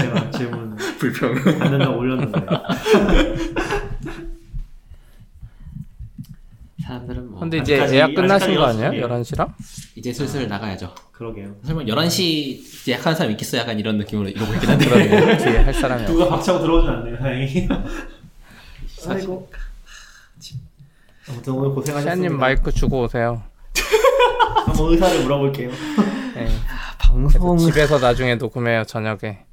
제가 질문 불평. 받는다고 올렸는데. 사람들은 뭐 근데 이제 아직까지- 예약 끝나신 거 아직까지 아니에요? 연습이에요. 11시랑? 이제 슬슬 나가야죠. 그러게요. 설마 11시 예약하는 사람 있겠어? 약간 이런 느낌으로 이러고 있긴 한데 그러네. 뒤에 할 사람이 없어. 누가 박차고 들어오진 않네요. 다행히. 아이고. 아무튼 오늘 고생하셨습니다. 시아님 마이크 주고 오세요. 한번 의사를 물어볼게요. 네. 방송 집에서 나중에 녹음해요 저녁에.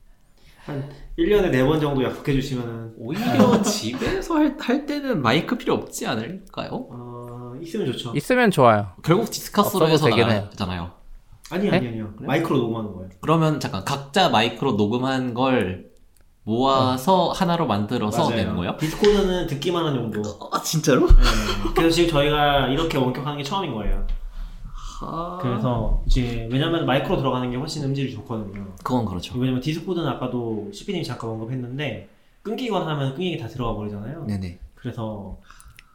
한 1년에 4번 정도 약속해 주시면은 오히려 집에서 할, 할 때는 마이크 필요 없지 않을까요? 어, 있으면 좋죠. 있으면 좋아요. 결국 Discord로 없어도 해서. 나가잖아요. 아니 네? 아니 아니요. 마이크로 녹음하는 거예요. 그러면 잠깐 각자 마이크로 녹음한 걸 모아서 하나로 만들어서 내는 거예요? Discord는 듣기만 하는 정도. 아 진짜로? 네. 그래서 지금 저희가 이렇게 원격하는 게 처음인 거예요. 아... 그래서 이제 왜냐면 마이크로 들어가는 게 훨씬 음질이 좋거든요. 그건 그렇죠. 왜냐면 Discord는 아까도 CP님이 잠깐 언급했는데 끊기거나 하면 끊기게 다 들어가 버리잖아요. 네네. 그래서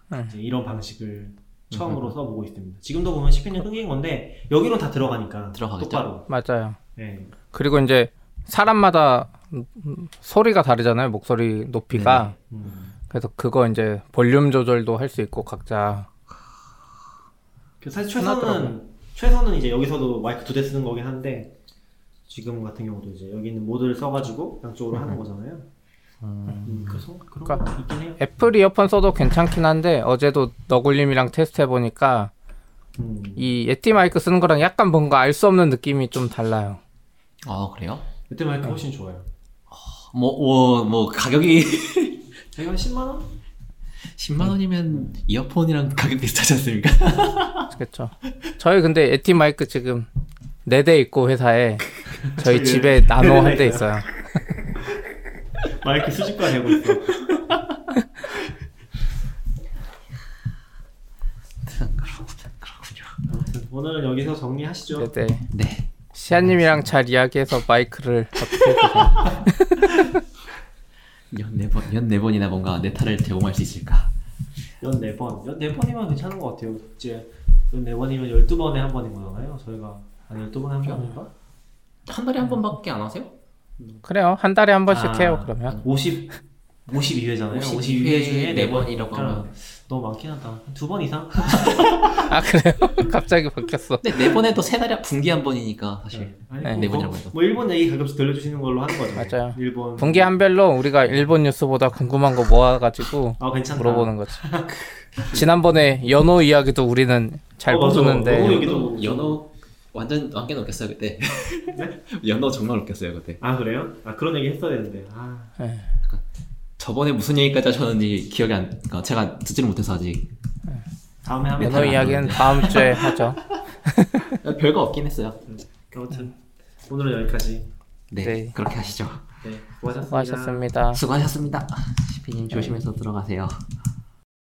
네. 이제 이런 방식을 처음으로 써보고 있습니다. 지금도 보면 CP님 끊긴 건데 여기로 다 들어가니까 들어가겠죠? 똑바로. 맞아요. 네. 그리고 이제 사람마다 음, 음, 소리가 다르잖아요. 목소리 높이가. 음. 그래서 그거 이제 볼륨 조절도 할 수 있고 각자. 그 사실 편하더라고요. 최선은 최선은 이제 여기서도 마이크 두 대 쓰는 거긴 한데 지금 같은 경우도 이제 여기 있는 모드를 써가지고 양쪽으로 하는 거잖아요. 음, 그래서 그런 그러니까 거 있긴 해요. 애플 이어폰 써도 괜찮긴 한데 어제도 너굴님이랑 테스트 해보니까 음. 이 예티 마이크 쓰는 거랑 약간 뭔가 알 수 없는 느낌이 좀 달라요. 아 그래요? 예티 마이크 훨씬 좋아요. 뭐, 뭐, 뭐 가격이 저희가 한 10만 원? 10만 원이면 이어폰이랑 가격 비슷하지 않습니까? 그렇죠. 저희 근데 에티 마이크 지금 네대 있고 회사에 저희 저희 집에 나노 네한 대. 있어요. 마이크 수집가 되고 있어. 오늘은 여기서 정리하시죠. 네, 네. 네. 시아님이랑 잘 이야기해서 마이크를 어떻게. 연네 번, 연네 번이나 뭔가 네타를 제공할 수 있을까? 연 4번. 연 4번이면 괜찮은 것 같아요. 이제 연 4번이면 12번에 한 번인 거잖아요. 저희가 한 12번에 한 번인가? 한 달에 한 번밖에 안 하세요? 그래요. 한 달에 한 번씩 아, 해요. 그러면 50 52회잖아요. 52 52회 중에 네 4번 번이라고 하면. 너무 많긴 하다. 두 번 이상? 아 그래요? 갑자기 바뀌었어. 근데 네 번에도 세 달에 분기 한 번이니까 사실. 아니, 네, 뭐, 네 번이라고 해도. 뭐 일본 얘기 가끔씩 들려주시는 걸로 하는 거죠. 맞아요. 일본. 분기 한별로 우리가 일본 뉴스보다 궁금한 거 모아가지고 아 괜찮다. 물어보는 거지. 지난번에 연호 이야기도 우리는 잘 어, 맞아. 모르는데 연호 얘기도 연어 완전 완전 웃겼어요 그때. 네? 연어 정말 웃겼어요 그때. 아 그래요? 아 그런 얘기 했어야 되는데. 아 네. 저번에 무슨 얘기까지 하셨는지 기억이 안, 그러니까 제가 듣지를 못해서 아직 다음에 하면 연호 이야기는 다음 주에 하죠. 별거 없긴 했어요. 아무튼 오늘은 여기까지. 네, 네. 그렇게 하시죠. 네, 수고하셨습니다. 수고하셨습니다. 수고하셨습니다. 시피님 조심해서 들어가세요.